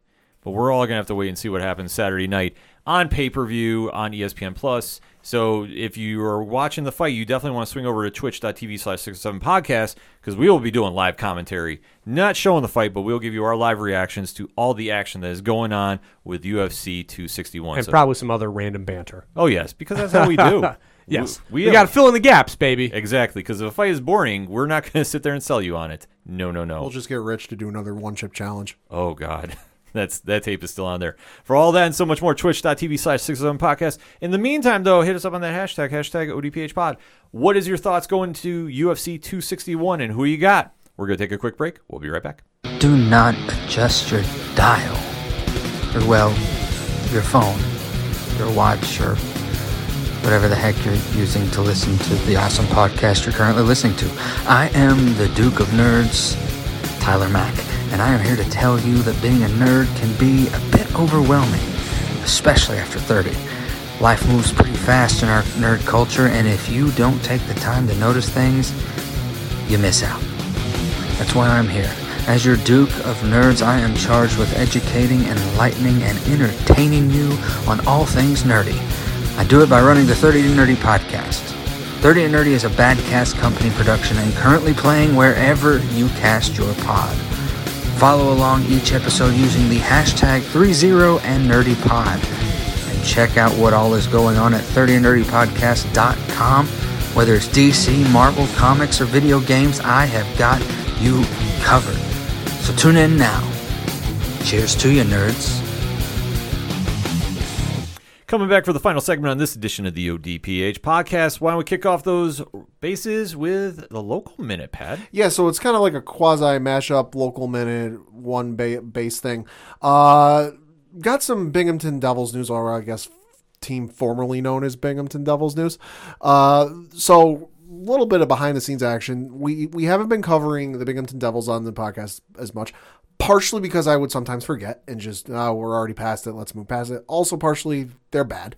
But we're all going to have to wait and see what happens Saturday night on pay per view on ESPN Plus. So if you are watching the fight, you definitely want to swing over to twitch.tv slash 607 podcast because we will be doing live commentary. Not showing the fight, but we'll give you our live reactions to all the action that is going on with UFC 261. And So- probably some other random banter. oh, yes, because that's how we do. Yes, We, we, have- got to fill in the gaps, baby. Exactly, because if a fight is boring, we're not going to sit there and sell you on it. No, no, no. We'll just get Rich to do another one chip challenge. Oh God. That's that tape is still on there. For all that and so much more, twitch.tv slash 607 podcast. In the meantime, though, hit us up on that hashtag, hashtag ODPH pod. What is your thoughts going to UFC 261 and who you got? We're going to take a quick break. We'll be right back. Do not adjust your dial. Or, well, your phone, your watch, or whatever the heck you're using to listen to the awesome podcast you're currently listening to. I am the Duke of Nerds, Tyler Mack, and I am here to tell you that being a nerd can be a bit overwhelming, especially after 30. Life moves pretty fast in our nerd culture, and if you don't take the time to notice things, you miss out. That's why I'm here. As your Duke of Nerds, I am charged with educating, enlightening, and entertaining you on all things nerdy. I do it by running the 30 to Nerdy podcast. 30 to Nerdy is a Bad Cast company production and currently playing wherever you cast your pod. Follow along each episode using the hashtag 30 and. And check out what all is going on at 30nerdypodcast.com. Whether it's DC, Marvel, comics, or video games, I have got you covered. So tune in now. Cheers to you, nerds. Coming back for the final segment on this edition of the ODPH podcast, why don't we kick off those bases with the local minute Pat? Yeah, so it's kind of like a quasi mashup, local minute, one ba- base thing. Uh, got some Binghamton Devils news, or I guess team formerly known as Binghamton Devils news. Uh, so a little bit of behind the scenes action. We we haven't been covering the Binghamton Devils on the podcast as much. Partially because I would sometimes forget and just oh, we're already past it. Let's move past it. Also, partially they're bad.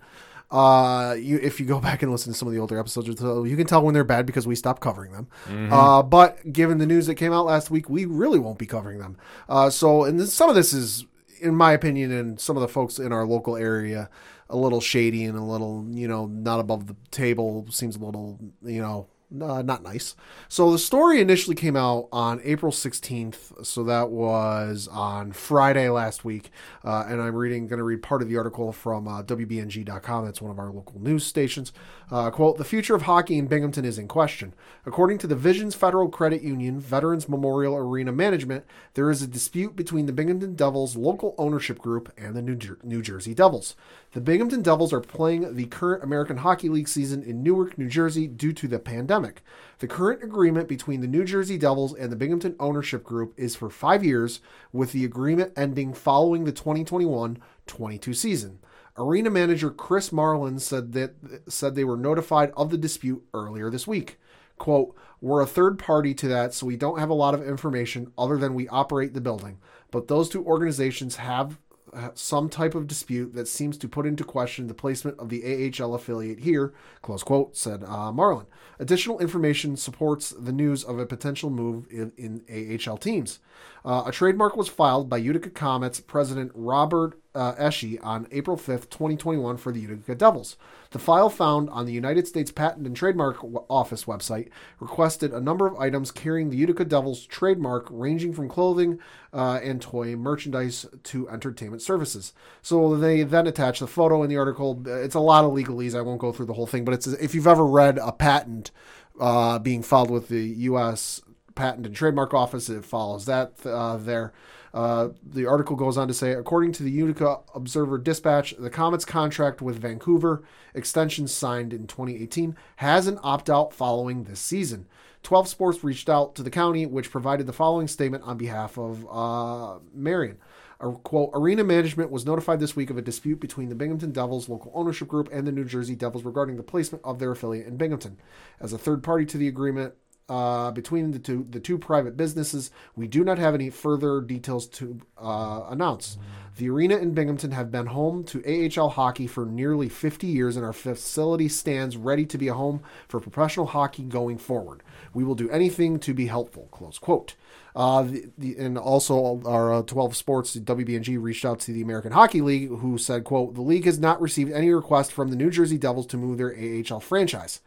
Uh, you if you go back and listen to some of the older episodes, you can tell when they're bad because we stopped covering them. Uh, but given the news that came out last week, we really won't be covering them. Uh, so and this, some of this is, in my opinion, and some of the folks in our local area, a little shady and a little, you know, not above the table. Seems a little, you know, uh, not nice. So the story initially came out on April 16th. So that was on Friday last week. Uh, and I'm reading, going to read part of the article from uh, WBNG.com. That's one of our local news stations. Uh, quote, the future of hockey in Binghamton is in question. According to the Visions Federal Credit Union Veterans Memorial Arena Management, there is a dispute between the Binghamton Devils local ownership group and the New, Jer- New Jersey Devils. The Binghamton Devils are playing the current American Hockey League season in Newark, New Jersey due to the pandemic. The current agreement between the New Jersey Devils and the Binghamton ownership group is for five years, with the agreement ending following the 2021 22 season. Arena manager Chris Marlin said that said they were notified of the dispute earlier this week. Quote, we're a third party to that, so we don't have a lot of information other than we operate the building. But those two organizations have uh, some type of dispute that seems to put into question the placement of the AHL affiliate here, close quote, said uh, Marlin. Additional information supports the news of a potential move in, in AHL teams. Uh, a trademark was filed by Utica Comets president Robert uh, Esche on April 5th, 2021, for the Utica Devils. The file found on the United States Patent and Trademark Office website requested a number of items carrying the Utica Devils trademark, ranging from clothing uh, and toy merchandise to entertainment services. So they then attach the photo in the article. It's a lot of legalese. I won't go through the whole thing, but it's if you've ever read a patent uh, being filed with the U.S. Patent and Trademark Office, it follows that uh, there. Uh, the article goes on to say, according to the Utica Observer Dispatch, the Comets contract with Vancouver, extension signed in 2018, has an opt out following this season. 12 Sports reached out to the county, which provided the following statement on behalf of uh, Marion. A, quote, Arena management was notified this week of a dispute between the Binghamton Devils local ownership group and the New Jersey Devils regarding the placement of their affiliate in Binghamton. As a third party to the agreement, uh, between the two the two private businesses. We do not have any further details to uh, announce. The arena in Binghamton have been home to AHL hockey for nearly 50 years, and our facility stands ready to be a home for professional hockey going forward. We will do anything to be helpful. Close quote. Uh, the, the, and also our uh, 12 Sports, WBNG reached out to the American Hockey League, who said, "quote The league has not received any request from the New Jersey Devils to move their AHL franchise."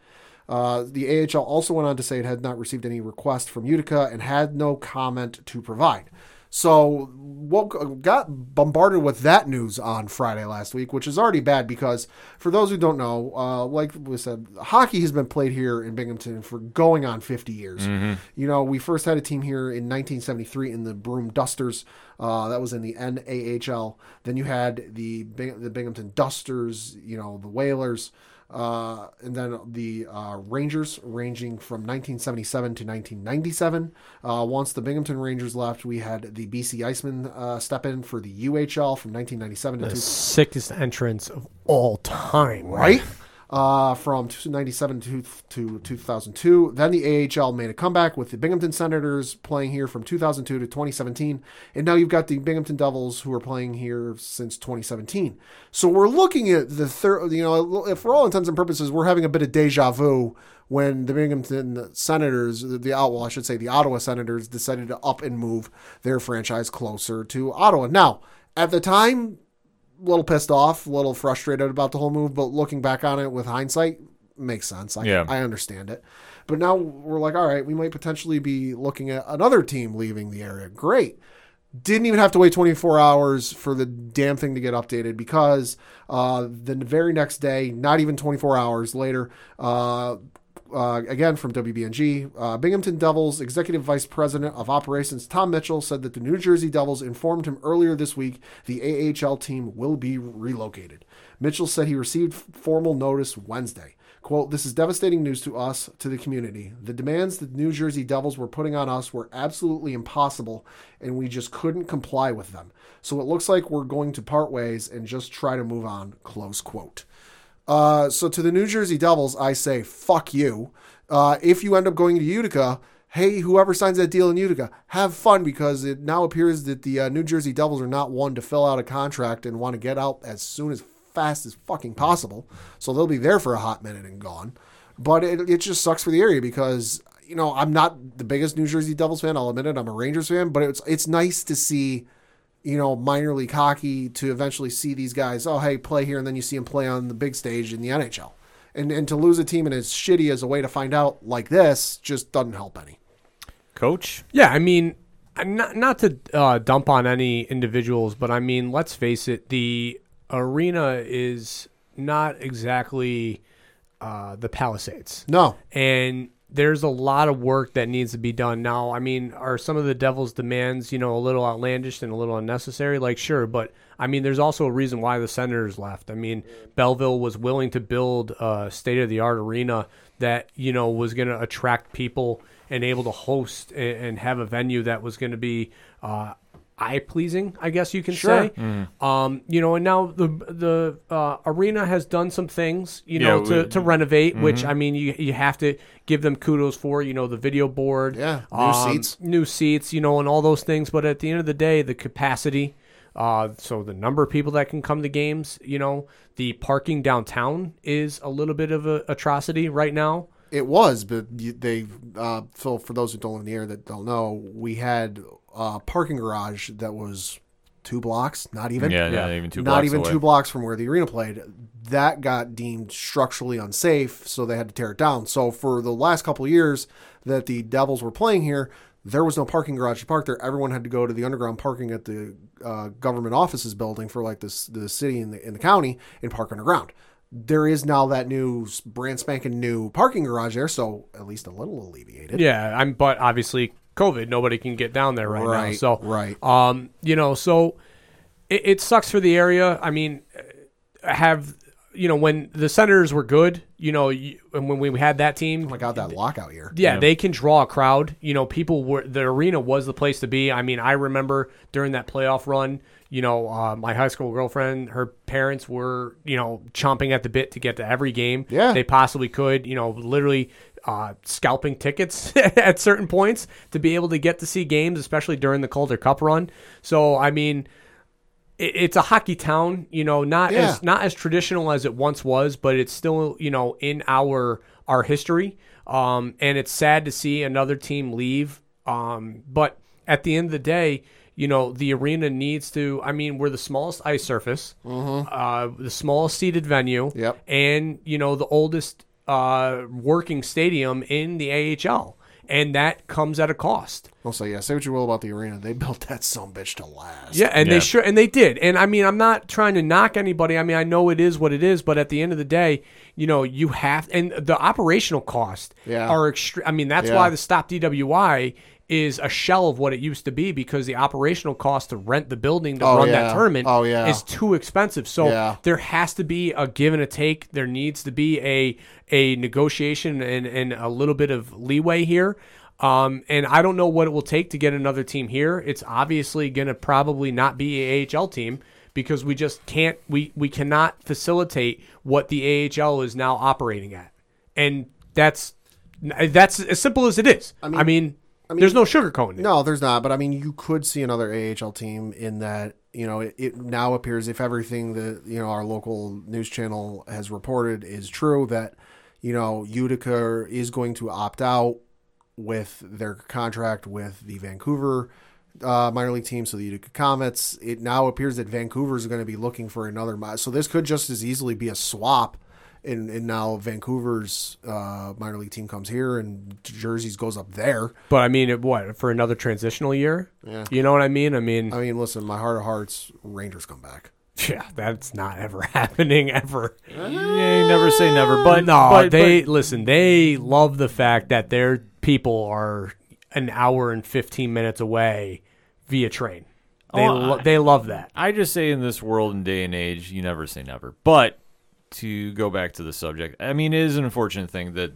Uh, the AHL also went on to say it had not received any request from Utica and had no comment to provide. So, what got bombarded with that news on Friday last week, which is already bad because, for those who don't know, uh, like we said, hockey has been played here in Binghamton for going on 50 years. You know, we first had a team here in 1973 in the Broome Dusters. Uh, that was in the NAHL. Then you had the Bing- the Binghamton Dusters. You know, the Whalers. Uh, and then the uh, Rangers, ranging from 1977 to 1997. Uh, once the Binghamton Rangers left, we had the BC Icemen uh, step in for the UHL from 1997 to The two- sickest entrance of all time. right? Uh, from 1997 to, to 2002. Then the AHL made a comeback with the Binghamton Senators playing here from 2002 to 2017. And now you've got the Binghamton Devils who are playing here since 2017. So we're looking at the third, you know, for all intents and purposes, we're having a bit of deja vu when the Binghamton Senators, the well, I should say the Ottawa Senators, decided to up and move their franchise closer to Ottawa. Now, at the time, little pissed off, a little frustrated about the whole move, but looking back on it with hindsight, makes sense. I, Yeah. I understand it. But now we're like, all right, we might potentially be looking at another team leaving the area. Great. Didn't even have to wait 24 hours for the damn thing to get updated because uh, the very next day, not even 24 hours later, uh, uh, again from WBNG, uh, Binghamton Devils Executive Vice President of Operations Tom Mitchell said that the New Jersey Devils informed him earlier this week the AHL team will be relocated. Mitchell said he received formal notice Wednesday. Quote, this is devastating news to us, to the community. The demands the New Jersey Devils were putting on us were absolutely impossible, and we just couldn't comply with them. So it looks like we're going to part ways and just try to move on, close quote. Uh, so to the New Jersey Devils, I say, fuck you. Uh, if you end up going to Utica, hey, whoever signs that deal in Utica, have fun because it now appears that the uh, New Jersey Devils are not one to fill out a contract and want to get out as soon as fast as fucking possible. So they'll be there for a hot minute and gone. But it, it just sucks for the area because, you know, I'm not the biggest New Jersey Devils fan. I'll admit it. I'm a Rangers fan, but it's, it's nice to see you know, minor league hockey to eventually see these guys, oh, hey, play here, and then you see them play on the big stage in the NHL. And, and to lose a team and as shitty as a way to find out like this just doesn't help any. Coach? Yeah, I mean, not not to uh, dump on any individuals, but I mean, let's face it, the arena is not exactly uh, the Palisades. No. and there's a lot of work that needs to be done now. I mean, are some of the Devils' demands, you know, a little outlandish and a little unnecessary? Like, sure, but I mean, there's also a reason why the Senators left. I mean, Belleville was willing to build a state of the art arena that you know was going to attract people and able to host and, have a venue that was going to be. Uh, Eye pleasing, I guess you can Sure. say. Um, you know, and now the the uh, arena has done some things, you Yeah, know, we- to, to renovate, which I mean, you you have to give them kudos for. You know, the video board, Yeah, new um, seats. new seats, you know, and all those things. But at the end of the day, the capacity, uh, so the number of people that can come to games, you know, the parking downtown is a little bit of a atrocity right now. It was, but they, uh, so for those who don't live in the area that don't know, we had a parking garage that was two blocks, not even. Yeah, not even two not blocks even away. two blocks from where the arena played. That got deemed structurally unsafe, so they had to tear it down. So for the last couple of years that the Devils were playing here, there was no parking garage to park there. Everyone had to go to the underground parking at the uh, government offices building for like this the city and the, in the county and park underground. There is now that new brand spanking new parking garage there, so at least a little alleviated. Yeah, I'm. But obviously, COVID, nobody can get down there right, now. So right. um, you know, so it, it sucks for the area. I mean, uh, have you know when the Senators were good, you know, you, and when we had that team, Oh my god, that lockout year. yeah, Yeah. they can draw a crowd. You know, people were the arena was the place to be. I mean, I remember during that playoff run, you know, uh, my high school girlfriend, her parents were, you know, chomping at the bit to get to every game Yeah. they possibly could. You know, literally uh, scalping tickets at certain points to be able to get to see games, especially during the Calder Cup run. So, I mean, it, it's a hockey town, you know, not Yeah. as not as traditional as it once was, but it's still, you know, in our our history. Um, and it's sad to see another team leave. Um, but at the end of the day, you know, the arena needs to. I mean, we're the smallest ice surface, uh, the smallest seated venue, Mm-hmm. Yep. and you know, the oldest uh, working stadium in the AHL, and that comes at a cost. Also, yeah, say what you will about the arena. They built that some bitch to last. Yeah, and Yeah. they sure and they did. And I mean, I'm not trying to knock anybody. I mean, I know it is what it is, but at the end of the day, you know, you have and the operational costs Yeah. are extreme. I mean, that's Yeah. why the Stop DWI is a shell of what it used to be because the operational cost to rent the building to Oh, run yeah. that tournament Oh, yeah. is too expensive. So Yeah. there has to be a give and a take. There needs to be a a negotiation and, and a little bit of leeway here. Um, and I don't know what it will take to get another team here. It's obviously going to probably not be a AHL team because we just can't we we cannot facilitate what the AHL is now operating at, and that's that's as simple as it is. I mean, there's no sugarcoating. No, there's not. But I mean, you could see another AHL team in that. You know, it, it now appears if everything that you know our local news channel has reported is true that you know Utica is going to opt out with their contract with the Vancouver uh, minor league team, so the Utica Comets. It now appears that Vancouver is going to be looking for another. So this could just as easily be a swap. And, and now Vancouver's uh, minor league team comes here, and Jersey's goes up there. But I mean, it, what for another transitional year? Yeah. You know what I mean? I mean, I mean, listen, my heart of hearts, Rangers come back. yeah, that's not ever happening ever. Yeah, you never say never, but no, but, they but- listen. They love the fact that their people are an hour and fifteen minutes away via train. They Oh, lo- I- they love that. I just say in this world and day and age, you never say never. But to go back to the subject, I mean, it is an unfortunate thing that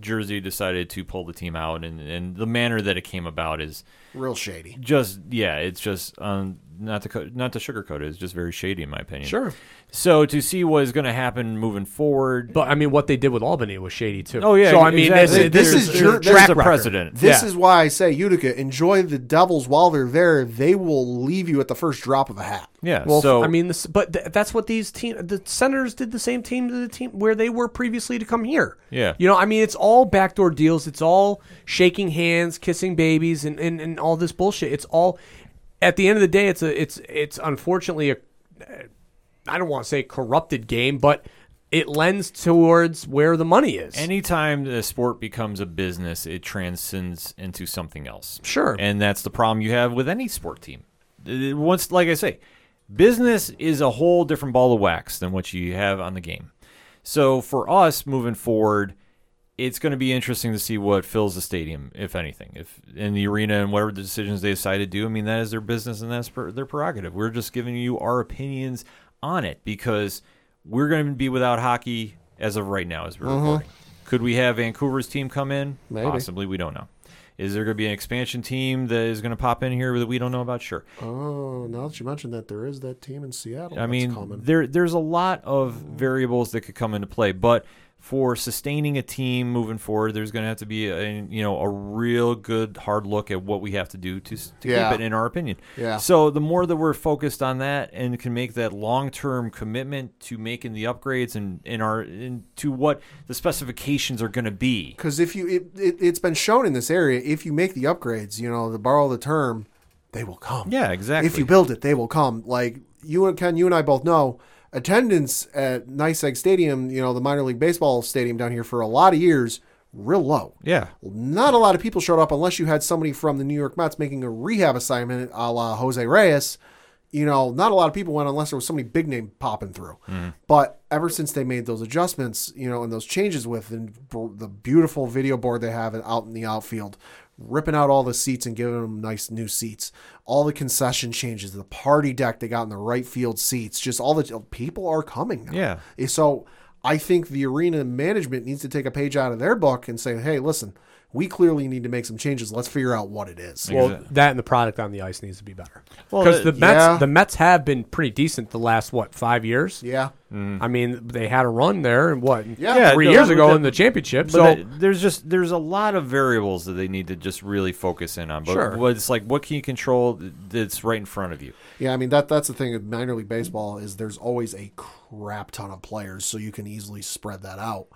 Jersey decided to pull the team out, and, and the manner that it came about is Real shady. just yeah, it's just um, not to not to sugarcoat it, it's just very shady in my opinion. Sure. So to see what is going to happen moving forward, But I mean, what they did with Albany was shady too. Oh, yeah, So I mean, exactly. this, This this, is is Jer- track there's a precedent. This Yeah. is why I say Utica, enjoy the Devils while they're there. They will leave you at the first drop of a hat. yeah. Well, so I mean, this, but th- that's what these team, the Senators did the same team to the team where they were previously to come here. Yeah. you know, I mean, it's all backdoor deals. It's all shaking hands, kissing babies, and, and, and all this bullshit. It's all at the end of the day, it's a it's it's unfortunately a I don't want to say corrupted game, but it lends towards where the money is. Anytime the sport becomes a business, it transcends into something else. Sure. And that's the problem you have with any sport team. Uh, once, like I say, business is a whole different ball of wax than what you have on the game. So for us moving forward, it's going to be interesting to see what fills the stadium, if anything, if in the arena and whatever the decisions they decide to do. I mean, that is their business and that's per, their prerogative. We're just giving you our opinions on it because we're going to be without hockey as of right now as we're mm-hmm. recording. Could we have Vancouver's team come in? Maybe. Possibly. We don't know. Is there going to be an expansion team that is going to pop in here that we don't know about? Sure. Oh, now that you mentioned that, there is that team in Seattle. I mean, coming. there there's a lot of variables that could come into play, but for sustaining a team moving forward, there's going to have to be a you know a real good hard look at what we have to do to, to Yeah. keep it, in our opinion. Yeah. So the more that we're focused on that and can make that long term commitment to making the upgrades and in our into what the specifications are going to be. Because if you, it, it, it's been shown in this area, if you make the upgrades, you know, to borrow the term, they will come. Yeah, exactly. If you build it, they will come. Like you and Ken, you and I both know, attendance at NYSEG Stadium, you know, the minor league baseball stadium down here for a lot of years, real low. yeah. Not a lot of people showed up unless you had somebody from the New York Mets making a rehab assignment a la Jose Reyes. You know, not a lot of people went unless there was somebody big name popping through. Mm-hmm. But ever since they made those adjustments, you know, and those changes with the, the beautiful video board they have out in the outfield, ripping out all the seats and giving them nice new seats, all the concession changes, the party deck they got in the right field seats, just all the people are coming now. Yeah. Eh, So I think the arena management needs to take a page out of their book and say, hey, listen, we clearly need to make some changes. Let's figure out what it is. Well, Exactly. that and the product on the ice needs to be better. Well, Because the- the Mets, yeah. the Mets have been pretty decent the last what five years. Yeah. Mm. I mean, they had a run there, and what? Yeah. Yeah, three no, years ago that- in the championship. But So that- there's just there's a lot of variables that they need to just really focus in on. But Sure. what it's like, what can you control that's right in front of you? Yeah, I mean that that's the thing with minor league baseball is there's always a crap ton of players, so you can easily spread that out.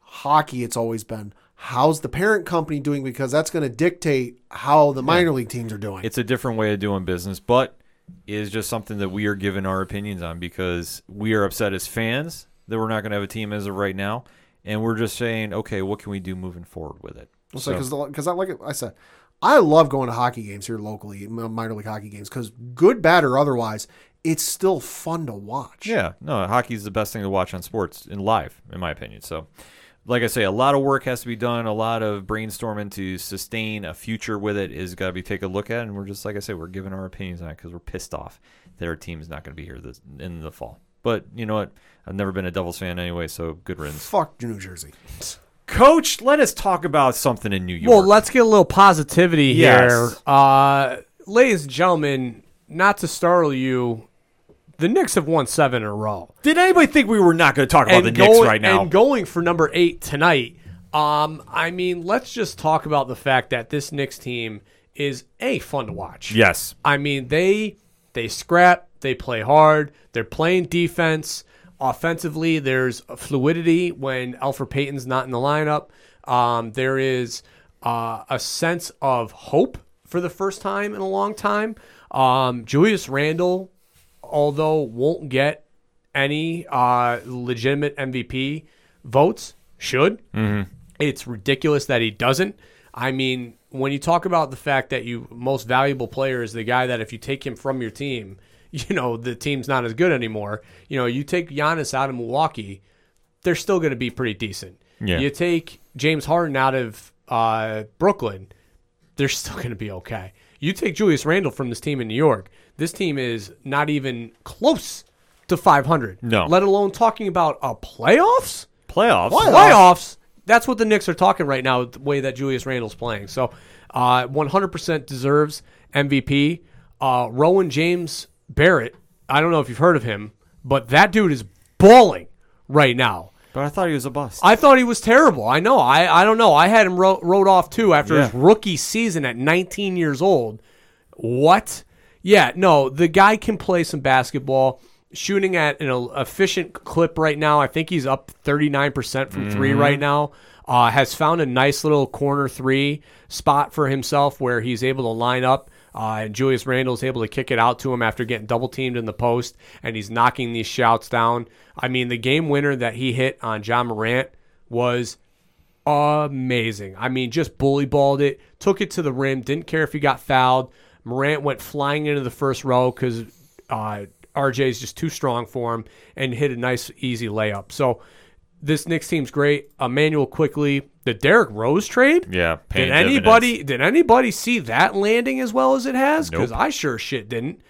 Hockey, it's always been how's the parent company doing because that's going to dictate how the minor league teams are doing. It's a different way of doing business, but is just something that we are giving our opinions on because we are upset as fans that we're not going to have a team as of right now, and we're just saying, okay, what can we do moving forward with it? So, because I like I said, I love going to hockey games here locally, minor league hockey games, because good, bad, or otherwise, it's still fun to watch. Yeah, no, hockey is the best thing to watch on sports in live, in my opinion. So, like I say, a lot of work has to be done. A lot of brainstorming to sustain a future with it is got to be taken a look at, and we're just like I say, we're giving our opinions on it because we're pissed off that our team is not going to be here this in the fall. But you know what? I've never been a Devils fan anyway, so good riddance. Fuck New Jersey. Coach, let us talk about something in New York. Well, let's get a little positivity Yes. here. Uh, ladies and gentlemen, not to startle you, the Knicks have won seven in a row. Did anybody think we were not going to talk about the Knicks right now? And going for number eight tonight. Um, I mean, let's just talk about the fact that this Knicks team is a fun to watch. yes. I mean, they they scrap, they play hard, they're playing defense. Offensively, there's fluidity when Elfrid Payton's not in the lineup. Um, there is uh, a sense of hope for the first time in a long time. Um, Julius Randle, although won't get any uh, legitimate MVP votes, should. It's ridiculous that he doesn't. I mean, when you talk about the fact that you most valuable player is the guy that if you take him from your team, you know the team's not as good anymore. You know, you take Giannis out of Milwaukee, they're still going to be pretty decent. Yeah. You take James Harden out of uh, Brooklyn, they're still going to be okay. You take Julius Randle from this team in New York, this team is not even close to 500. No. Let alone talking about a playoffs? Playoffs. Playoffs. That's what the Knicks are talking right now, the way that Julius Randle's playing. So, uh, 100% deserves MVP. Uh, Rowan James Barrett, I don't know if you've heard of him, but that dude is balling right now. But I thought he was a bust. I thought he was terrible. I know. I, I don't know. I had him wrote, wrote off too after his rookie season at 19 years old. What? Yeah, no. The guy can play some basketball. Shooting at an efficient clip right now. I think he's up 39% from three right now. Uh, has found a nice little corner three spot for himself where he's able to line up. Uh, and Julius Randle is able to kick it out to him after getting double teamed in the post, and he's knocking these shouts down. I mean, the game winner that he hit on Ja Morant was amazing. I mean, just bully balled it, took it to the rim, didn't care if he got fouled. Morant went flying into the first row because uh, RJ is just too strong for him and hit a nice, easy layup. So this Knicks team's great. Immanuel Quickley, the Derrick Rose trade. Yeah, Did anybody dividends. did anybody see that landing as well as it has? Because Nope. I sure shit didn't.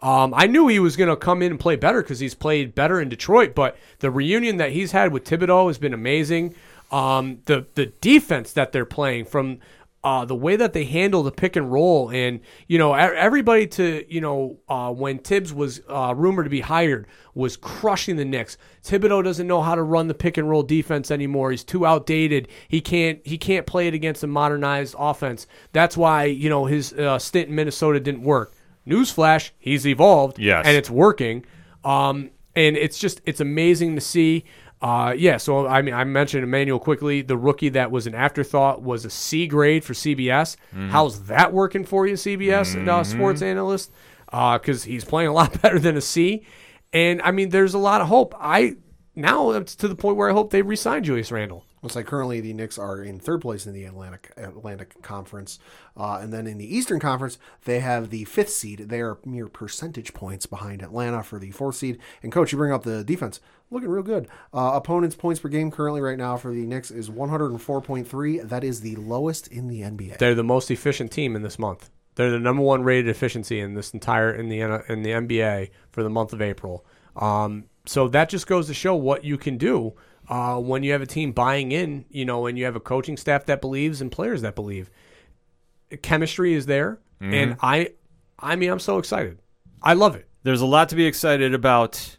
Um, I knew he was going to come in and play better because he's played better in Detroit. But the reunion that he's had with Thibodeau has been amazing. Um, the the defense that they're playing from uh, the way that they handle the pick and roll, and you know everybody to you know uh, when Thibs was uh, rumored to be hired was crushing the Knicks. Thibodeau doesn't know how to run the pick and roll defense anymore. He's too outdated. He can't he can't play it against a modernized offense. That's why you know his uh, stint in Minnesota didn't work. Newsflash, he's evolved, Yes. and it's working. Um, and it's just it's amazing to see. Uh, yeah, so I mean, I mentioned Immanuel Quickley. The rookie that was an afterthought was a C grade for CBS. How's that working for you, CBS and, uh, sports analyst? Because he's playing a lot better than a C. And I mean, there's a lot of hope. I now it's to the point where I hope they re-sign Julius Randle. Looks like currently the Knicks are in third place in the Atlantic Atlantic Conference, uh, and then in the Eastern Conference they have the fifth seed. They are mere percentage points behind Atlanta for the fourth seed. And coach, you bring up the defense, looking real good. Uh, opponents' points per game currently right now for the Knicks is 104.3. That is the lowest in the NBA. They're the most efficient team in this month. They're the number one rated efficiency in this entire in the in the NBA for the month of April. Um, so that just goes to show what you can do uh, when you have a team buying in, you know, and you have a coaching staff that believes and players that believe. Chemistry is there, and I, I mean, I'm so excited. I love it. There's a lot to be excited about.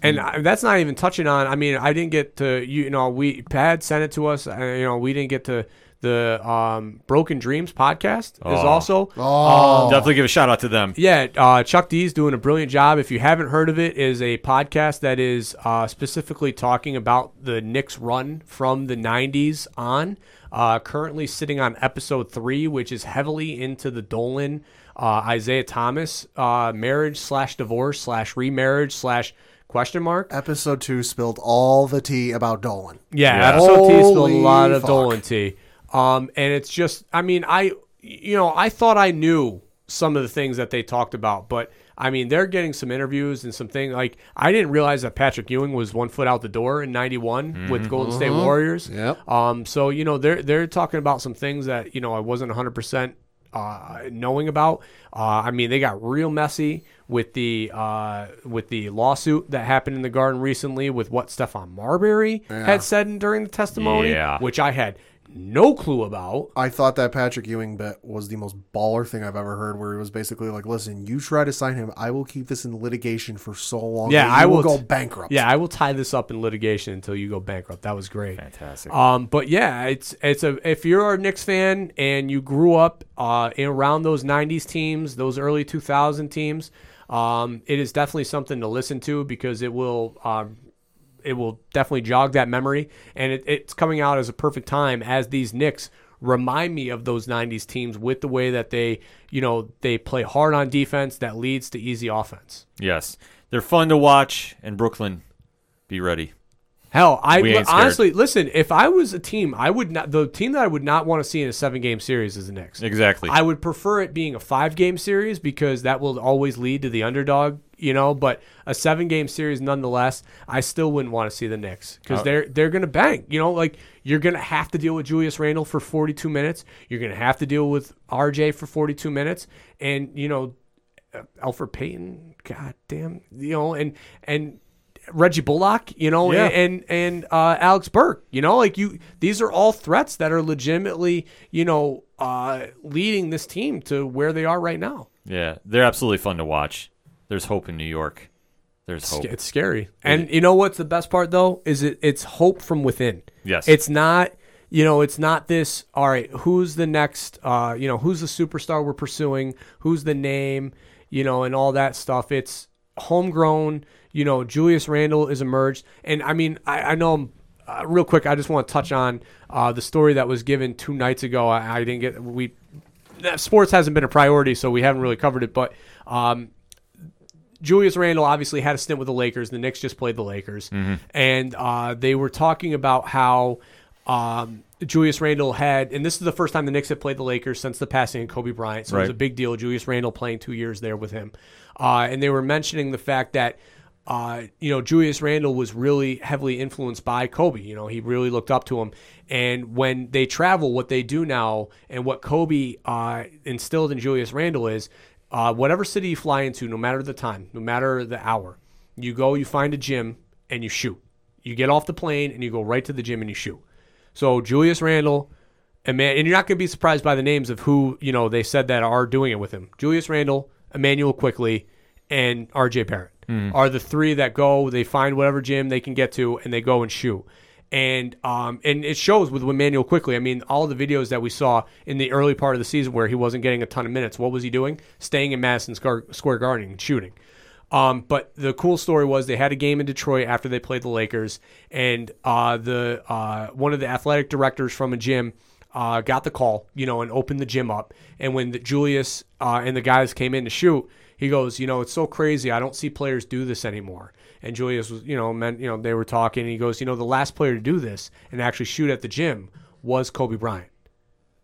And I, that's not even touching on. I mean, I didn't get to you know we Pat sent it to us. Uh, you know, we didn't get to the um, Broken Dreams podcast is Oh. also Oh, Definitely give a shout out to them. yeah, uh, Chuck D's doing a brilliant job. If you haven't heard of it, is a podcast that is uh, specifically talking about the Knicks run from the '90s on. Uh, currently sitting on episode three, which is heavily into the Dolan uh, Isiah Thomas uh, marriage slash divorce slash remarriage slash question mark. episode two spilled all the tea about Dolan. Yeah, Yeah. episode two spilled a lot of fuck. Dolan tea. Um, and it's just, I mean, I, you know, I thought I knew some of the things that they talked about, but I mean, they're getting some interviews and some things like I didn't realize that Patrick Ewing was one foot out the door in '91 with Golden State Warriors. Yep. Um, so you know, they're they're talking about some things that you know I wasn't 100 percent uh, knowing about. Uh, I mean, they got real messy with the uh, with the lawsuit that happened in the Garden recently with what Stephon Marbury had said during the testimony, Yeah. which I had no clue about. I thought that Patrick Ewing bet was the most baller thing I've ever heard. Where he was basically like, "Listen, you try to sign him, I will keep this in litigation for so long. Yeah, that I you will go t- bankrupt." Yeah, I will tie this up in litigation until you go bankrupt. That was great. Fantastic. Um, but yeah, it's it's a if you're a Knicks fan and you grew up uh, in around those '90s teams, those early 2000 teams, um, it is definitely something to listen to because it will um, it will definitely jog that memory, and it, it's coming out as a perfect time as these Knicks remind me of those '90s teams with the way that they you know they play hard on defense that leads to easy offense. Yes, they're fun to watch, and Brooklyn, be ready. Hell, I We ain't scared. honestly listen. If I was a team, I would not. The team that I would not want to see in a seven game series is the Knicks. Exactly. I would prefer it being a five game series because that will always lead to the underdog. You know, but a seven game series nonetheless, I still wouldn't want to see the Knicks because Oh. they're they're gonna bang. You know, like you're gonna have to deal with Julius Randle for 42 minutes. You're gonna have to deal with RJ for 42 minutes, and you know, uh, Elfrid Payton. God damn, you know, and and. Reggie Bullock, you know, Yeah. and and uh, Alec Burks, you know, like you. These are all threats that are legitimately, you know, uh, leading this team to where they are right now. yeah, they're absolutely fun to watch. There's hope in New York. There's hope. It's scary. And you know what's the best part though is it it's hope from within. Yes. It's not you know, it's not this all right, who's the next uh, you know, who's the superstar we're pursuing, who's the name, you know, and all that stuff. It's homegrown, you know, Julius Randle is emerged. And I mean, I, I know uh, real quick, I just want to touch on uh, the story that was given two nights ago. I, I didn't get we that sports hasn't been a priority, so we haven't really covered it. But um, Julius Randle obviously had a stint with the Lakers. The Knicks just played the Lakers, and uh, they were talking about how um, Julius Randle had, and this is the first time the Knicks have played the Lakers since the passing of Kobe Bryant. So it was a big deal. Julius Randle playing two years there with him, uh, and they were mentioning the fact that. Uh, you know, Julius Randle was really heavily influenced by Kobe. You know, he really looked up to him. And when they travel, what they do now, and what Kobe uh, instilled in Julius Randle is uh, whatever city you fly into, no matter the time, no matter the hour, you go, you find a gym, and you shoot. You get off the plane and you go right to the gym and you shoot. So Julius Randle, and man, and you're not going to be surprised by the names of who you know they said that are doing it with him. Julius Randle, Immanuel Quickley, and R.J. Barrett are the three that go. They find whatever gym they can get to and they go and shoot. And um and it shows with Immanuel Quickley. I mean, all the videos that we saw in the early part of the season where he wasn't getting a ton of minutes. What was he doing? Staying in Madison Square Garden and shooting. Um, but the cool story was they had a game in Detroit after they played the Lakers, and uh, the uh, one of the athletic directors from a gym uh, got the call, you know, and opened the gym up. And when the, Julius uh, and the guys came in to shoot, he goes, you know, it's so crazy. I don't see players do this anymore. And Julius was, you know, meant, you know, they were talking. And he goes, you know, the last player to do this and actually shoot at the gym was Kobe Bryant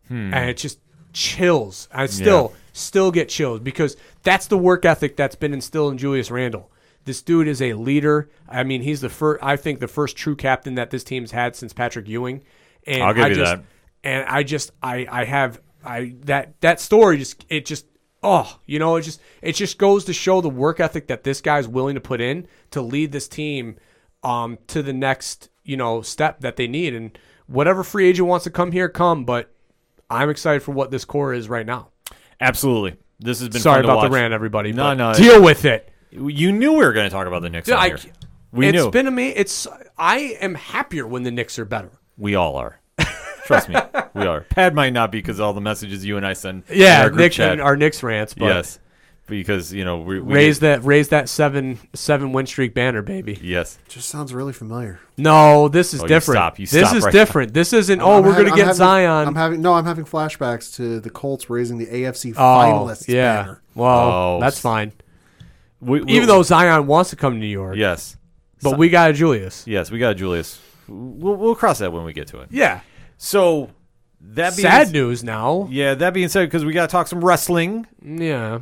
hmm. and it just chills. I still still get chills because that's the work ethic that's been instilled in Julius Randle. This dude is a leader. I mean, he's the first. I think the first true captain that this team's had since Patrick Ewing. And I'll give I you just, that. And I just, I, I have, I that that story just, it just, oh, you know, it just, it just goes to show the work ethic that this guy's willing to put in to lead this team, um, to the next, you know, step that they need. And whatever free agent wants to come here, come. But I'm excited for what this core is right now. Absolutely. This has been Sorry about the rant, everybody. No, no. deal with it. You knew we were going to talk about the Knicks on I, here. We it's knew. been amazing. It's I am happier when the Knicks are better. we all are. Trust me, we are. Pat might not be because all the messages you and I send. Yeah, our group Nick chat. and our Knicks rants. But yes, because you know we, we raise that raise that seven seven win streak banner, baby. Yes, Just sounds really familiar. No, this is Oh, you different. stop. You stop. this is right different. This isn't. Oh, I'm we're having- gonna I'm get having- Zion. I'm having no. I'm having flashbacks to the Colts raising the AFC oh, finalists yeah. banner. Well, Oh, that's fine. we, we- Even though Zion wants to come to New York, yes, but we got a Julius. yes, we got Julius. We'll, we'll cross that when we get to it. Yeah. So that being Sad news now. Yeah, that being said, because we got to talk some wrestling. Yeah.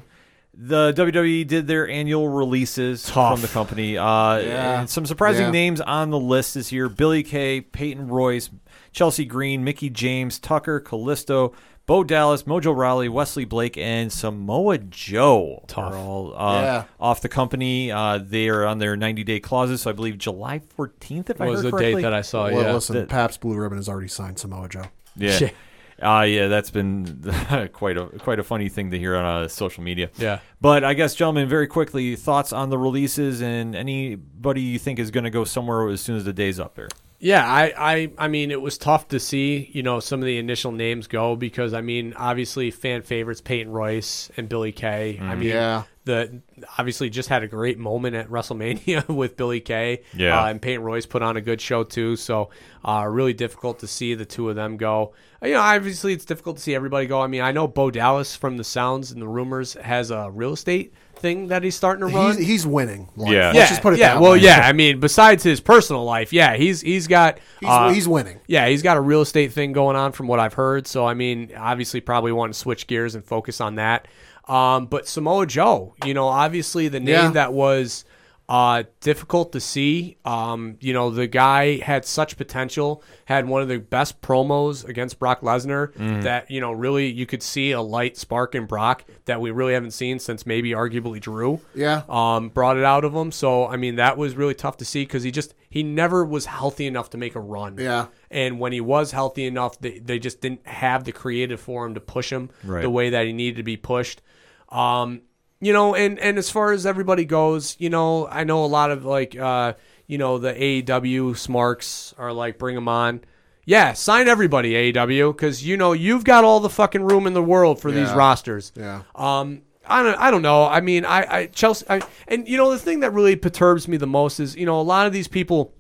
The WWE did their annual releases Tough. from the company. Uh, Yeah. and some surprising Yeah. names on the list this year: Billie Kay, Peyton Royce, Chelsea Green, Mickie James, Tucker, Kalisto, Bo Dallas, Mojo Rawley, Wesley Blake, and Samoa Joe Tough. are all uh, Yeah. off the company. Uh, they are on their 90-day clauses, so I believe July 14th, if I was heard the correctly. date that I saw. well, yeah. listen, the- Pabst Blue Ribbon has already signed Samoa Joe. Yeah. Yeah. Uh, yeah, that's been quite a quite a funny thing to hear on uh, social media. Yeah. But I guess, gentlemen, very quickly, thoughts on the releases and anybody you think is going to go somewhere as soon as the day's up there. Yeah, I, I, I mean, it was tough to see, you know, some of the initial names go because, I mean, obviously fan favorites Peyton Royce and Billie Kay. I mean, Yeah. the obviously just had a great moment at WrestleMania with Billie Kay. Yeah. uh, and Peyton Royce put on a good show too. So, uh, really difficult to see the two of them go. Uh, You know, obviously it's difficult to see everybody go. I mean, I know Bo Dallas from the sounds and the rumors has a real estate thing that he's starting to run. He's, he's winning. life. Yeah. Let's yeah, just put it yeah. that well, way. yeah. I mean, besides his personal life, yeah, he's he's got He's, uh, he's winning. yeah, he's got a real estate thing going on from what I've heard. So I mean, obviously, probably want to switch gears and focus on that. Um, but Samoa Joe, you know, obviously the name Yeah. that was uh, difficult to see. Um, you know, the guy had such potential, had one of the best promos against Brock Lesnar that, you know, really you could see a light spark in Brock that we really haven't seen since maybe arguably Drew Yeah. um, brought it out of him. So I mean, that was really tough to see because he just he never was healthy enough to make a run. Yeah. And when he was healthy enough, they, they just didn't have the creative for him to push him Right. the way that he needed to be pushed. Um, you know, and and as far as everybody goes, you know, I know a lot of like, uh, you know, the AEW smarks are like, bring them on. Yeah, sign everybody AEW because you know you've got all the fucking room in the world for these Yeah. rosters. Yeah. Um, I don't, I don't know. I mean, I, I Chelsea, I, and you know, the thing that really perturbs me the most is, you know, a lot of these people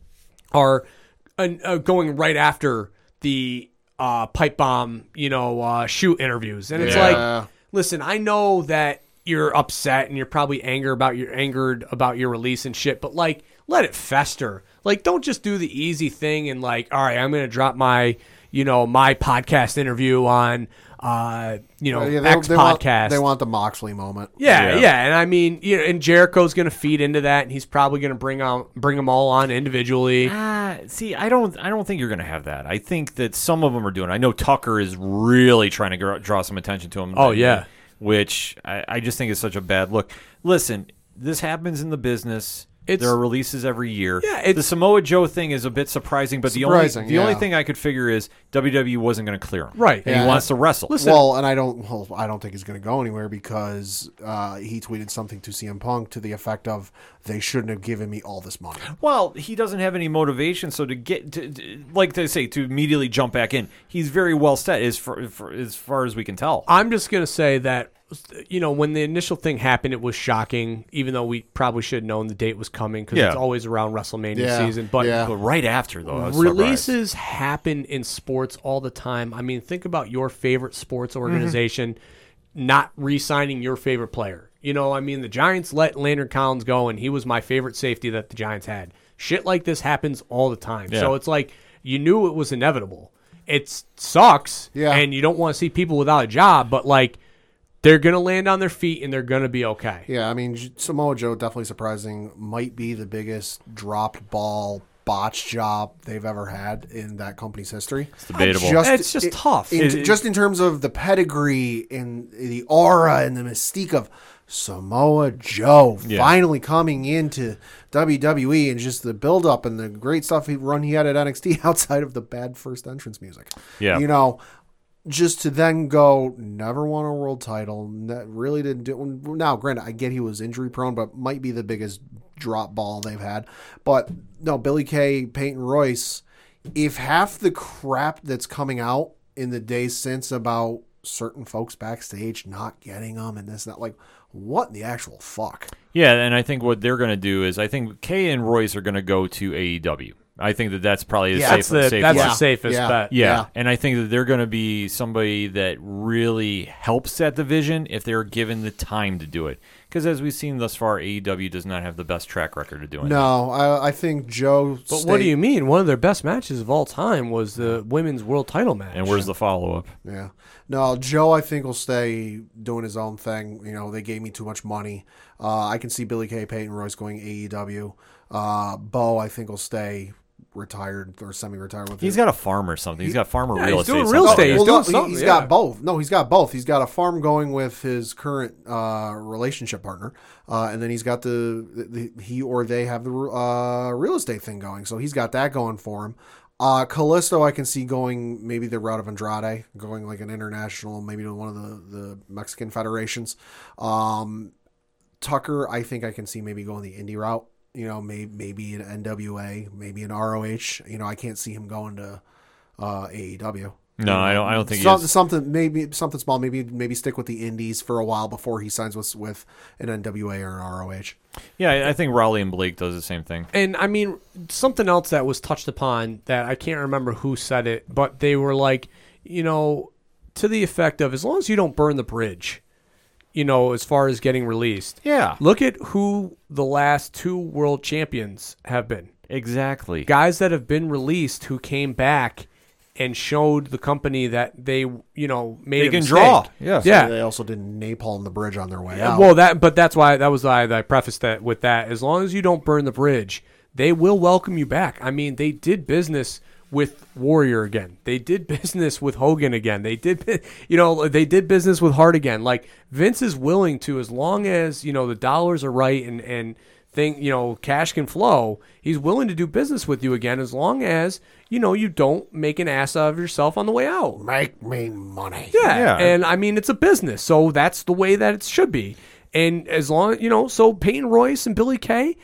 are uh, uh, going right after the uh, pipe bomb, you know, uh, shoot interviews, and it's Yeah. like, listen, I know that you're upset and you're probably anger about your angered about your release and shit, but like, let it fester. Like, don't just do the easy thing and like, all right, I'm gonna drop my, you know, my podcast interview on, uh, you know, Yeah, they, X they podcast. Want, they want the Moxley moment. Yeah, Yeah. yeah, and I mean, you know, and Jericho's going to feed into that, and he's probably going to bring on bring them all on individually. Uh, see, I don't, I don't think you're going to have that. I think that some of them are doing. it. I know Tucker is really trying to gr- draw some attention to him. Oh, yeah. Which I, I just think is such a bad look. Listen, this happens in the business. It's- there are releases every year. Yeah, the Samoa Joe thing is a bit surprising, but Surprising, the only the only thing I could figure is WWE wasn't going to clear him. Right. and he wants to wrestle. Listen, Well, and I don't. Well, I don't think he's going to go anywhere because uh, he tweeted something to CM Punk to the effect of, "They shouldn't have given me all this money." Well, he doesn't have any motivation, so to get to, to- like they say to immediately jump back in, he's very well set as far, for, as far as we can tell. I'm just going to say that, you know, when the initial thing happened, it was shocking, even though we probably should have known the date was coming because Yeah. it's always around WrestleMania Yeah, season. But yeah. But right after though, was surprised. releases happen in sports all the time. I mean, think about your favorite sports mm-hmm. organization not re-signing your favorite player. You know, I mean, the Giants let Landon Collins go, and he was my favorite safety that the Giants had. Shit like this happens all the time. So it's like you knew it was inevitable. It sucks, Yeah. and you don't want to see people without a job, but like they're gonna land on their feet and they're gonna be okay. Yeah, I mean Samoa Joe definitely surprising. Might be the biggest dropped ball botch job they've ever had in that company's history. It's debatable. It's just tough. In, It- it- just in terms of the pedigree and the aura and the mystique of Samoa Joe Yeah. finally coming into WWE and just the build up and the great stuff he run he had at NXT outside of the bad first entrance music. Yeah. You know, just to then go never won a world title, that really didn't do. Now, granted, I get he was injury prone, but might be the biggest drop ball they've had. But no, Billie Kay, Peyton Royce. If half the crap that's coming out in the days since about certain folks backstage not getting them and this that, like what in the actual fuck? Yeah, and I think what they're going to do is I think Kay and Royce are going to go to AEW. I think that that's probably the Yeah. safe, That's the safe that's bet. the safest Yeah. bet. Yeah. Yeah. and I think that they're going to be somebody that really helps that division if they're given the time to do it. Because as we've seen thus far, AEW does not have the best track record of doing it. No, I, I think Joe. But what do you mean? One of their best matches of all time was the women's world title match. And where's the follow up? Yeah. No, Joe, I think will stay doing his own thing. You know, they gave me too much money. Uh, I can see Billie Kay, Peyton Royce going AEW. Uh, Bo, I think will stay retired or semi-retired with. He's his- got a farm or something. He's got farmer Yeah, real he's estate. doing real something. estate. He's well, doing something, He's yeah. got both. No, he's got both. He's got a farm going with his current uh, relationship partner, uh, and then he's got the, the he or they have the uh, real estate thing going. So he's got that going for him. Uh, Kalisto, I can see going maybe the route of Andrade, going like an international, maybe to one of the, the Mexican federations. Um, Tucker, I think I can see maybe going the indie route. You know, maybe maybe an NWA, maybe an ROH. You know, I can't see him going to uh, AEW. No, I don't. I don't think he is. something maybe something small. Maybe maybe stick with the indies for a while before he signs with with an NWA or an ROH. Yeah, I- I think Rawley and Blake does the same thing. And I mean, something else that was touched upon that I can't remember who said it, but they were like, you know, to the effect of as long as you don't burn the bridge, you know, as far as getting released. Yeah. Look at who the last two world champions have been. Exactly. Guys that have been released who came back and showed the company that they, you know, made They a can mistake. draw. Yes. Yeah. They also didn't napalm the bridge on their way Yeah, out. Well, that but that's why that was why I prefaced that with that. As long as you don't burn the bridge, they will welcome you back. I mean, they did business with Warrior again. They did business with Hogan again. They did, you know, they did business with Hart again. Like Vince is willing to, as long as you know the dollars are right and and thing, you know, cash can flow. He's willing to do business with you again, as long as you know you don't make an ass out of yourself on the way out. Make me money. Yeah. Yeah. And I mean, it's a business, so that's the way that it should be. And as long you know, so Peyton Royce and Billie Kay,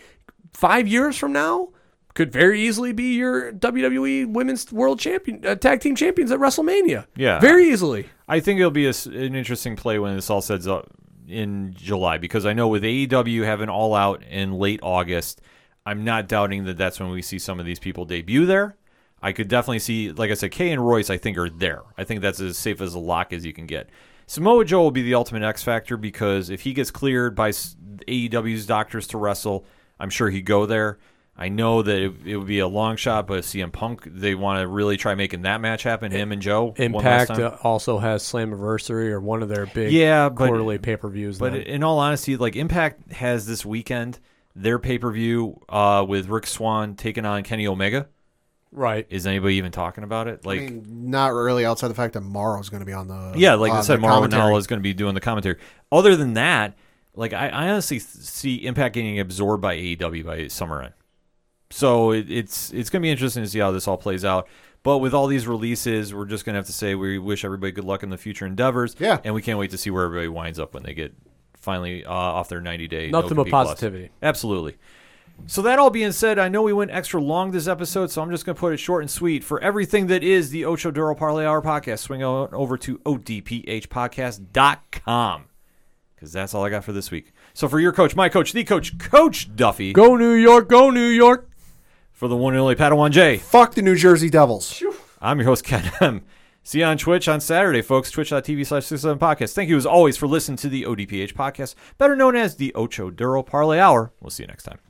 five years from now, could very easily be your WWE Women's World Champion, uh, Tag Team Champions at WrestleMania. Yeah. very easily. I think it'll be a an interesting play when this all sets up in July because I know with AEW having all out in late August, I'm not doubting that that's when we see some of these people debut there. I could definitely see, like I said, Kay and Royce. I think are there. I think that's as safe as a lock as you can get. Samoa Joe will be the ultimate X factor because if he gets cleared by AEW's doctors to wrestle, I'm sure he'd go there. I know that it, it would be a long shot, but CM Punk, they want to really try making that match happen. Him and Joe. one last Impact time. uh, also has Slammiversary or one of their big Yeah, but- quarterly pay per views. But in all honesty, like Impact has this weekend their pay per view uh, with Rich Swann taking on Kenny Omega. right. Is anybody even talking about it? Like, I mean, not really outside the fact that Mauro's going to be on the yeah, like I said, the Mauro commentary. Is going to be doing the commentary. Other than that, like I, I honestly see Impact getting absorbed by AEW by summer end. So it, it's it's going to be interesting to see how this all plays out. But with all these releases, we're just going to have to say we wish everybody good luck in the future endeavors. Yeah. and we can't wait to see where everybody winds up when they get finally uh, off their 90 day. Nothing but positivity. Absolutely. So that all being said, I know we went extra long this episode, so I'm just going to put it short and sweet. For everything that is the Ocho Duro Parlay Hour podcast, swing on over to odphpodcast.com because that's all I got for this week. So for your coach, my coach, the coach, Coach Duffy, Go New York, go New York. For the one and only Padawan J, Fuck the New Jersey Devils. I'm your host, Ken M. See you on Twitch on Saturday, folks. Twitch.tv slash 67 podcast. Thank you as always for listening to the ODPH podcast, better known as the Ocho Duro Parlay Hour. We'll see you next time.